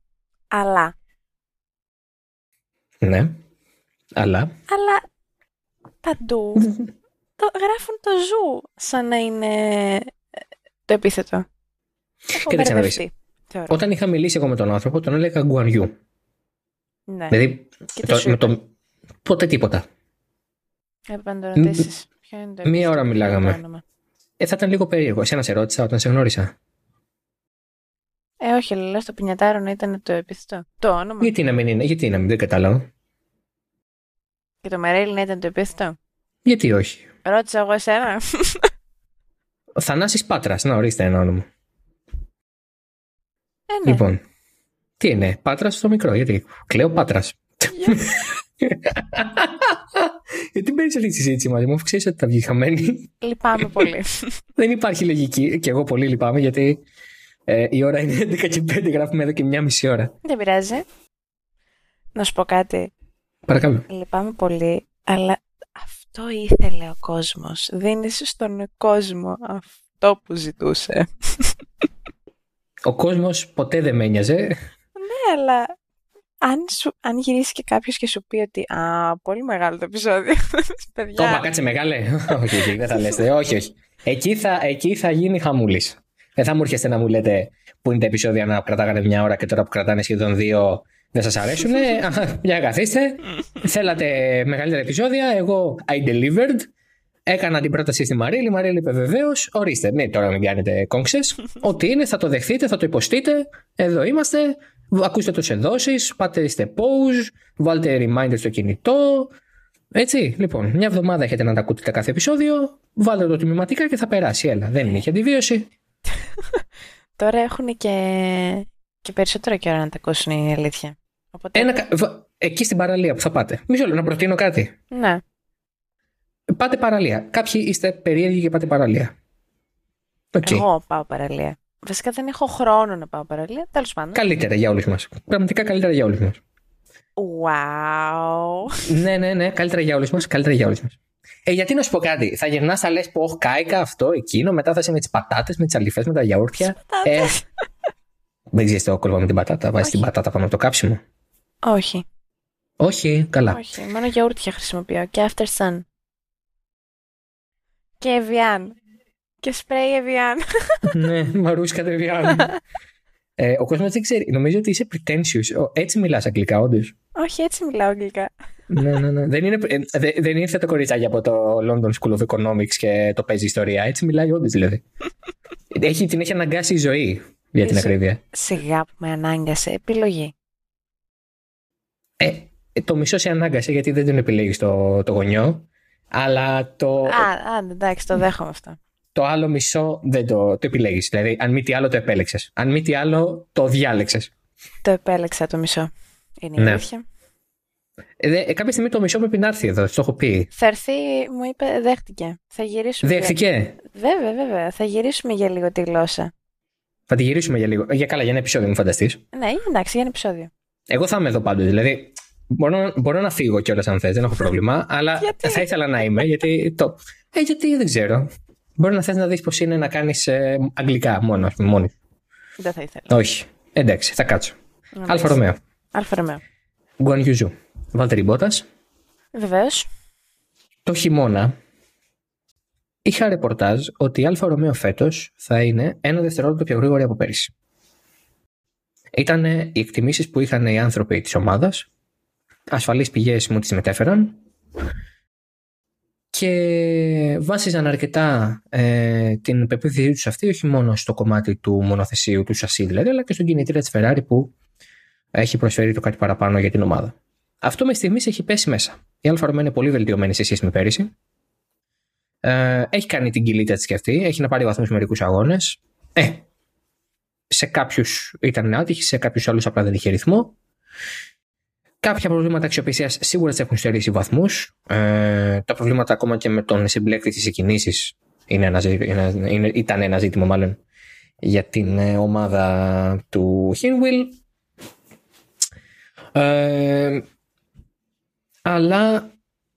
Αλλά, ναι. Αλλά αλλά παντού *laughs* το, γράφουν το Ζου σαν να είναι ε, το επίθετο. Έχω Κοίταξε να δεις. μπερδευτεί. Θεωρώ. όταν είχα μιλήσει εγώ με τον άνθρωπο, τον έλεγα Γκουαν Γιου. Ναι, Δηλαδή, και το, το σου με είπε. το, ποτέ τίποτα. Έπρεπε να το ρωτήσεις. Ποιο είναι το Μία επίθετο, ώρα ποιο είναι μιλάγαμε. το όνομα. Ε, θα ήταν λίγο περίεργο. Εσένα σε ρώτησα όταν σε γνώρισα. Ε, όχι, αλλά λέω στο πινιατάρο να ήταν το επίθετο. Το όνομα. Γιατί να μην είναι, γιατί να μην, δεν κατάλαβα. Και το Μερέλ να ήταν το επίθετο. Γιατί όχι; Ρώτησα εγώ εσένα. *laughs* Ο Θανάσης Πάτρας, να ορίστε ένα όνομα. Ε, ναι. Λοιπόν, τι είναι, Πάτρας στο μικρό, γιατί κλαίω Πάτρας. *laughs* γιατί μπαίνεις σε αυτή τη συζήτηση μαζί μου, αφού ξέρεις ότι θα βγει χαμένη. Λυπάμαι *laughs* πολύ. δεν υπάρχει λογική και εγώ πολύ λυπάμαι γιατί ε, η ώρα είναι 11 και 5, γράφουμε εδώ και μια μισή ώρα. Δεν πειράζει. Να σου πω κάτι. Παρακαλώ. Λυπάμαι πολύ, αλλά αυτό ήθελε ο κόσμος. Δίνεις στον κόσμο αυτό που ζητούσε. Ο κόσμος ποτέ δεν με ένοιαζε. Ναι, αλλά αν, σου, αν γυρίσει και κάποιος και σου πει ότι «Α, πολύ μεγάλο το επεισόδιο, Το *laughs* παιδιά». είπα, κάτσε μεγάλε. *laughs* όχι, όχι, δεν θα λέτε. όχι, όχι. Εκεί θα, εκεί θα γίνει χαμούλης. Δεν θα μου έρχεστε να μου λέτε που είναι τα επεισόδια να κρατάγανε μια ώρα και τώρα που κρατάνε σχεδόν δύο δεν σας αρέσουν. *laughs* Για καθίστε. Θέλατε μεγαλύτερα επεισόδια. Εγώ I delivered. Έκανα την πρόταση στη Μαρίλη. Η Μαρίλη είπε βεβαίως. Ορίστε. Ναι, τώρα μην κάνετε κόμξε. *laughs* Ό,τι είναι θα το δεχτείτε, θα το υποστείτε. Εδώ είμαστε. Ακούστε τις ενδόσεις. Πάτε είστε pause. Βάλτε reminder στο κινητό. Έτσι, λοιπόν, μια εβδομάδα έχετε να τα ακούτε τα κάθε επεισόδιο. Βάλτε το τμηματικά και θα περάσει. Έλα, δεν είχε αντιβίωση. *laughs* Τώρα έχουν και, και περισσότερο καιρό να τα ακούσουν, είναι η αλήθεια. Οπότε, Ένα, κα- βα- εκεί στην παραλία που θα πάτε. Μισό λεπτό να προτείνω κάτι. ναι. Πάτε παραλία. Κάποιοι είστε περίεργοι και πάτε παραλία. Οκ. Εγώ πάω παραλία. Βασικά δεν έχω χρόνο να πάω παραλία. Τέλος πάντων. Καλύτερα για όλους μας. Πραγματικά καλύτερα για όλους μας. Wow. ναι, ναι, ναι, καλύτερα για όλους μας. Καλύτερα για όλους μας. Ε, γιατί να σου πω κάτι. Θα γυρνάς, θα λες πω, κάηκα αυτό, εκείνο. Μετά θα είσαι με τις πατάτες, με τις αλοιφές, με τα γιαούρτια. Ε, δεν ξέρεις το κόλπο με την πατάτα. Βάζεις την πατάτα πάνω από το κάψιμο. Όχι. Όχι, καλά. Όχι. Μόνο γιαούρτια χρησιμοποιώ. Και after sun. Και Evian. Και spray Evian. *laughs* ναι, μαρούσι κατεβιάνει. *laughs* ε, ο κόσμος δεν ξέρει. Νομίζω ότι είσαι pretentious. Ο, έτσι μιλάς αγγλικά, όντως. Όχι, έτσι μιλάω αγγλικά. ναι, ναι, ναι. Δεν, είναι, ε, δε- δεν ήρθε το κοριτσάκι από το London School of Economics και το παίζει ιστορία. Έτσι μιλάει όντως δηλαδή. *laughs* έχει, την έχει αναγκάσει η ζωή, για την Είσαι- ακρίβεια. Σιγά που με ανάγκασε. Επιλογή. Ε, ε, το μισό σε ανάγκασε γιατί δεν τον επιλέγεις το, το γονιό. Αλλά το, Α, α, εντάξει, το δέχομαι αυτό. το άλλο μισό δεν το, το επιλέγεις. Δηλαδή, αν μη τι άλλο το επέλεξες. Αν μη τι άλλο το διάλεξες. Το επέλεξα το μισό. Είναι η Ναι. αλήθεια. Ε, δε- ε, κάποια στιγμή το μισό πρέπει να έρθει εδώ, το έχω πει. Θα έρθει, μου είπε, δέχτηκε. Θα γυρίσουμε. για- Δέχτηκε. Βέβαια, βέβαια. Θα γυρίσουμε για λίγο τη γλώσσα. Θα τη γυρίσουμε για λίγο. Για καλά, για ένα επεισόδιο, μη φανταστείς. Ναι, εντάξει, για ένα επεισόδιο. Εγώ θα είμαι εδώ πάντοτε. Δηλαδή, μπορώ, μπορώ να φύγω κιόλας αν θες, δεν έχω πρόβλημα. αλλά Γιατί; θα ήθελα να είμαι, γιατί. Το... Ε, γιατί δεν ξέρω. Μπορεί να θες να δεις πώς είναι να κάνεις αγγλικά μόνο, ας πούμε, μόνη. σου. Δεν θα ήθελα. Όχι. Εντάξει, θα κάτσω. Εντάξει. Άλφα Ρομέο. Alfa Romeo. Γκουανγιού Ζου. Βάλτερι Μπότας. Βεβαίως. Το χειμώνα είχα ρεπορτάζ ότι η Alfa Romeo φέτος θα είναι ένα δευτερόλεπτο πιο γρήγορη από πέρυσι. Ήταν οι εκτιμήσεις που είχαν οι άνθρωποι της ομάδας. Ασφαλείς πηγές μου τις μετέφεραν και βάσιζαν αρκετά ε, την πεποίθησή τους αυτή όχι μόνο στο κομμάτι του μονοθεσίου του σασί δηλαδή αλλά και στον κινητήρα της Ferrari που έχει προσφέρει το κάτι παραπάνω για την ομάδα. Αυτό μέχρι στιγμής έχει πέσει μέσα. Η Alfa Romeo είναι πολύ βελτιωμένη σε σχέση με πέρυσι. Ε, έχει κάνει την κοιλίτσα της και αυτή. Έχει να πάρει βαθμούς σε μερικούς αγώνες. Ε, σε κάποιους ήταν άτυχη, σε κάποιους άλλους απλά δεν είχε ρυθμό. Κάποια προβλήματα αξιοπιστίας σίγουρα της έχουν στερήσει βαθμούς. Ε, τα προβλήματα ακόμα και με τον συμπλέκτη στις εκκινήσεις είναι ένα, ζή- είναι- είναι- ήταν ένα ζήτημα, μάλλον, για την ε, ομάδα του Hinwil. Ε, αλλά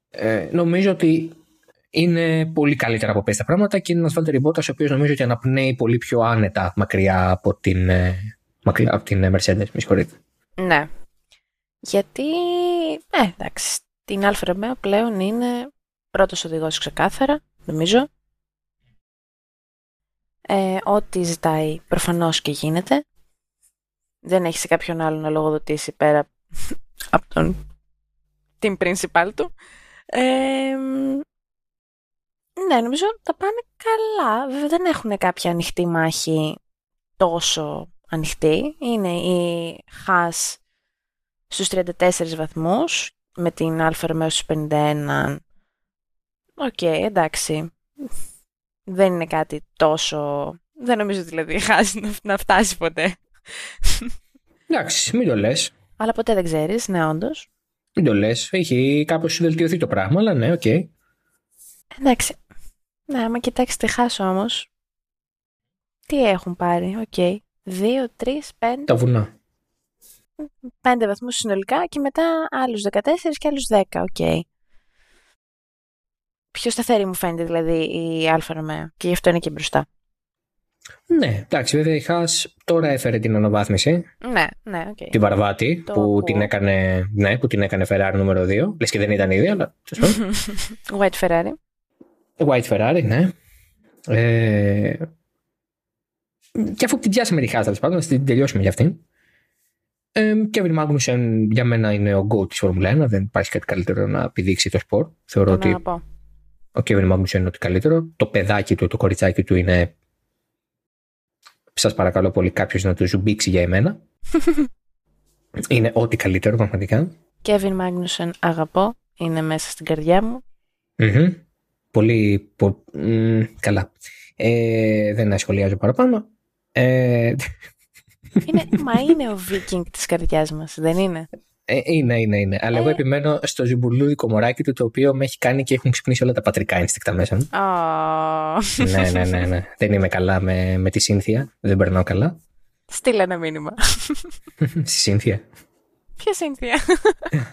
ε, νομίζω ότι είναι πολύ καλύτερα από πέρυσι τα πράγματα και είναι ένας Βάλτερι Μπότας ο οποίος νομίζω ότι αναπνέει πολύ πιο άνετα μακριά από την, ε, μακριά από την ε, Mercedes. Με συγχωρείτε. Ναι. Γιατί, ε, εντάξει, την Alfa Romeo πλέον είναι πρώτος οδηγός ξεκάθαρα, νομίζω. Ε, ό,τι ζητάει προφανώς και γίνεται. Δεν έχει σε κάποιον άλλο να λογοδοτήσει πέρα *laughs* από τον team principal του. Ε, ναι, νομίζω τα πάνε καλά. Βέβαια δεν έχουν κάποια ανοιχτή μάχη τόσο ανοιχτή. Είναι η Haas στους 34 βαθμούς με την Αλφα Ρωμαίο στους 51. Οκ, εντάξει. Δεν είναι κάτι τόσο... Δεν νομίζω δηλαδή η Haas να, να φτάσει ποτέ. Εντάξει, μην το λες. Αλλά ποτέ δεν ξέρεις, ναι όντως. Μην το λες. Έχει κάπως βελτιωθεί το πράγμα, αλλά ναι, οκ. Εντάξει. Ναι, άμα κοιτάξεις τη Haas όμως, τι έχουν πάρει, οκ. Δύο, τρεις, πέντε, Τα βουνά. πέντε βαθμούς συνολικά και μετά άλλους 14 και άλλους 10, οκ. Πιο σταθερή μου φαίνεται δηλαδή η Alfa Romeo και γι' αυτό είναι και μπροστά. Ναι, εντάξει, βέβαια η Haas τώρα έφερε την αναβάθμιση, Ναι, ναι, οκ. την Βαρβάτη, Το που ακούω. την, έκανε, ναι, που την έκανε Ferrari νούμερο 2. Λες και δεν ήταν ήδη, αλλά τέλος πάντων. *laughs* White Ferrari. White Ferrari, ναι. Ε, και αφού την πιάσαμε τη Haas, τέλος πάντων, να την τελειώσουμε για αυτήν. Ε, Kevin Magnussen για μένα είναι ο GOAT της Φόρμουλα 1. Δεν υπάρχει κάτι καλύτερο να επιδείξει το σπορ. Θεωρώ Τον ότι αγαπώ. ο Kevin Magnussen είναι ό,τι καλύτερο. Το παιδάκι του, το κοριτσάκι του είναι. Σας παρακαλώ πολύ κάποιος να το ζουμπήξει για εμένα. *laughs* είναι ό,τι καλύτερο, πραγματικά. Kevin Magnussen αγαπώ. Είναι μέσα στην καρδιά μου. Μμμ. Πολύ. πο- μ, καλά. Ε, δεν ασχολιάζω παραπάνω. Ε, Είναι, μα είναι ο Viking της καρδιάς μας, δεν είναι; ε, είναι, είναι, είναι. Αλλά εγώ Ε. επιμένω στο ζυμπουλούδικο μωράκι του το οποίο με έχει κάνει και έχουν ξυπνήσει όλα τα πατρικά ένστικτα μέσα μου. Oh. ναι, ναι, ναι, ναι. Δεν είμαι καλά με, με τη σύνθια. Δεν περνάω καλά. Στείλε ένα μήνυμα. Στη σύνθια. Ποια σύνθια.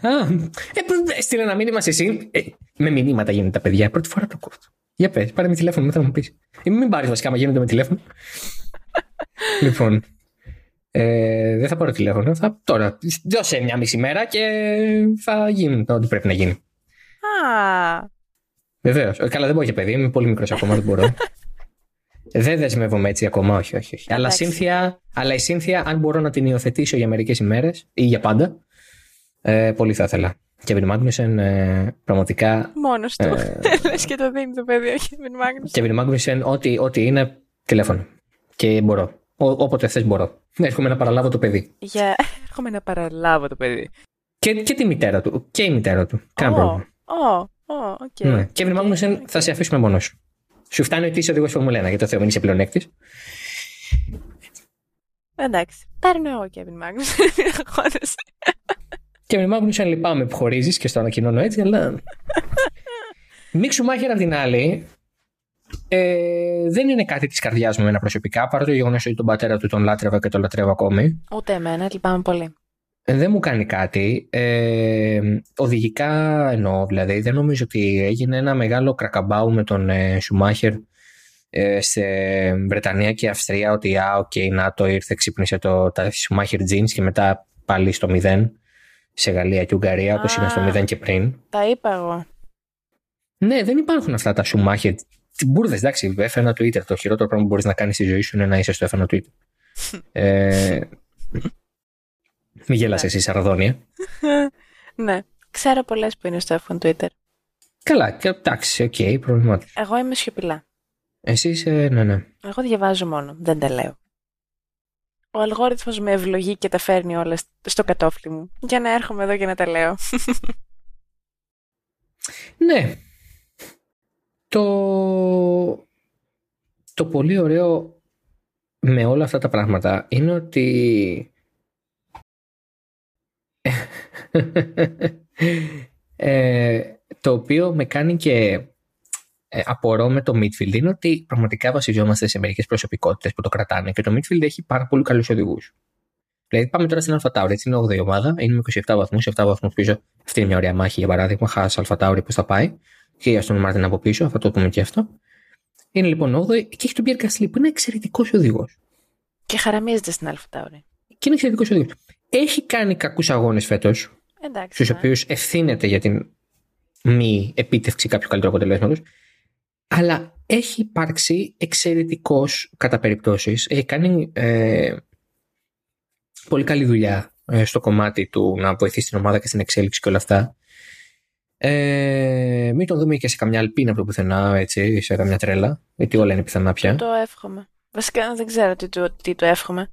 Α, ε, π- έστειλε ένα μήνυμα σε εσύ. Ε, με μηνύματα γίνεται τα παιδιά. Πρώτη φορά το ακούω. αυτό. Για πες, πάρε με τηλέφωνο, μετά θα μου πεις. Ή μην πάρεις βασικά, μα γίνονται με τηλέφωνο. *laughs* λοιπόν, ε, δεν θα πάρω τηλέφωνο. Θα, τώρα, δώσε μια μισή μέρα και θα γίνει ό,τι πρέπει να γίνει. Α, Βεβαίως. Καλά, δεν μπορώ για παιδί, είμαι πολύ μικρός ακόμα, δεν μπορώ. *laughs* δεν δεσμεύομαι έτσι ακόμα, όχι, όχι. όχι. Αλλά, Εντάξει. σύνθια, αλλά η σύνθια, αν μπορώ να την υιοθετήσω για μερικές ημέρες ή για πάντα, ε, πολύ θα ήθελα. Kevin Magnussen ε, πραγματικά. Μόνος του. Ε, *laughs* Λες και το δίνει το παιδί ο Kevin Magnussen. Kevin Magnussen, ό,τι, ό,τι είναι τηλέφωνο. Και μπορώ. Ό, όποτε θες μπορώ. Έρχομαι να παραλάβω το παιδί. Για... *laughs* Έρχομαι να παραλάβω το παιδί. Και, και τη μητέρα του. Και η μητέρα του. Κάνα πρόβλημα. Ω, οκ. Ναι. Kevin Magnussen θα σε αφήσουμε μόνος σου. Σου φτάνει ότι είσαι οδηγός Φόρμουλα 1 για το Θεό, μην είσαι πλεονέκτης. Εντάξει. Παίρνω εγώ Kevin Magnussen. *laughs* Kevin Magnussen λυπάμαι που χωρίζεις και στο ανακοινώνω έτσι, αλλά. Μικ Σουμάχερ απ' την άλλη, ε, δεν είναι κάτι της καρδιάς μου εμένα προσωπικά, παρά το γεγονός ότι τον πατέρα του τον λάτρευα και τον λατρεύω ακόμη. Ούτε εμένα, λυπάμαι πολύ. Ε, δεν μου κάνει κάτι. Ε, οδηγικά εννοώ, δηλαδή. Δεν νομίζω ότι έγινε ένα μεγάλο κρακαμπάου με τον ε, Σουμάχερ ε, σε Βρετανία και Αυστρία ότι α, OK, okay, νάτο ήρθε, ξύπνησε το, τα Σουμάχερ genes και μετά πάλι στο μηδέν σε Γαλλία και Ουγγαρία, όπως είναι στο μηδέν και πριν. Τα είπα εγώ. Ναι, δεν υπάρχουν αυτά τα Σουμάχερ. Μπούρδες, εντάξει, F1 Twitter. Το χειρότερο πράγμα που μπορείς να κάνεις στη ζωή σου είναι να είσαι στο F1 Twitter. ε, μην γελάς εσύ, σαρδόνια. *laughs* ναι. Ξέρω πολλές που είναι στο F1 Twitter. Καλά, και εντάξει, OK, okay, προβλημάτιο. Εγώ είμαι σιωπηλά. Εσύ είσαι, ναι, ναι. Εγώ διαβάζω μόνο, δεν τα λέω. Ο αλγόριθμος με ευλογεί και τα φέρνει όλα στο κατώφλι μου. Για να έρχομαι εδώ και να τα λέω. *laughs* ναι. Το... Το πολύ ωραίο με όλα αυτά τα πράγματα είναι ότι ε, το οποίο με κάνει και ε, απορώ με το midfield είναι ότι πραγματικά βασιζόμαστε σε μερικές προσωπικότητες που το κρατάνε και το midfield έχει πάρα πολύ καλούς οδηγούς. Δηλαδή, πάμε τώρα στην Αλφατάουρη. Έτσι είναι 8η ομάδα, είναι με 27 βαθμούς, 7 βαθμούς πίσω. Αυτή είναι μια ωραία μάχη για παράδειγμα. Χάς Αλφατάουρη πώς θα πάει. Και για τον Μάρτιν από πίσω, θα το πούμε και αυτό. Είναι λοιπόν 8η και έχει τον Πιέρ Κασλή που είναι εξαιρετικός οδηγός. Και χαραμίζεται στην Αλφατάουρη. Και είναι εξαιρετικός οδηγός. Έχει κάνει κακούς αγώνες φέτος. Στους ναι. οποίους ευθύνεται για την μη επίτευξη κάποιου καλύτερου αποτελέσματος. Αλλά έχει υπάρξει εξαιρετικός κατά περιπτώσεις. Έχει κάνει ε, πολύ καλή δουλειά ε, στο κομμάτι του να βοηθήσει την ομάδα και στην εξέλιξη και όλα αυτά. Ε, μην τον δούμε και σε καμιά Alpine από το πουθενά, έτσι, σε καμιά τρέλα. Γιατί όλα είναι πιθανά πια. Το εύχομαι. Βασικά δεν ξέρω τι το, τι το εύχομαι.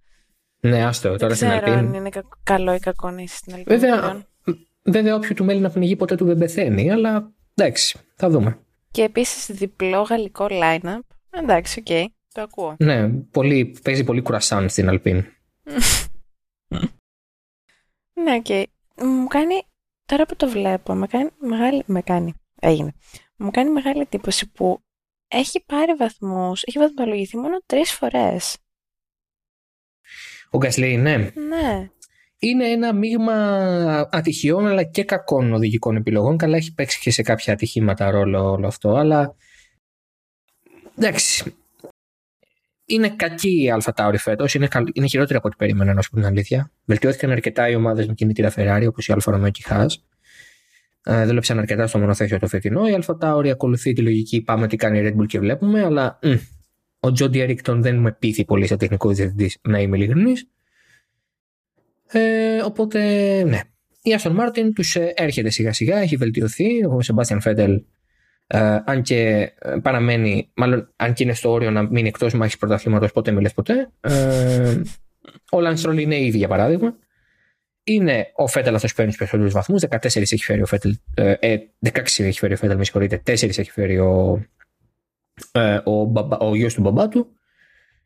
Ναι, άστο. Τώρα στην Alpine. Δεν είναι καλό ή κακό να είσαι στην Alpine. Βέβαια, βέβαια, όποιο του μέλει να πνιγεί ποτέ του δεν πεθαίνει, αλλά εντάξει, θα δούμε. Και επίσης διπλό γαλλικό line-up. Εντάξει, OK, okay, το ακούω. Ναι, πολύ, παίζει πολύ κρουασάν στην Alpine. *laughs* ναι, OK. Okay. Μου κάνει, τώρα που το βλέπω, με κάνει μεγάλη, με κάνει, έγινε. Μου κάνει μεγάλη εντύπωση που έχει πάρει βαθμούς, έχει βαθμολογηθεί μόνο τρεις φορές. Ο Γκασλί, ναι. Ναι. Είναι ένα μείγμα ατυχιών αλλά και κακών οδηγικών επιλογών. Καλά έχει παίξει και σε κάποια ατυχήματα ρόλο όλο αυτό, αλλά εντάξει. Είναι κακή η AlphaTauri φέτος. Είναι, είναι χειρότερη από ό,τι περίμενα, να σου πω την αλήθεια. Βελτιώθηκαν αρκετά οι ομάδες με κινητήρα Ferrari, όπως η Alfa Romeo και η Haas. Ε, δούλεψαν αρκετά στο μονοθέσιο το φετινό. Η AlphaTauri ακολουθεί τη λογική πάμε τι κάνει η Red Bull και βλέπουμε, αλλά μ, ο Τζόντι Έγκιντον δεν με πείθει πολύ σαν τεχνικό διευθυντής, να είμαι ειλικρινής. Ε, οπότε, ναι. Η Άστον Μάρτιν τους ε, έρχεται σιγά σιγά, έχει βελτιωθεί. Ο Σεμπάστιαν Φέτελ, ε, αν και ε, παραμένει, μάλλον αν και είναι στο όριο να μείνει εκτός μάχης πρωταθλήματος, ποτέ μη λες ποτέ. Ε, ο Λανς Στρολ είναι ήδη για παράδειγμα. Είναι ο Φέτελ αυτός που παίρνει τους περισσότερους βαθμούς. 14 έχει φέρει ο Φέτελ. Ε, 16 έχει φέρει ο Φέτελ, με συγχωρείτε. 4 έχει φέρει ο, ε, ο, μπαμπα, ο γιος του μπαμπά του.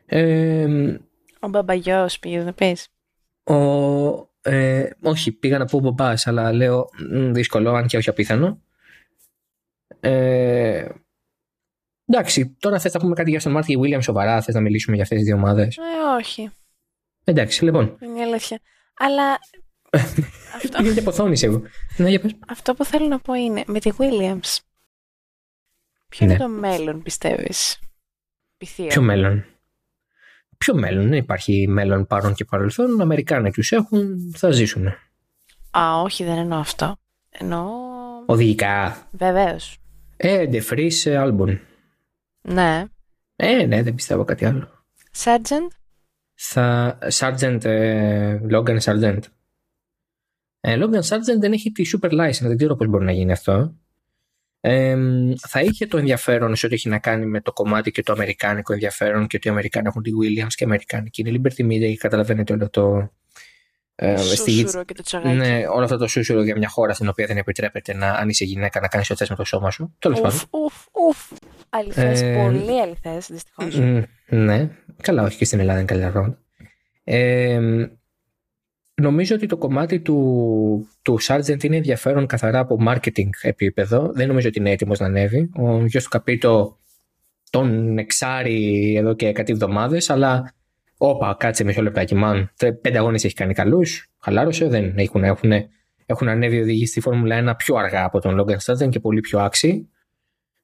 Ε, ο μπαμπαγιός πήγες να πεις. Ο, ε, όχι, πήγα να πω μπαμπάς, αλλά λέω δύσκολο, αν και όχι απίθανο. Ε, εντάξει, τώρα θες να πούμε κάτι για Aston Martin και Williams σοβαρά, θες να μιλήσουμε για αυτές τις δύο ομάδες; Ε, όχι. Εντάξει, λοιπόν. Είναι η αλήθεια. Αλλά... *laughs* αυτό... Γίνεται αποθόνηση εγώ. Ναι, για πες. Αυτό που θέλω να πω είναι, με τη Williams, Ποιο είναι; Ναι. το μέλλον, πιστεύεις, Πυθία. Ποιο μέλλον; Ποιο μέλλον, δεν υπάρχει μέλλον παρόν και παρελθόν. Οι Αμερικάνοι τους έχουν, θα ζήσουν. Α, όχι, δεν εννοώ αυτό. Εννοώ... Οδηγικά. Βεβαίως. Ε, Free Albon. Ναι. Ε, ναι, δεν πιστεύω κάτι άλλο. Sargent; Θα... Sargent, ε, Logan Sargent. Ε, Logan Sargent δεν έχει τη super license, δεν ξέρω πώς μπορεί να γίνει αυτό. Ε, θα είχε το ενδιαφέρον σε ό,τι έχει να κάνει με το κομμάτι και το αμερικάνικο ενδιαφέρον και ότι οι Αμερικάνοι έχουν τη Williams και οι Αμερικάνικοι είναι Liberty Media και καταλαβαίνετε όλο το. Ε, σούσουρο και το τσαγάκι. Ναι, όλο αυτό το σούσουρο για μια χώρα στην οποία δεν επιτρέπεται να, αν είσαι γυναίκα, να κάνεις ό,τι με το σώμα σου. Τέλος πάντων. Ουφ, ουφ. Αληθές, ε, πολύ αληθές, δυστυχώς. Ναι, καλά, όχι και στην Ελλάδα είναι καλύτερα πράγματα. Ε, νομίζω ότι το κομμάτι του, του Sargent είναι ενδιαφέρον καθαρά από marketing επίπεδο. Δεν νομίζω ότι είναι έτοιμος να ανέβει. Ο γιος του Καπίτο τον εξάρει εδώ και κάτι εβδομάδες, αλλά όπα, κάτσε μισό λεπτάκι, μαν. Πέντε αγώνες έχει κάνει καλούς, χαλάρωσε. Δεν έχουν, έχουν, έχουν ανέβει οδηγοί στη Φόρμουλα 1 πιο αργά από τον Logan Sargent και πολύ πιο άξιοι.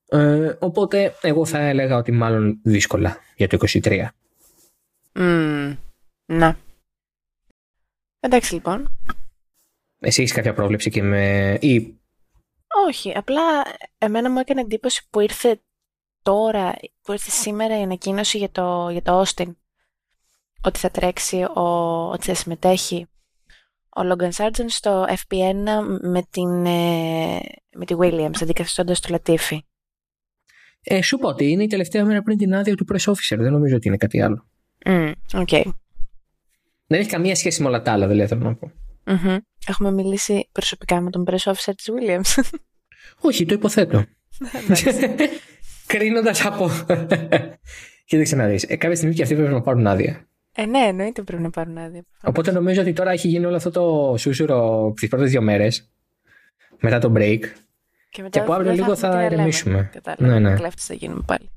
Ε, οπότε εγώ θα έλεγα ότι μάλλον δύσκολα για το 23. Mm, να. Εντάξει λοιπόν. Εσύ έχεις κάποια πρόβλεψη και με... Ή... Όχι, απλά εμένα μου έκανε εντύπωση που ήρθε τώρα, που ήρθε σήμερα η ανακοίνωση για το, για το Austin. Ότι θα τρέξει, ο, ότι θα συμμετέχει ο Logan Sargent στο FP1 με την, ε, με τη Williams, αντικαθιστώντας το Latifi. Ε, σου πω ότι είναι η τελευταία μέρα πριν την άδεια του press officer. Δεν νομίζω ότι είναι κάτι άλλο. Mm, okay. Δεν έχει καμία σχέση με όλα τα άλλα, δηλαδή θέλω να πω. Mm-hmm. Έχουμε μιλήσει προσωπικά με τον press officer της Williams. Όχι, το υποθέτω. *laughs* Κρίνοντας από. Κοίταξε να δεις. Ε, κάποια στιγμή και αυτοί πρέπει να πάρουν άδεια. Ε, ναι, εννοείται πρέπει να πάρουν άδεια. Οπότε νομίζω ότι τώρα έχει γίνει όλο αυτό το σούσουρο τις πρώτες δύο μέρες. Μετά το break. Και, μετά και από αύριο λίγο θα ηρεμήσουμε. Κατάλαβα. Ναι, ναι. Κλέφτες θα γίνουμε πάλι.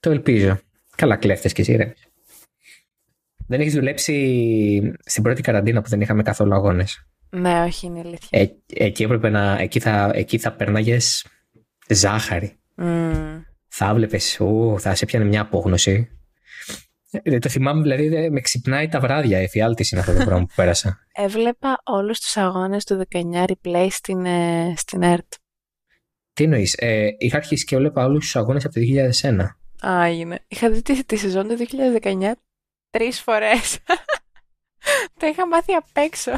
Το ελπίζω. Καλά, κλέφτες και εσύ, Δεν έχεις δουλέψει στην πρώτη καραντίνα που δεν είχαμε καθόλου αγώνες. Ναι, όχι, είναι αλήθεια. Ε, εκεί έπρεπε να. Εκεί θα, εκεί θα πέρναγες ζάχαρη. Mm. Θα έβλεπε, θα σε πιάνε μια απόγνωση. Ε, το θυμάμαι, δηλαδή, με ξυπνάει τα βράδια. Εφιάλτη είναι αυτό το πράγμα που πέρασα. *laughs* Έβλεπα όλους τους αγώνες του 19 replay στην, ε, στην ΕΡΤ. Τι εννοείς, ε, είχα αρχίσει και έβλεπα όλους τους αγώνες από το 2001. Α, είναι. Είχα δει τη, τη σεζόν του 2019 τρεις φορές. *laughs* Το είχα μάθει απ' έξω.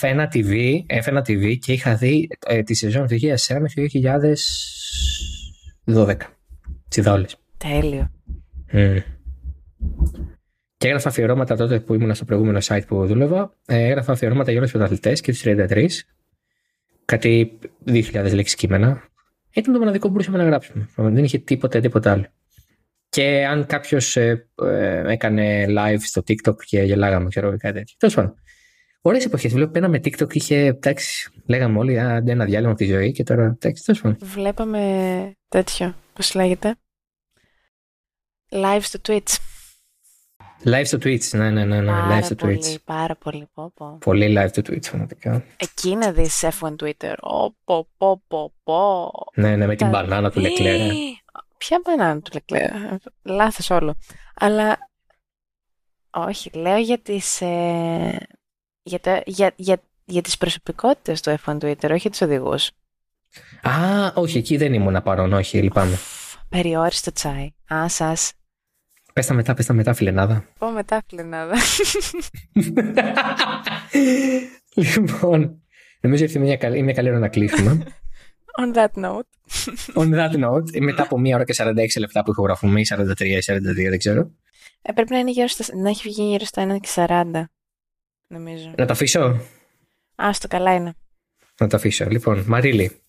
F1 TV, F1 TV και είχα δει ε, τη σεζόν του 2001 μέχρι το 2012. Τις είδα όλες. Τέλειο. Mm. Και έγραφα αφιερώματα τότε που ήμουν στο προηγούμενο site που δούλευα. Ε, έγραφα αφιερώματα για όλους τους πρωταθλητές και τους 33. Κάτι 2.000 λέξεις κείμενα. Ήταν το μοναδικό που μπορούσαμε να γράψουμε. Δεν είχε τίποτα, τίποτα άλλο. Και αν κάποιος ε, ε, έκανε live στο TikTok και γελάγαμε, ξέρω εγώ κάτι τέτοιο. Τέλος πάντων. Ωραίες εποχές. Βλέπω ένα με TikTok είχε. Εντάξει, λέγαμε όλοι, άντε ένα διάλειμμα από τη ζωή και τώρα. Εντάξει, τέλος πάντων. Βλέπαμε τέτοιο. Πώς λέγεται. Live στο Twitch. Live στο Twitch, ναι, ναι, ναι, ναι. Πάρα live στο πολύ, Twitch. Πάρα πολύ, πω, πω. Πολύ live στο Twitch, πραγματικά. Εκεί να δεις F1 Twitter. Ω, πω, πω, πω, πω. Ναι, ναι, με την μπανάνα του Leclerc. Ναι. Ποια μπανάνα του Leclerc. Λάθος όλο. Αλλά, όχι, λέω για τις, ε, για, τα, για, για, για τις προσωπικότητες του F1 Twitter, όχι για τους οδηγούς. Α, όχι, εκεί δεν ήμουν παρόν, όχι, λυπάμαι. Περιόριστο τσάι. Α, σας. Πες τα μετά, πες τα μετά, φιλενάδα. Πω μετά, φιλενάδα. *laughs* λοιπόν, νομίζω ότι είναι μια καλή, είναι καλή ώρα να κλείσουμε. *laughs* On that note. On that note, μετά από μία ώρα και 46 λεπτά που ηχογραφούμε, ή 43 ή 42, δεν ξέρω. Ε, πρέπει να, είναι γύρω στα, να έχει βγει γύρω στα 1 και 40. Νομίζω. Να το αφήσω; Άστο, καλά είναι. Να το αφήσω. Λοιπόν, Μαρίλη,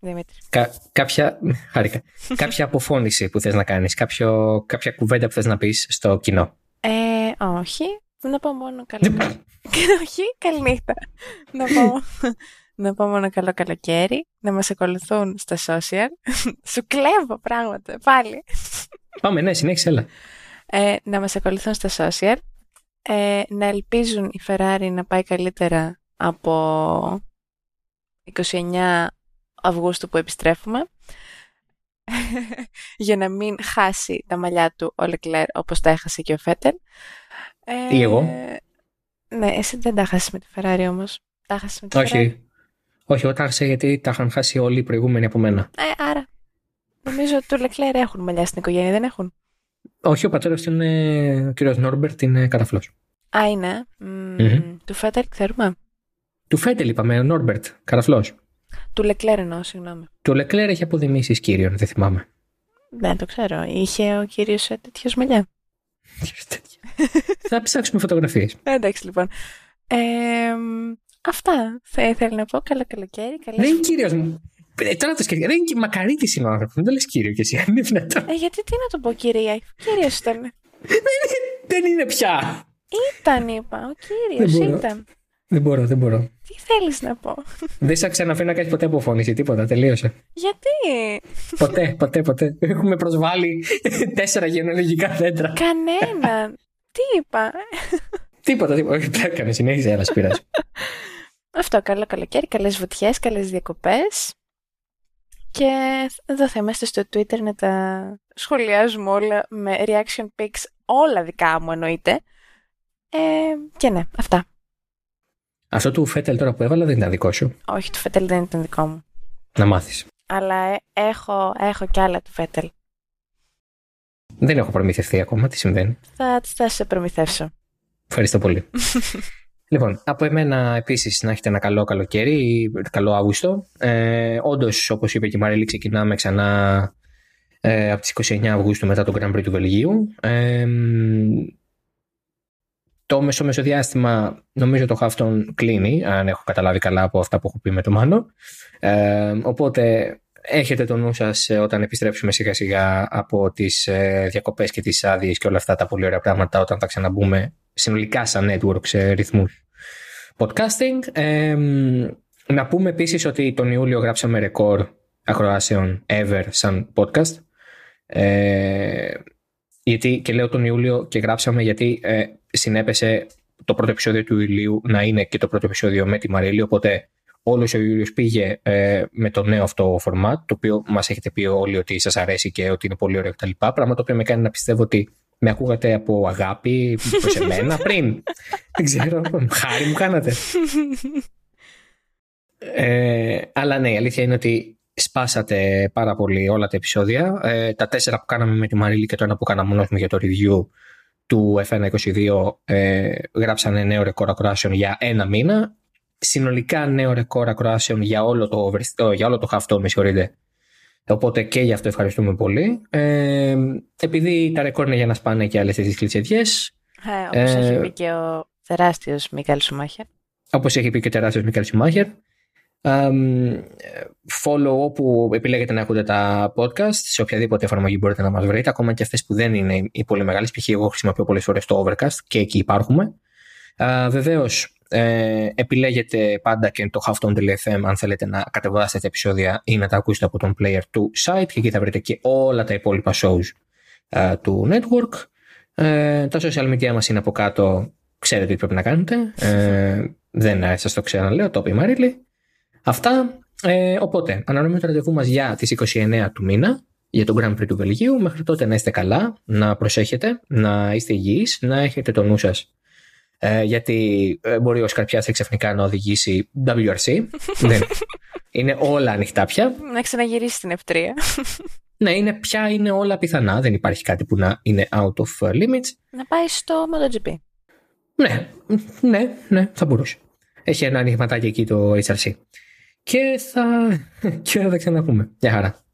Δημήτρη. κα, κάποια, χάρηκα, *laughs* κάποια αποφώνηση που θες να κάνεις, κάποιο, κάποια κουβέντα που θες να πεις στο κοινό. Ε, όχι. Να πω μόνο καλό. *laughs* όχι, καληνύχτα. να, πω, να πω μόνο καλό καλοκαίρι. Να μας ακολουθούν στα social. *laughs* Σου κλέβω πράγματα, πάλι. Πάμε, ναι, συνέχισε, έλα. Ε, να μας ακολουθούν στα social. Ε, να ελπίζουν η Ferrari να πάει καλύτερα από 29 Αυγούστου που επιστρέφουμε *laughs* για να μην χάσει τα μαλλιά του ο Λεκλέρ όπως τα έχασε και ο Φέτελ. Ε, Ή εγώ. Ναι, εσύ δεν τα χάσεις με τη Ferrari όμως. Τα χάσεις με τη Ferrari. Όχι. Όχι, εγώ τα έχασα γιατί τα είχαν χάσει όλοι οι προηγούμενοι από μένα. Ε, άρα. Νομίζω ότι του Λεκλέρ έχουν μαλλιά στην οικογένεια, δεν έχουν. Όχι, ο πατέρας του είναι ο κύριος Νόρμπερτ, είναι καταφλός. Α, είναι. Μ, Μμμ. Του Φέτελ ξέρουμε. Του Φέτελ είπαμε, ο Νόρμπερτ, καραφλό. Του Λεκλέρ εννοώ, συγγνώμη. Του Λεκλέρ έχει αποδημήσεις κύριον, δεν θυμάμαι. Δεν το ξέρω. Είχε ο κύριος τέτοιος μαλλιά. *laughs* Θα ψάξουμε φωτογραφίες. Εντάξει λοιπόν. Ε, αυτά θα ήθελα να πω. Καλό καλοκαίρι. Καλές... Δεν είναι κύριος μου. Ε, τώρα το σκέφτηκα. Δεν είναι και μακαρίτη είναι ο άνθρωπος. Δεν το λες κύριο κι εσύ. Αν είναι δυνατόν. Ε, γιατί τι να το πω, κυρία; Κύριος ήταν. δεν είναι πια. Ήταν, είπα. Ο κύριος ήταν. Δεν μπορώ, δεν μπορώ. Τι θέλεις να πω; Δεν σε ξαναφέρει να κάνεις ποτέ αποφώνηση, τίποτα. Τελείωσε. Γιατί; Ποτέ, ποτέ, ποτέ. Έχουμε προσβάλει τέσσερα γενολογικά δέντρα. Κανέναν. Τι είπα; Τίποτα, τίποτα. Όχι, πλάκα, συνέχιζε, αλλά πειράζει. *laughs* Αυτό, καλό καλοκαίρι, καλές βουτιές, καλές διακοπές. Και εδώ θα είμαστε στο Twitter να τα σχολιάζουμε όλα με reaction pics, όλα δικά μου εννοείται. Ε, και ναι, αυτά. Αυτό του Φέτελ τώρα που έβαλα δεν ήταν δικό σου. Όχι, του Φέτελ δεν ήταν δικό μου. Να μάθεις. Αλλά ε, έχω, έχω κι άλλα του Φέτελ. Δεν έχω προμηθευτεί ακόμα. Τι συμβαίνει. Θα, θα σε προμηθεύσω. Ευχαριστώ πολύ. *laughs* λοιπόν, από εμένα επίσης να έχετε ένα καλό καλοκαίρι, καλό Αύγουστο. Ε, Όντως, όπως είπε και η Μαρίλη, ξεκινάμε ξανά ε, από τις 29 Αυγούστου μετά τον Grand Prix του Βελγίου. Ε, το μεσο μεσοδιάστημα νομίζω το Χάφτον κλείνει, αν έχω καταλάβει καλά από αυτά που έχω πει με το Μάνο. Ε, οπότε έχετε το νου σας όταν επιστρέψουμε σιγά σιγά από τις ε, διακοπές και τις άδειες και όλα αυτά τα πολύ ωραία πράγματα όταν θα ξαναμπούμε συνολικά σαν network σε ρυθμούς podcasting. Ε, να πούμε επίσης ότι τον Ιούλιο γράψαμε ρεκόρ ακροάσεων ever σαν podcast. Ε, γιατί, και λέω τον Ιούλιο και γράψαμε γιατί ε, συνέπεσε το πρώτο επεισόδιο του Ιουλίου να είναι και το πρώτο επεισόδιο με τη Μαρίλη, οπότε όλος ο Ιούλιος πήγε ε, με το νέο αυτό format, το οποίο μας έχετε πει όλοι ότι σας αρέσει και ότι είναι πολύ ωραίο κτλ. Πράγμα το οποίο με κάνει να πιστεύω ότι με ακούγατε από αγάπη προς *laughs* εμένα πριν; Δεν ξέρω, χάρη μου κάνατε. Ε, αλλά ναι, η αλήθεια είναι ότι σπάσατε πάρα πολύ όλα τα επεισόδια. Ε, τα τέσσερα που κάναμε με τη Μαρίλη και το ένα που κάναμε μόνος για το review του F122 ε, γράψανε νέο ρεκόρ ακροάσεων για ένα μήνα. Συνολικά νέο ρεκόρ ακροάσεων για όλο το, για όλο το χαυτό, με συγχωρείτε. Οπότε και γι' αυτό ευχαριστούμε πολύ. Ε, επειδή τα ρεκόρ είναι για να σπάνε και άλλες τέτοιες κλεισεδιέ. Ε, Όπως έχει πει και ο τεράστιος Μίκαλ Σουμάχερ. Όπως έχει πει και ο τεράστιος Μίκαλ Σουμάχερ follow όπου επιλέγετε να ακούτε τα podcast σε οποιαδήποτε εφαρμογή μπορείτε να μας βρείτε ακόμα και αυτές που δεν είναι οι πολύ μεγάλες π.χ. εγώ χρησιμοποιώ πολλές φορές το Overcast και εκεί υπάρχουμε uh, βεβαίως ε, επιλέγετε πάντα και το halftone.fm αν θέλετε να κατεβάσετε τα επεισόδια ή να τα ακούσετε από τον player του site και εκεί θα βρείτε και όλα τα υπόλοιπα shows uh, του network ε, τα social media μας είναι από κάτω ξέρετε τι πρέπει να κάνετε ε, δεν σας το ξαναλέω το είπε η Μαρίλη Αυτά. Ε, οπότε, ανανοούμε το ραντεβού μας για τις 29 του μήνα για τον Grand Prix του Βελγίου. Μέχρι τότε να είστε καλά, να προσέχετε, να είστε υγιείς, να έχετε το νου σας. Ε, γιατί ε, μπορεί ο Σκαρπιάς ξαφνικά να οδηγήσει WRC. *laughs* Δεν. Είναι όλα ανοιχτά πια. Να ξαναγυρίσει στην F3. ναι, είναι, πια είναι όλα πιθανά. Δεν υπάρχει κάτι που να είναι out of limits. Να πάει στο MotoGP. Ναι, ναι, ναι, θα μπορούσε. Έχει ένα ανοιγματάκι εκεί το HRC και θα, *laughs* και θα τα ξαναπούμε. Γεια χαρά.